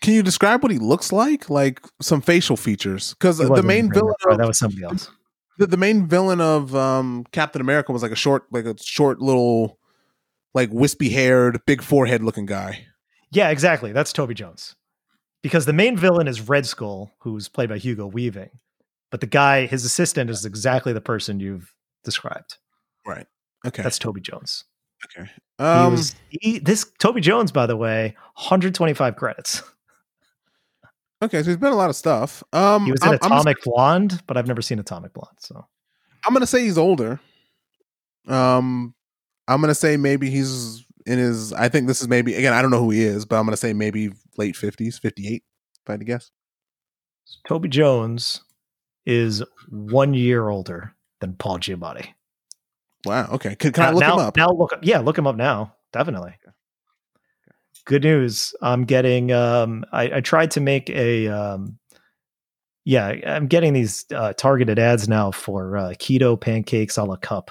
Can you describe what he looks like? Like some facial features, because the main villain of, that was somebody else. the, the main villain of um, Captain America was like a short, like a short little, like wispy haired, big forehead looking guy. Yeah, exactly. That's Toby Jones. Because the main villain is Red Skull, who's played by Hugo Weaving. But the guy, his assistant, is exactly the person you've described. Right. Okay. That's Toby Jones. Okay. He Um, was he, this Toby Jones, by the way, 125 credits. okay. So he's been a lot of stuff. Um, He was in I'm, I'm Atomic Blonde, but I've never seen Atomic Blonde. So I'm gonna say he's older. Um, I'm gonna say maybe he's in his. I think this is maybe again. I don't know who he is, but I'm gonna say maybe late 50s, 58. If I had to guess. Toby Jones is one year older than Paul Giamatti. Wow. Okay. Can, can I Uh, look now, him up? Now look up. Yeah, look him up now. Definitely. Good news. I'm getting. Um, I, I tried to make a. Um, yeah, I'm getting these uh, targeted ads now for uh, keto pancakes a la cup,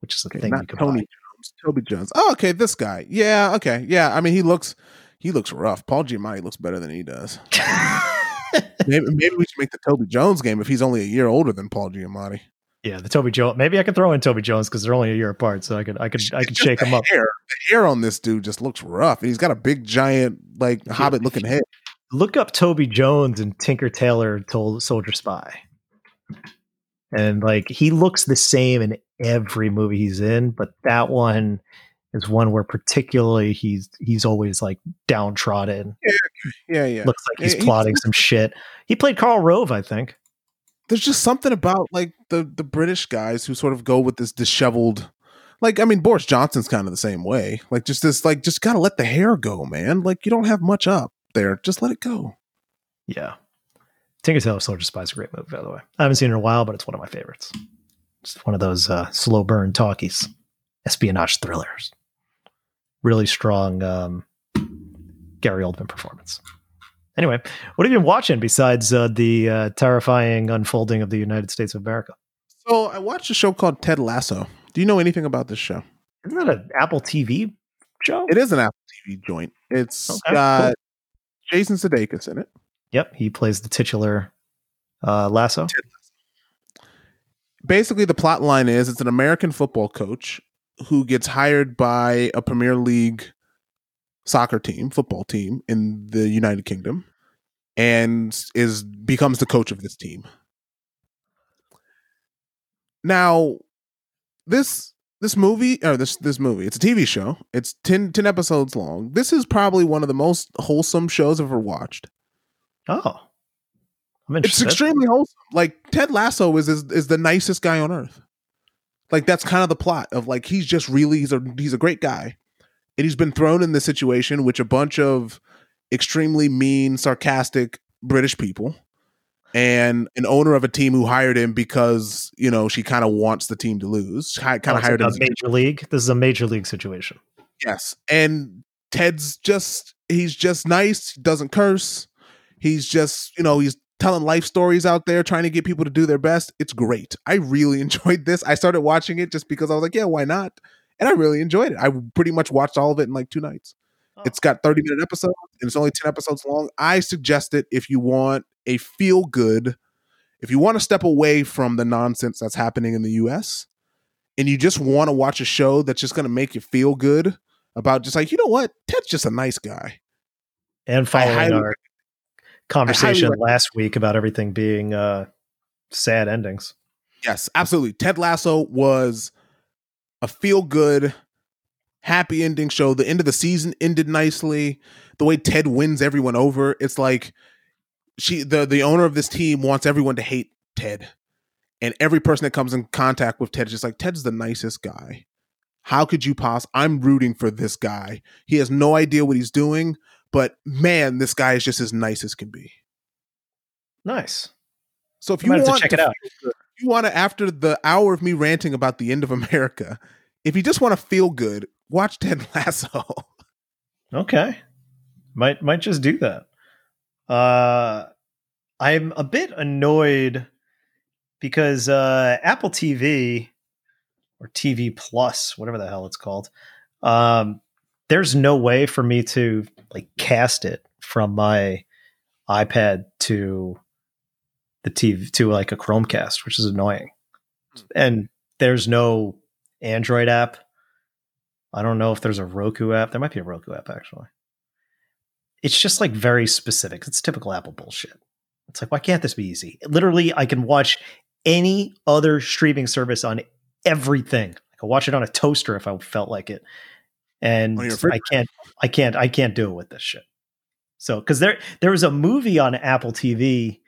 which is a Okay, thing you not can Tony Jones. Toby Jones. Oh, okay. This guy. Yeah. Okay. Yeah. I mean, he looks. He looks rough. Paul Giamatti looks better than he does. <laughs> maybe, maybe we should make the Toby Jones game if he's only a year older than Paul Giamatti. Yeah, the Toby Jones. Maybe I can throw in Toby Jones because they're only a year apart, so I could I could I could <laughs> shake him up. Hair, the hair on this dude just looks rough. And he's got a big, giant, like hobbit looking head. look up Toby Jones and Tinker Tailor told Soldier Spy. And like he looks the same in every movie he's in, but that one is one where particularly he's he's always like downtrodden. Yeah, yeah. Looks like he's Yeah, he's- plotting some <laughs> shit. He played Karl Rove, I think. There's just something about like the the British guys who sort of go with this disheveled. Like, I mean, Boris Johnson's kind of the same way. Like, just this, like, just gotta let the hair go, man. Like, you don't have much up there. Just let it go. Yeah. Tinker Tailor Soldier Spy is a great movie, by the way. I haven't seen it in a while, but it's one of my favorites. It's one of those uh, slow burn talkies, espionage thrillers. Really strong um, Gary Oldman performance. Anyway, what have you been watching besides uh, the uh, terrifying unfolding of the United States of America? So, I watched a show called Ted Lasso. Do you know anything about this show? Isn't that an Apple TV show? It is an Apple TV joint. It's Okay, got Jason Sudeikis in it. Yep, he plays the titular uh, Lasso. basically the plot line is it's an American football coach who gets hired by a Premier League soccer team, football team in the United Kingdom and is becomes the coach of this team. Now, this this movie or this this movie, it's a TV show. It's 10, 10 episodes long. This is probably one of the most wholesome shows I've ever watched. Oh, I'm It's extremely wholesome. Like Ted Lasso is, is is the nicest guy on earth. Like that's kind of the plot of like he's just really he's a he's a great guy, and he's been thrown in this situation which a bunch of extremely mean, sarcastic British people, and an owner of a team who hired him because you know she kind of wants the team to lose. Kind Oh, of it's hired him. major league. This is a major league situation. Yes. And Ted's just he's just nice, doesn't curse. He's just, you know, he's telling life stories out there trying to get people to do their best. It's great. I really <laughs> enjoyed this. I started watching it just because I was like, yeah, why not? And I really enjoyed it. I pretty much watched all of it in like two nights. Oh. It's got 30 minute episodes and it's only 10 episodes long. I suggest it if you want a feel good, if you want to step away from the nonsense that's happening in the US and you just want to watch a show that's just going to make you feel good about just like, you know what? Ted's just a nice guy. And following highly our conversation last week about everything being uh, sad endings. Yes, absolutely. Ted Lasso was a feel good, happy ending show. The end of the season ended nicely. The way Ted wins everyone over, it's like she the the owner of this team wants everyone to hate Ted. And every person that comes in contact with Ted is just like, Ted's the nicest guy. How could you pass? I'm rooting for this guy. He has no idea what he's doing, but man, this guy is just as nice as can be. Nice. So if You have to want check it out. You want to after the hour of me ranting about the end of America, if you just want to feel good, watch Ted <laughs> Lasso. Okay. Might might just do that. Uh I'm a bit annoyed because uh Apple TV or TV Plus, whatever the hell it's called, um there's no way for me to like cast it from my iPad to the TV to like a Chromecast, which is annoying. And there's no Android app. I don't know if there's a Roku app. There might be a Roku app actually. It's just like very specific. It's typical Apple bullshit. It's like, why can't this be easy? Literally, I can watch any other streaming service on everything. I can watch it on a toaster if I felt like it. And I can't I can't I can't do it with this shit. So because there there was a movie on Apple TV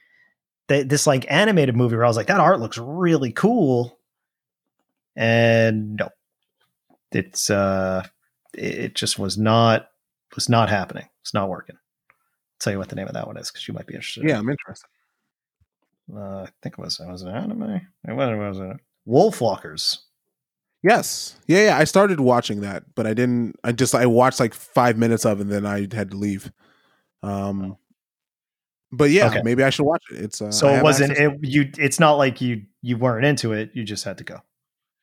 this like animated movie where I was like, that art looks really cool. And no. It's uh it it just was not was not happening. It's not working. I'll tell you what the name of that one is because you might be interested. yeah, I'm interested. Uh, I think it was it was an anime. What was it? Wolfwalkers. Yes. Yeah, yeah. I started watching that, but I didn't I just I watched like five minutes of it and then I had to leave. Um but yeah, Okay. maybe I should watch it. It's uh, So it wasn't it you it's not like you you weren't into it, you just had to go.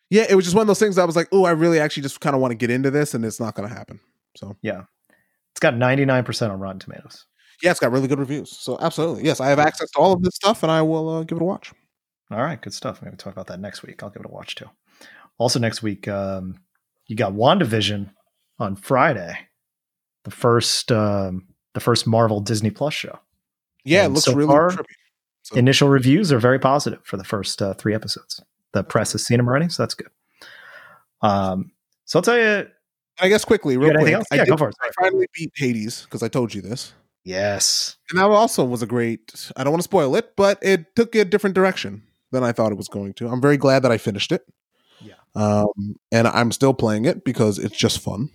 Yeah, it was just one of those things I was like, oh, I really actually just kind of want to get into this, and it's not going to happen. So yeah, It's got 99% on Rotten Tomatoes. yeah, it's got really good reviews. So absolutely, yes, I have access to all of this stuff, and I will uh, give it a watch. All right, good stuff. Maybe talk about that next week. I'll give it a watch too. Also next week, um, you got WandaVision on Friday. The first um, the first Marvel Disney Plus show. Yeah, And it looks so really far- trippy. So- Initial reviews are very positive for the first uh, three episodes. The press has seen them already, so that's good. Um, so I'll tell you, I guess quickly, real quick. else? I, Yeah, did, go for it. I finally beat Hades because I told you this. Yes. And that also was a great. I don't want to spoil it, but it took a different direction than I thought it was going to. I'm very glad that I finished it. Yeah. Um, and I'm still playing it because it's just fun.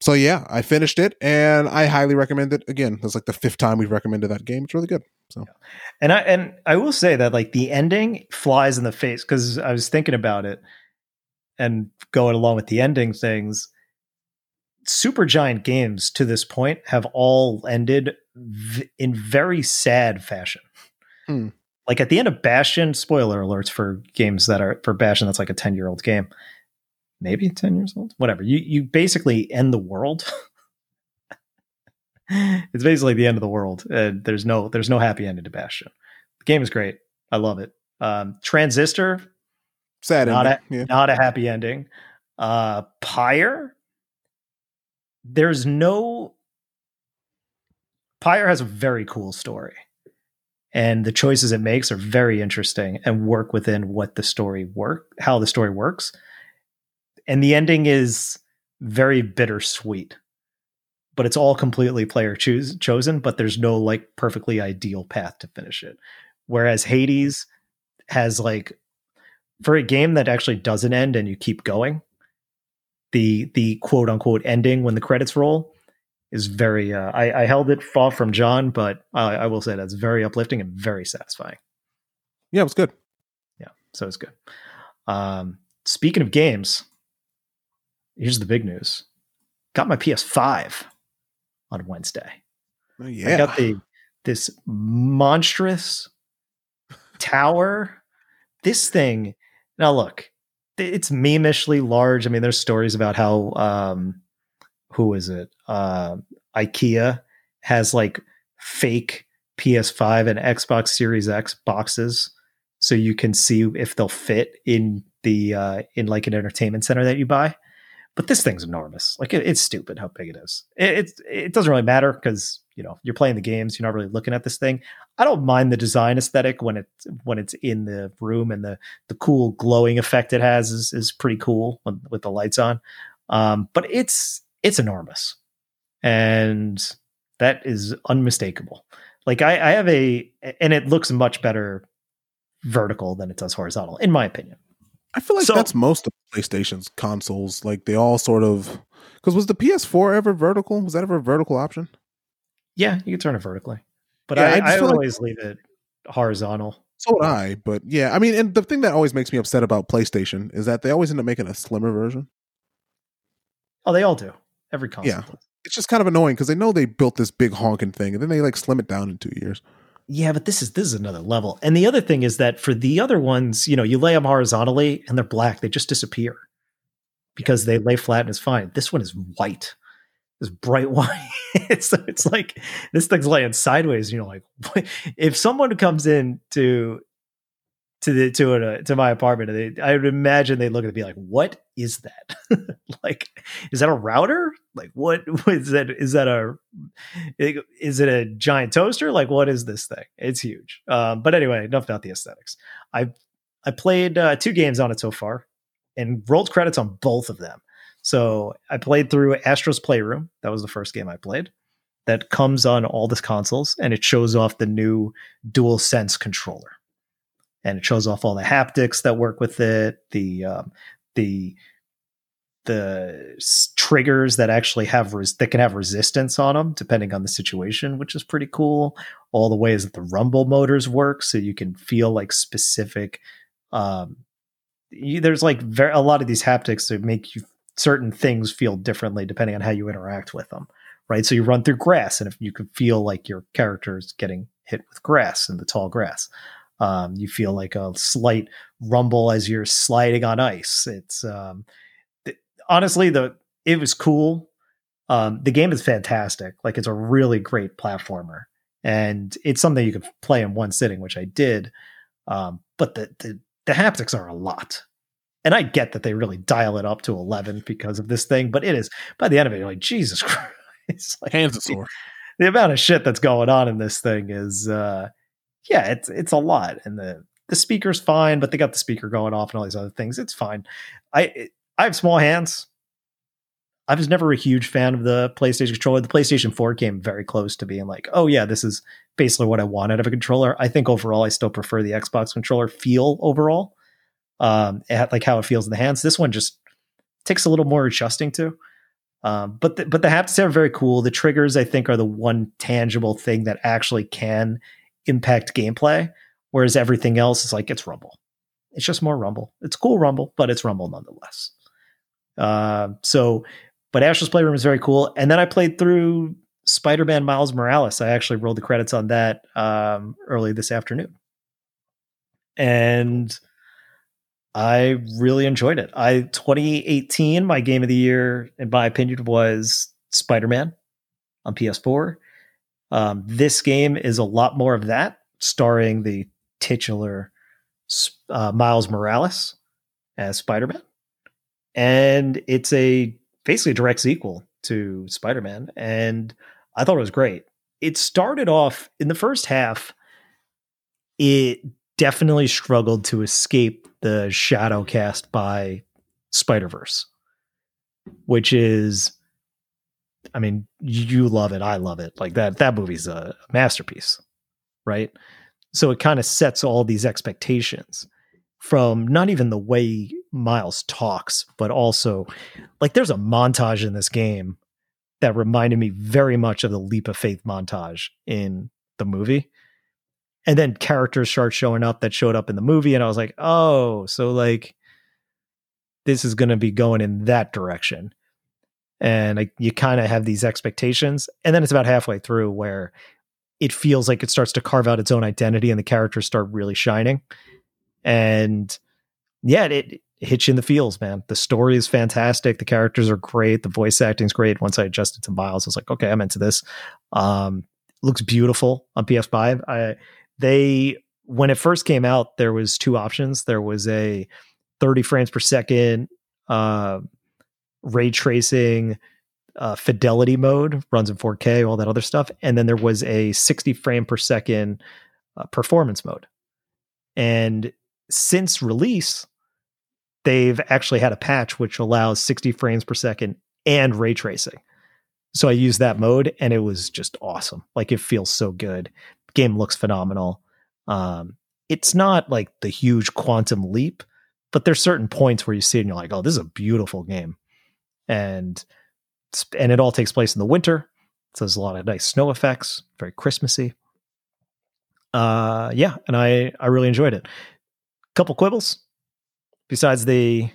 So yeah, I finished it, and I highly recommend it. Again, that's like the fifth time we've recommended that game. It's really good. So And I and I will say that like the ending flies in the face because I was thinking about it and going along with the ending things. Supergiant Games to this point have all ended v- in very sad fashion. Hmm. Like at the end of Bastion, spoiler alerts for games that are for Bastion that's like a 10 year old game. Maybe 10 years old, whatever. You you basically end the world. <laughs> it's basically the end of the world. And there's no there's no happy ending to Bastion. The game is great. I love it. Um, Transistor, sad. Not ending. yeah. not a happy ending. Uh, Pyre, there's no. Pyre has a very cool story, and the choices it makes are very interesting and work within what the story work, how the story works, and the ending is very bittersweet. But it's all completely player choose chosen. But there's no like perfectly ideal path to finish it. Whereas Hades has like for a game that actually doesn't end and you keep going, the the quote unquote ending when the credits roll is very. Uh, I, I held it far from John, but I, I will say that's very uplifting and very satisfying. yeah, it was good. Yeah, so it's good. Um, speaking of games, here's the big news: got my PS5 on Wednesday. Oh, yeah. I got the this monstrous tower. This thing. Now look, it's memishly large. I mean, there's stories about how um who is it? Uh, IKEA has like fake PS5 and Xbox Series X boxes so you can see if they'll fit in the uh in like an entertainment center that you buy. But this thing's enormous. Like it, it's stupid how big it is. It, it's it doesn't really matter because you know you're playing the games. You're not really looking at this thing. I don't mind the design aesthetic when it when it's in the room and the the cool glowing effect it has is is pretty cool when, with the lights on. Um, but it's it's enormous, and that is unmistakable. Like I, I have a and it looks much better vertical than it does horizontal, in my opinion. I feel like So- that's most of PlayStation's consoles. Like they all sort of because was the PS4 ever vertical? Was that ever a vertical option? Yeah, you can turn it vertically, but Yeah, I I, just I, feel like- always leave it horizontal. So would I, but yeah, I mean, and the thing that always makes me upset about PlayStation is that they always end up making a slimmer version. Oh, they all do. Every console. Yeah. does. It's just kind of annoying because they know they built this big honking thing, and then they like slim it down in two years. Yeah, but this is this is another level. And the other thing is that for the other ones, you know, you lay them horizontally and they're black, they just disappear because they lay flat and it's fine. This one is white. It's bright <laughs> white. so it's like this thing's laying sideways. And you're like, if someone comes in to to the to a, to my apartment, and they, I would imagine they'd look at it and be like, "What is that? <laughs> like, is that a router? Like, what is that? Is that a is it a giant toaster? Like, what is this thing? It's huge. Um, but anyway, enough about the aesthetics. I I played uh, two games on it so far, and rolled credits on both of them. So I played through Astro's Playroom. That was the first game I played. That comes on all the consoles, and it shows off the new DualSense controller, and it shows off all the haptics that work with it, the um, the the triggers that actually have res- that can have resistance on them depending on the situation, which is pretty cool. All the ways that the rumble motors work, so you can feel like specific. Um, you, there's like ver- a lot of these haptics that make you certain things feel differently depending on how you interact with them, right? So you run through grass, and if you can feel like your character is getting hit with grass and the tall grass, um, you feel like a slight rumble as you're sliding on ice. It's um, th- honestly the it was cool. Um, the game is fantastic. Like it's a really great platformer, and it's something you could play in one sitting, which I did. Um, but the, the the haptics are a lot, and I get that they really dial it up to eleven because of this thing. But it is by the end of it, you're like Jesus <laughs> Christ, like, Hands are sore. the amount of shit that's going on in this thing is uh yeah it's it's a lot and the the speaker's fine but they got the speaker going off and all these other things it's fine i i have small hands I was never a huge fan of the PlayStation controller. The PlayStation 4 came very close to being like, oh yeah, this is basically what I want out of a controller. I think overall, I still prefer the Xbox controller feel overall, um, like how it feels in the hands. This one just takes a little more adjusting to. Um, but the, but the haptics are very cool. The triggers, I think, are the one tangible thing that actually can impact gameplay, whereas everything else is like it's Rumble. It's just more Rumble. It's cool Rumble, but it's Rumble nonetheless. Uh, so, but Astro's Playroom is very cool. And then I played through Spider Man Miles Morales. I actually rolled the credits on that um, early this afternoon. And I really enjoyed it. I 2018, my game of the year, in my opinion, was Spider Man on PS4. Um, this game is a lot more of that, starring the titular uh, Miles Morales as Spider Man, and it's a basically a direct sequel to Spider Man, and I thought it was great. It started off in the first half. It definitely struggled to escape the shadow cast by Spider Verse, which is, I mean, you love it, I love it. Like that, that movie's a masterpiece, right? So it kind of sets all these expectations from not even the way Miles talks, but also like there's a montage in this game that reminded me very much of the leap of faith montage in the movie and then characters start showing up that showed up in the movie and i was like oh so like this is going to be going in that direction and like you kind of have these expectations and then it's about halfway through where it feels like it starts to carve out its own identity and the characters start really shining. And yeah it, it hits you in the feels man. The story is fantastic. The characters are great. The voice acting's great. Once i adjusted to miles i was like okay i'm into this. Um looks beautiful on ps5 i they when it first came out, there was two options. There was a 30 frames per second uh, ray tracing uh, fidelity mode, runs in 4K, all that other stuff, and then there was a 60 frame per second uh, performance mode. And since release, they've actually had a patch which allows 60 frames per second and ray tracing. So I used that mode and it was just awesome. Like it feels so good game looks phenomenal. Um, it's not like the huge quantum leap, but there's certain points where you see it and you're like, oh, this is a beautiful game. And and it all takes place in the winter. So there's a lot of nice snow effects, very Christmassy. Uh yeah, and I I really enjoyed it. Couple quibbles besides the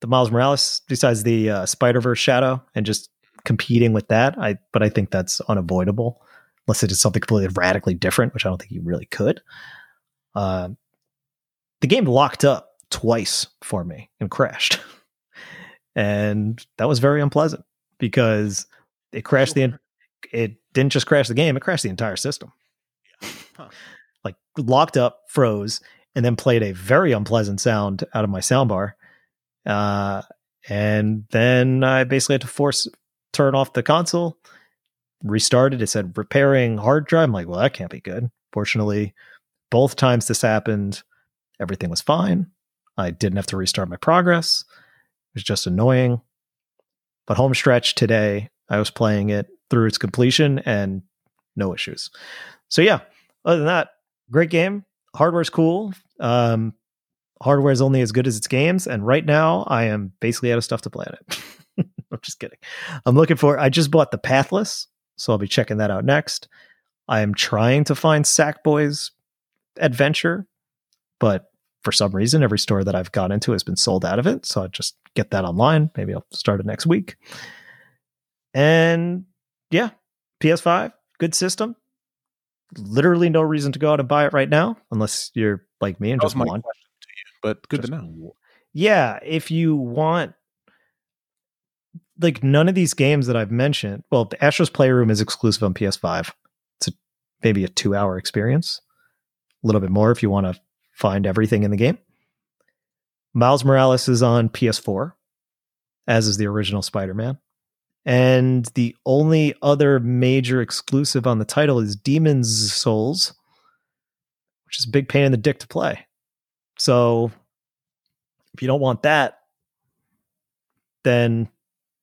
the Miles Morales, besides the uh, Spider Verse shadow, and just competing with that. I but I think that's unavoidable unless it is something completely radically different, which I don't think you really could. Uh, the game locked up twice for me and crashed. <laughs> and that was very unpleasant because it crashed the it didn't just crash the game, it crashed the entire system. Huh. Like locked up, froze, and then played a very unpleasant sound out of my soundbar. Uh, and then I basically had to force turn off the console restarted. It said repairing hard drive. I'm like, well, that can't be good. Fortunately, both times this happened, everything was fine. I didn't have to restart my progress. Was just annoying. But home stretch today, I was playing it through its completion and no issues. So yeah, other than that, great game. Hardware's cool. Um, hardware is only as good as its games, and right now I am basically out of stuff to play on it. <laughs> I'm just kidding. I'm looking for. I just bought the Pathless, so I'll be checking that out next. I am trying to find Sackboy's Adventure, but for some reason, every store that I've gone into has been sold out of it. So I'll just get that online. Maybe I'll start it next week. And yeah, PS5, good system. Literally no reason to go out and buy it right now, unless you're like me and that just want. But good just, to know. Yeah, if you want like none of these games that I've mentioned. Well, Astro's Playroom is exclusive on PS5. It's a, maybe a two hour experience, a little bit more if you want to find everything in the game. Miles Morales is on PS4, as is the original Spider Man. And the only other major exclusive on the title is Demon's Souls, which is a big pain in the dick to play. So if you don't want that, then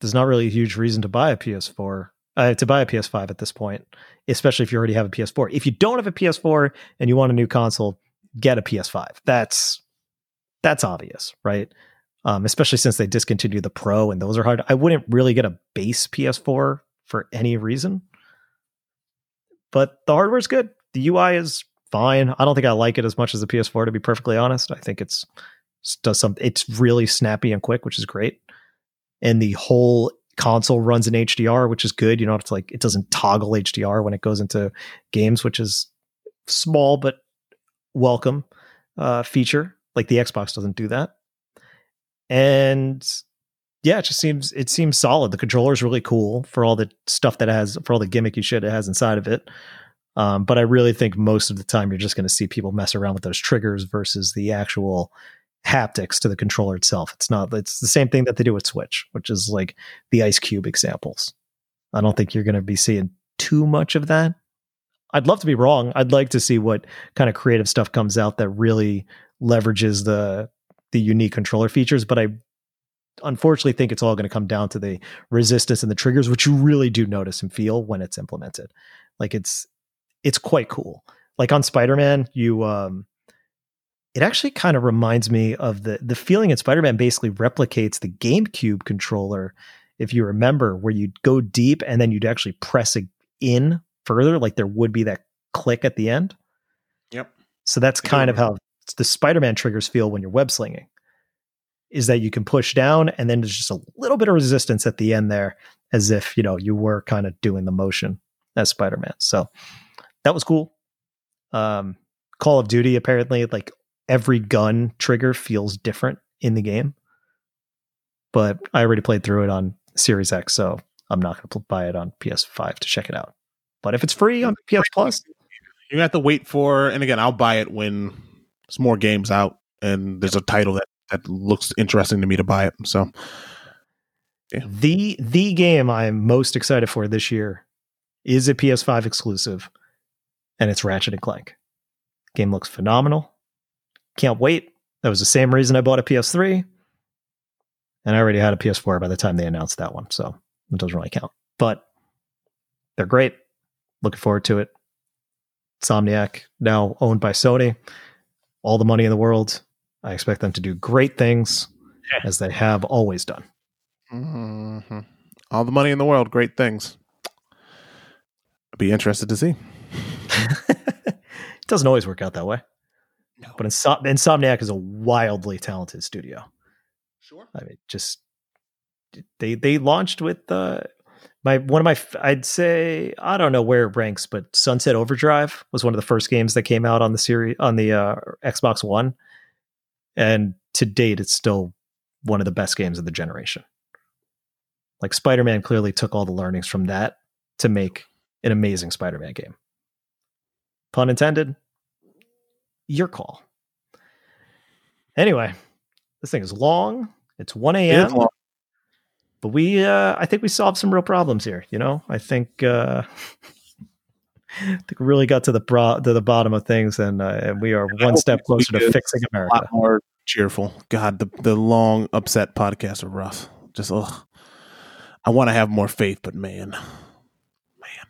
there's not really a huge reason to buy a PS4 uh, to buy a PS5 at this point, especially if you already have a PS4. If you don't have a PS4 and you want a new console, get a PS5. That's that's obvious, right? Um, especially since they discontinued the Pro and those are hard. I wouldn't really get a base PS4 for any reason, but the hardware's good. The UI is fine. I don't think I like it as much as the PS4 to be perfectly honest. I think it's does some. It's really snappy and quick, which is great, and the whole console runs in HDR, which is good. You know, it's like it doesn't toggle HDR when it goes into games, which is small but welcome uh, feature. Like the Xbox doesn't do that. And yeah, it just seems it seems solid. The controller is really cool for all the stuff that it has for all the gimmicky shit it has inside of it. Um, but I really think most of the time you're just going to see people mess around with those triggers versus the actual haptics to the controller itself. It's not, it's the same thing that they do with Switch, which is like the Ice Cube examples. I don't think you're going to be seeing too much of that. I'd love to be wrong. I'd like to see what kind of creative stuff comes out that really leverages the the unique controller features, but I unfortunately think it's all going to come down to the resistance and the triggers, which you really do notice and feel when it's implemented. Like it's it's quite cool. Like on Spider-Man, you um it actually kind of reminds me of the the feeling in Spider-Man basically replicates the GameCube controller, if you remember, where you'd go deep and then you'd actually press it in further, like there would be that click at the end. Yep. So that's kind of how the Spider-Man triggers feel when you're web slinging. Is that you can push down and then there's just a little bit of resistance at the end there, as if you know you were kind of doing the motion as Spider-Man. So that was cool. Um, Call of Duty apparently like every gun trigger feels different in the game. But I already played through it on Series X, so I'm not going to buy it on PS5 to check it out. But if it's free on PS Plus, you have to wait for. And again, I'll buy it when there's more games out and there's a title that that looks interesting to me to buy it. So, yeah. the the game I'm most excited for this year is a PS5 exclusive, and it's Ratchet and Clank. Game looks phenomenal. Can't wait. That was the same reason I bought a PS3. And I already had a PS4 by the time they announced that one. So it doesn't really count. But they're great. Looking forward to it. Insomniac, now owned by Sony. All the money in the world. I expect them to do great things yeah. as they have always done. Mm-hmm. All the money in the world, great things. I'd be interested to see. <laughs> it doesn't always work out that way. No. But Insom- Insomniac is a wildly talented studio. Sure. I mean, just they they launched with uh, my one of my I'd say I don't know where it ranks, but Sunset Overdrive was one of the first games that came out on the series on the uh, Xbox One, and to date, it's still one of the best games of the generation. Like Spider Man clearly took all the learnings from that to make an amazing Spider Man game. Pun intended your call. Anyway, this thing is long. It's 1 a.m. But we uh I think we solved some real problems here, you know? I think uh I think we really got to the bro- to the bottom of things and uh, and we are one step closer to fixing America. A lot more cheerful. God, the the long upset podcasts are rough. Just ugh. I want to have more faith, but man. Man.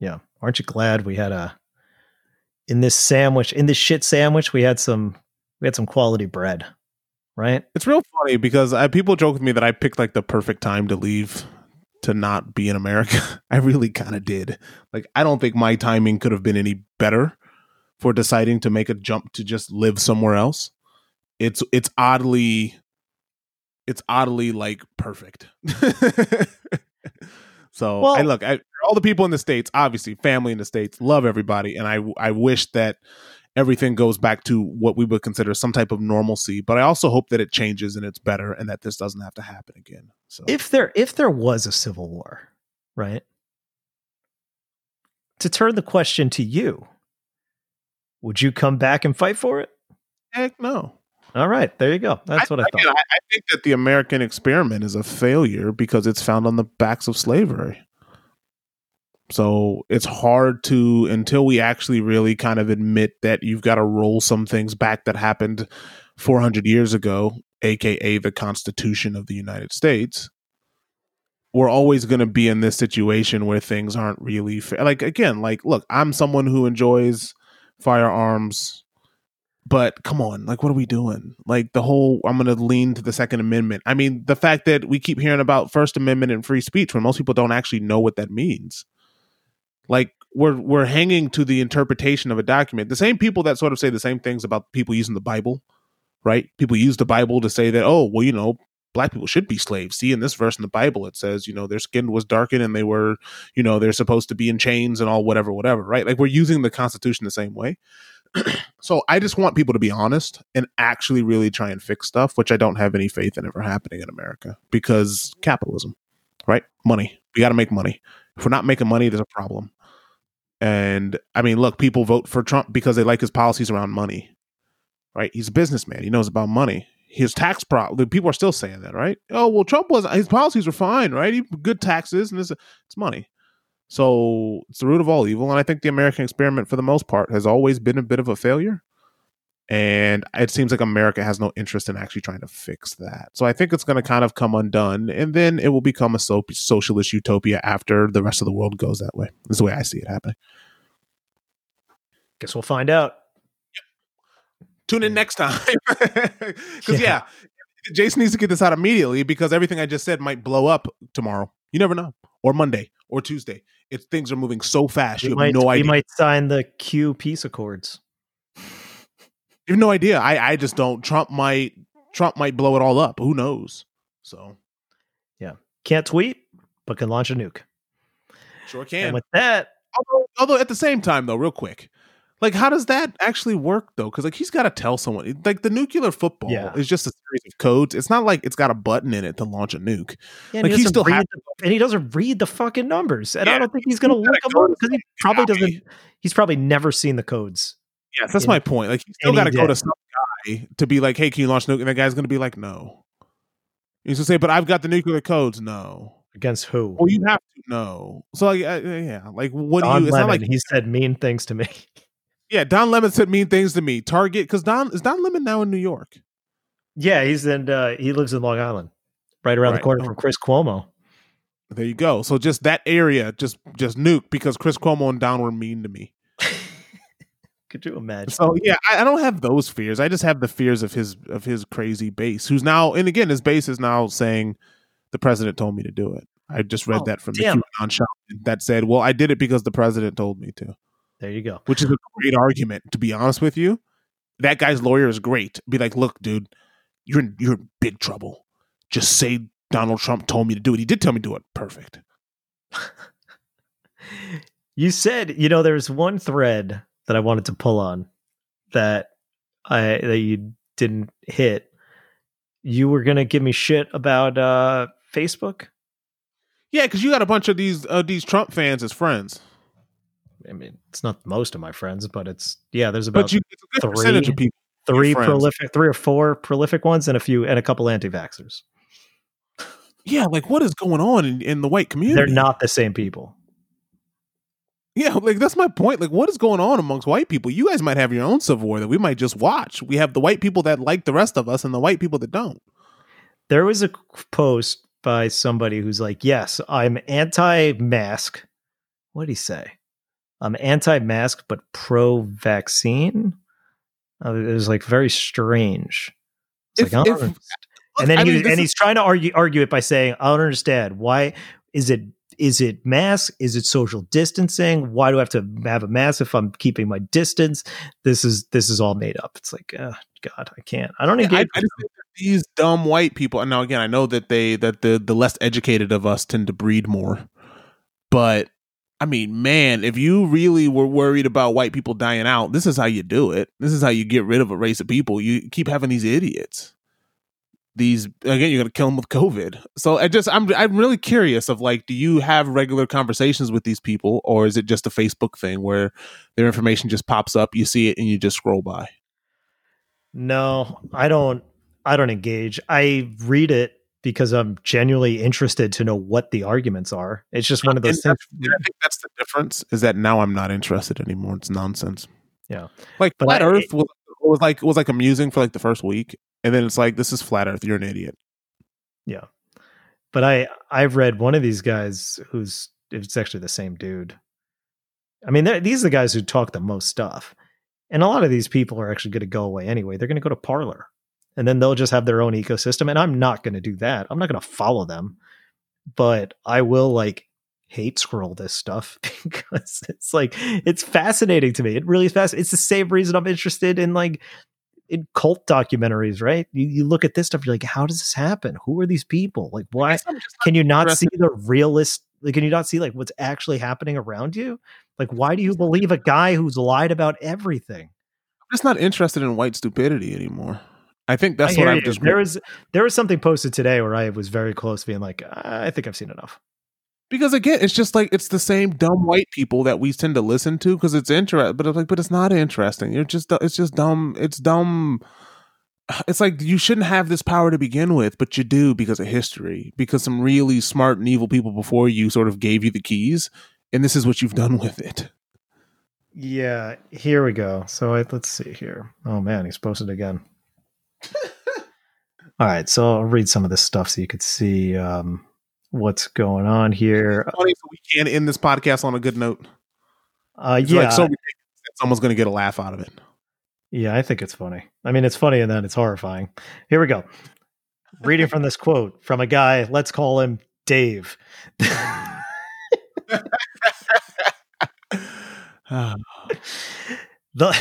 Yeah. Aren't you glad we had a in this sandwich, in this shit sandwich, we had some we had some quality bread, right? It's real funny because I, people joke with me that I picked like the perfect time to leave to not be in America. <laughs> I really kind of did. Like I don't think my timing could have been any better for deciding to make a jump to just live somewhere else. It's it's oddly it's oddly like perfect. <laughs> So well, I look, I, all the people in the states, obviously family in the states, love everybody, and I I wish that everything goes back to what we would consider some type of normalcy. But I also hope that it changes and it's better, and that this doesn't have to happen again. So if there if there was a civil war, right? To turn the question to you, would you come back and fight for it? Heck no. All right, there you go. That's I, what I thought. I, I think that the American experiment is a failure because it's found on the backs of slavery. So it's hard to until we actually really kind of admit that you've got to roll some things back that happened 400 years ago, aka the Constitution of the United States. we're always going to be in this situation where things aren't really fair. Like again, like look, I'm someone who enjoys firearms, but come on, like what are we doing? Like the whole I'm going to lean to the Second Amendment. I mean, the fact that we keep hearing about First Amendment and free speech when most people don't actually know what that means. Like we're we're hanging to the interpretation of a document. The same people that sort of say the same things about people using the Bible, right? People use the Bible to say that, oh, well, you know, black people should be slaves. See, in this verse in the Bible, it says, you know, their skin was darkened and they were, you know, they're supposed to be in chains and all whatever, whatever, right? Like we're using the Constitution the same way. <clears throat> so I just want people to be honest and actually really try and fix stuff, which I don't have any faith in ever happening in America because capitalism, right? Money. We got to make money. If we're not making money, there's a problem. And I mean, look, people vote for Trump because they like his policies around money, right? He's a businessman. He knows about money his tax problem. People are still saying that, right? Oh well, Trump was his policies were fine, right? He good taxes and it's it's money. So it's the root of all evil, and I think the American experiment, for the most part, has always been a bit of a failure. And it seems like America has no interest in actually trying to fix that. So I think it's going to kind of come undone, and then it will become a so- socialist utopia after the rest of the world goes that way. Is the way I see it happening. Guess we'll find out. Tune in next time. <laughs> Because, yeah. yeah, Jason needs to get this out immediately because everything I just said might blow up tomorrow. You never know. Or Monday or Tuesday. If things are moving so fast, we you have might, no idea. We might sign the Q peace accords. You have no idea. I, I just don't. Trump might Trump might blow it all up. Who knows? So yeah. Can't tweet, but can launch a nuke. Sure can. And with that. Although, although at the same time though, real quick, like, how does that actually work though? Because like he's got to tell someone. Like the nuclear football yeah. is just a series of codes. It's not like it's got a button in it to launch a nuke. Yeah, like he, he still has, the, and he doesn't read the fucking numbers. And yeah, I don't think he's going to look them up because he probably doesn't. He's probably never seen the codes. Yes, that's my point. Like you still got to go to some guy to be like, "Hey, can you launch nuke?" And that guy's going to be like, "No." He's going to say, "But I've got the nuclear codes." No. Against who? Well, you have to know. So, like, uh, yeah, like, what Don do you? It's Lemon, not like he said mean things to me. <laughs> Yeah, Don Lemon said mean things to me. Target because Don is Don Lemon now in New York. Yeah, he's in. Uh, he lives in Long Island, right around right. the corner from Chris Cuomo. There you go. So just that area, just just nuke because Chris Cuomo and Don were mean to me. Could you imagine? So yeah, I, I, don't have those fears. I just have the fears of his of his crazy base, who's now and again his base is now saying the president told me to do it. I just read oh, that from damn. the QAnon that said, "Well, I did it because the president told me to." There you go. Which is a great argument, to be honest with you. That guy's lawyer is great. Be like, look, dude, you're in you're in big trouble. Just say Donald Trump told me to do it. He did tell me to do it. Perfect. <laughs> you said, you know, there's one thread that I wanted to pull on that I that you didn't hit. You were gonna give me shit about uh Facebook. Yeah, because you got a bunch of these uh, these Trump fans as friends. I mean, it's not most of my friends, but it's yeah. There's about but you, three, percentage of people, three prolific, three or four prolific ones, and a few and a couple anti-vaxxers. Yeah, like what is going on in, in the white community? They're not the same people. Yeah, like that's my point. Like, what is going on amongst white people? You guys might have your own civil war that we might just watch. We have the white people that like the rest of us, and the white people that don't. There was a post by somebody who's like, "Yes, I'm anti-mask." What did he say? I'm anti-mask but pro-vaccine. Uh, it was like very strange. If, like, if, and then I he, mean, and he's trying to argue argue it by saying, "I don't understand why is it is it mask? Is it social distancing? Why do I have to have a mask if I'm keeping my distance? This is this is all made up. It's like, oh, God, I can't. I don't engage. I, I these dumb white people. And now again, I know that they that the the less educated of us tend to breed more, but I mean, man, if you really were worried about white people dying out, this is how you do it. This is how you get rid of a race of people. You keep having these idiots. These again, you're gonna kill them with COVID. So I just, I'm, I'm really curious of like, do you have regular conversations with these people, or is it just a Facebook thing where their information just pops up, you see it, and you just scroll by? No, I don't. I don't engage. I read it because I'm genuinely interested to know what the arguments are. It's just one of those things. I think that's the difference is that now I'm not interested anymore. It's nonsense. Yeah. Like but flat I, earth was, was like was like amusing for like the first week and then it's like this is flat earth, you're an idiot. Yeah. but I I've read one of these guys who's it's actually the same dude. I mean, these are the guys who talk the most stuff, and a lot of these people are actually going to go away anyway. They're going to go to Parler, and then they'll just have their own ecosystem. And I'm not going to do that. I'm not going to follow them, but I will like hate scroll this stuff <laughs> because it's like it's fascinating to me. It really is fascinating. It's the same reason I'm interested in like in cult documentaries, right? You, you look at this stuff, you're like, how does this happen? Who are these people? Like, why can you not see the realist? Like, can you not see like what's actually happening around you? Like, why do you believe a guy who's lied about everything? I'm just not interested in white stupidity anymore. I think that's I what I've just. There was there was something posted today where I was very close to being like, I think I've seen enough because again it's just like it's the same dumb white people that we tend to listen to because it's interesting but it's like but it's not interesting. You're just it's just dumb it's dumb. It's like you shouldn't have this power to begin with but you do because of history because some really smart and evil people before you sort of gave you the keys and this is what you've done with it. Yeah here we go. So I, let's see here. Oh man he's posted again. <laughs> All right so i'll read some of this stuff so you could see um what's going on here. Funny, so we can end this podcast on a good note. Uh, yeah, like so someone's going to get a laugh out of it. Yeah, I think it's funny. I mean, it's funny and then it's horrifying. Here we go. Reading from this quote from a guy, let's call him Dave. <laughs> the <laughs>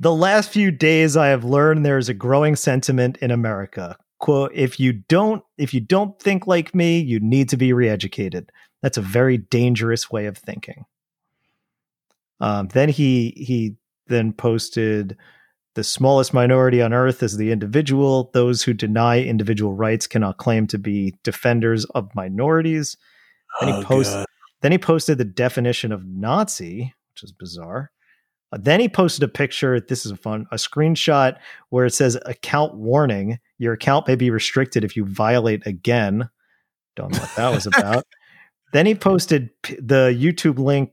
the last few days I have learned there is a growing sentiment in America quote if you don't if you don't think like me you need to be reeducated that's a very dangerous way of thinking um, then he he then posted the smallest minority on earth is the individual those who deny individual rights cannot claim to be defenders of minorities then oh, he posted then he posted the definition of nazi which is bizarre then he posted a picture. This is fun, a screenshot where it says account warning. Your account may be restricted if you violate again. Don't know what that was about. <laughs> then he posted the YouTube link,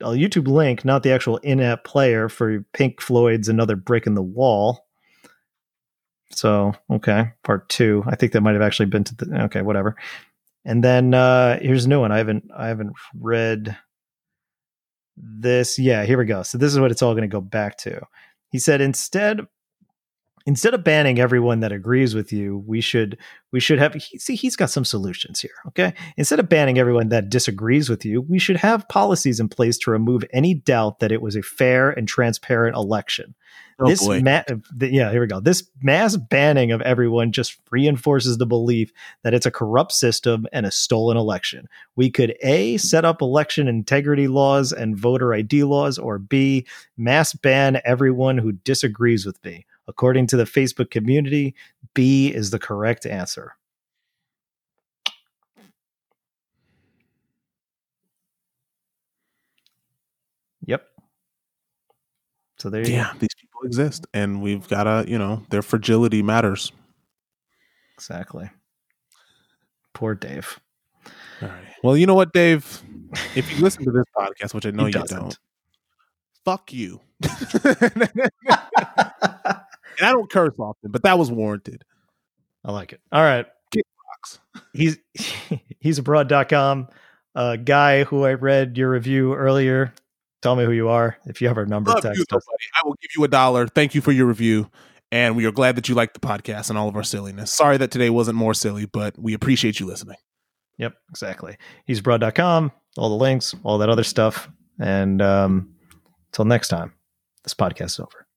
a YouTube link, not the actual in-app player for Pink Floyd's "Another Brick in the Wall." So okay, part two. I think that might have actually been to the okay, whatever. And then uh here's a new one. I haven't I haven't read this yeah here we go so this is what it's all going to go back to he said instead instead of banning everyone that agrees with you we should we should have see he's got some solutions here okay? Instead of banning everyone that disagrees with you we should have policies in place to remove any doubt that it was a fair and transparent election. Oh, this ma- yeah here we go. This mass banning of everyone just reinforces the belief that it's a corrupt system and a stolen election. We could a set up election integrity laws and voter id laws or b mass ban everyone who disagrees with me According to the Facebook community, B is the correct answer. Yep. So there yeah, go. these people exist, and we've got to, you know, their fragility matters. Exactly. Poor Dave. All right. Well, you know what, Dave? If you listen to this podcast, which I know you don't, fuck you. <laughs> <laughs> And I don't curse often, but that was warranted. I like it. All right. He's <laughs> he's abroad.com. A guy who I read your review earlier. Tell me who you are. If you have our number, Love text you, us. I will give you a dollar. Thank you for your review. And we are glad that you liked the podcast and all of our silliness. Sorry that today wasn't more silly, but we appreciate you listening. Yep, exactly. He's abroad.com, all the links, all that other stuff. And um, until next time, this podcast is over.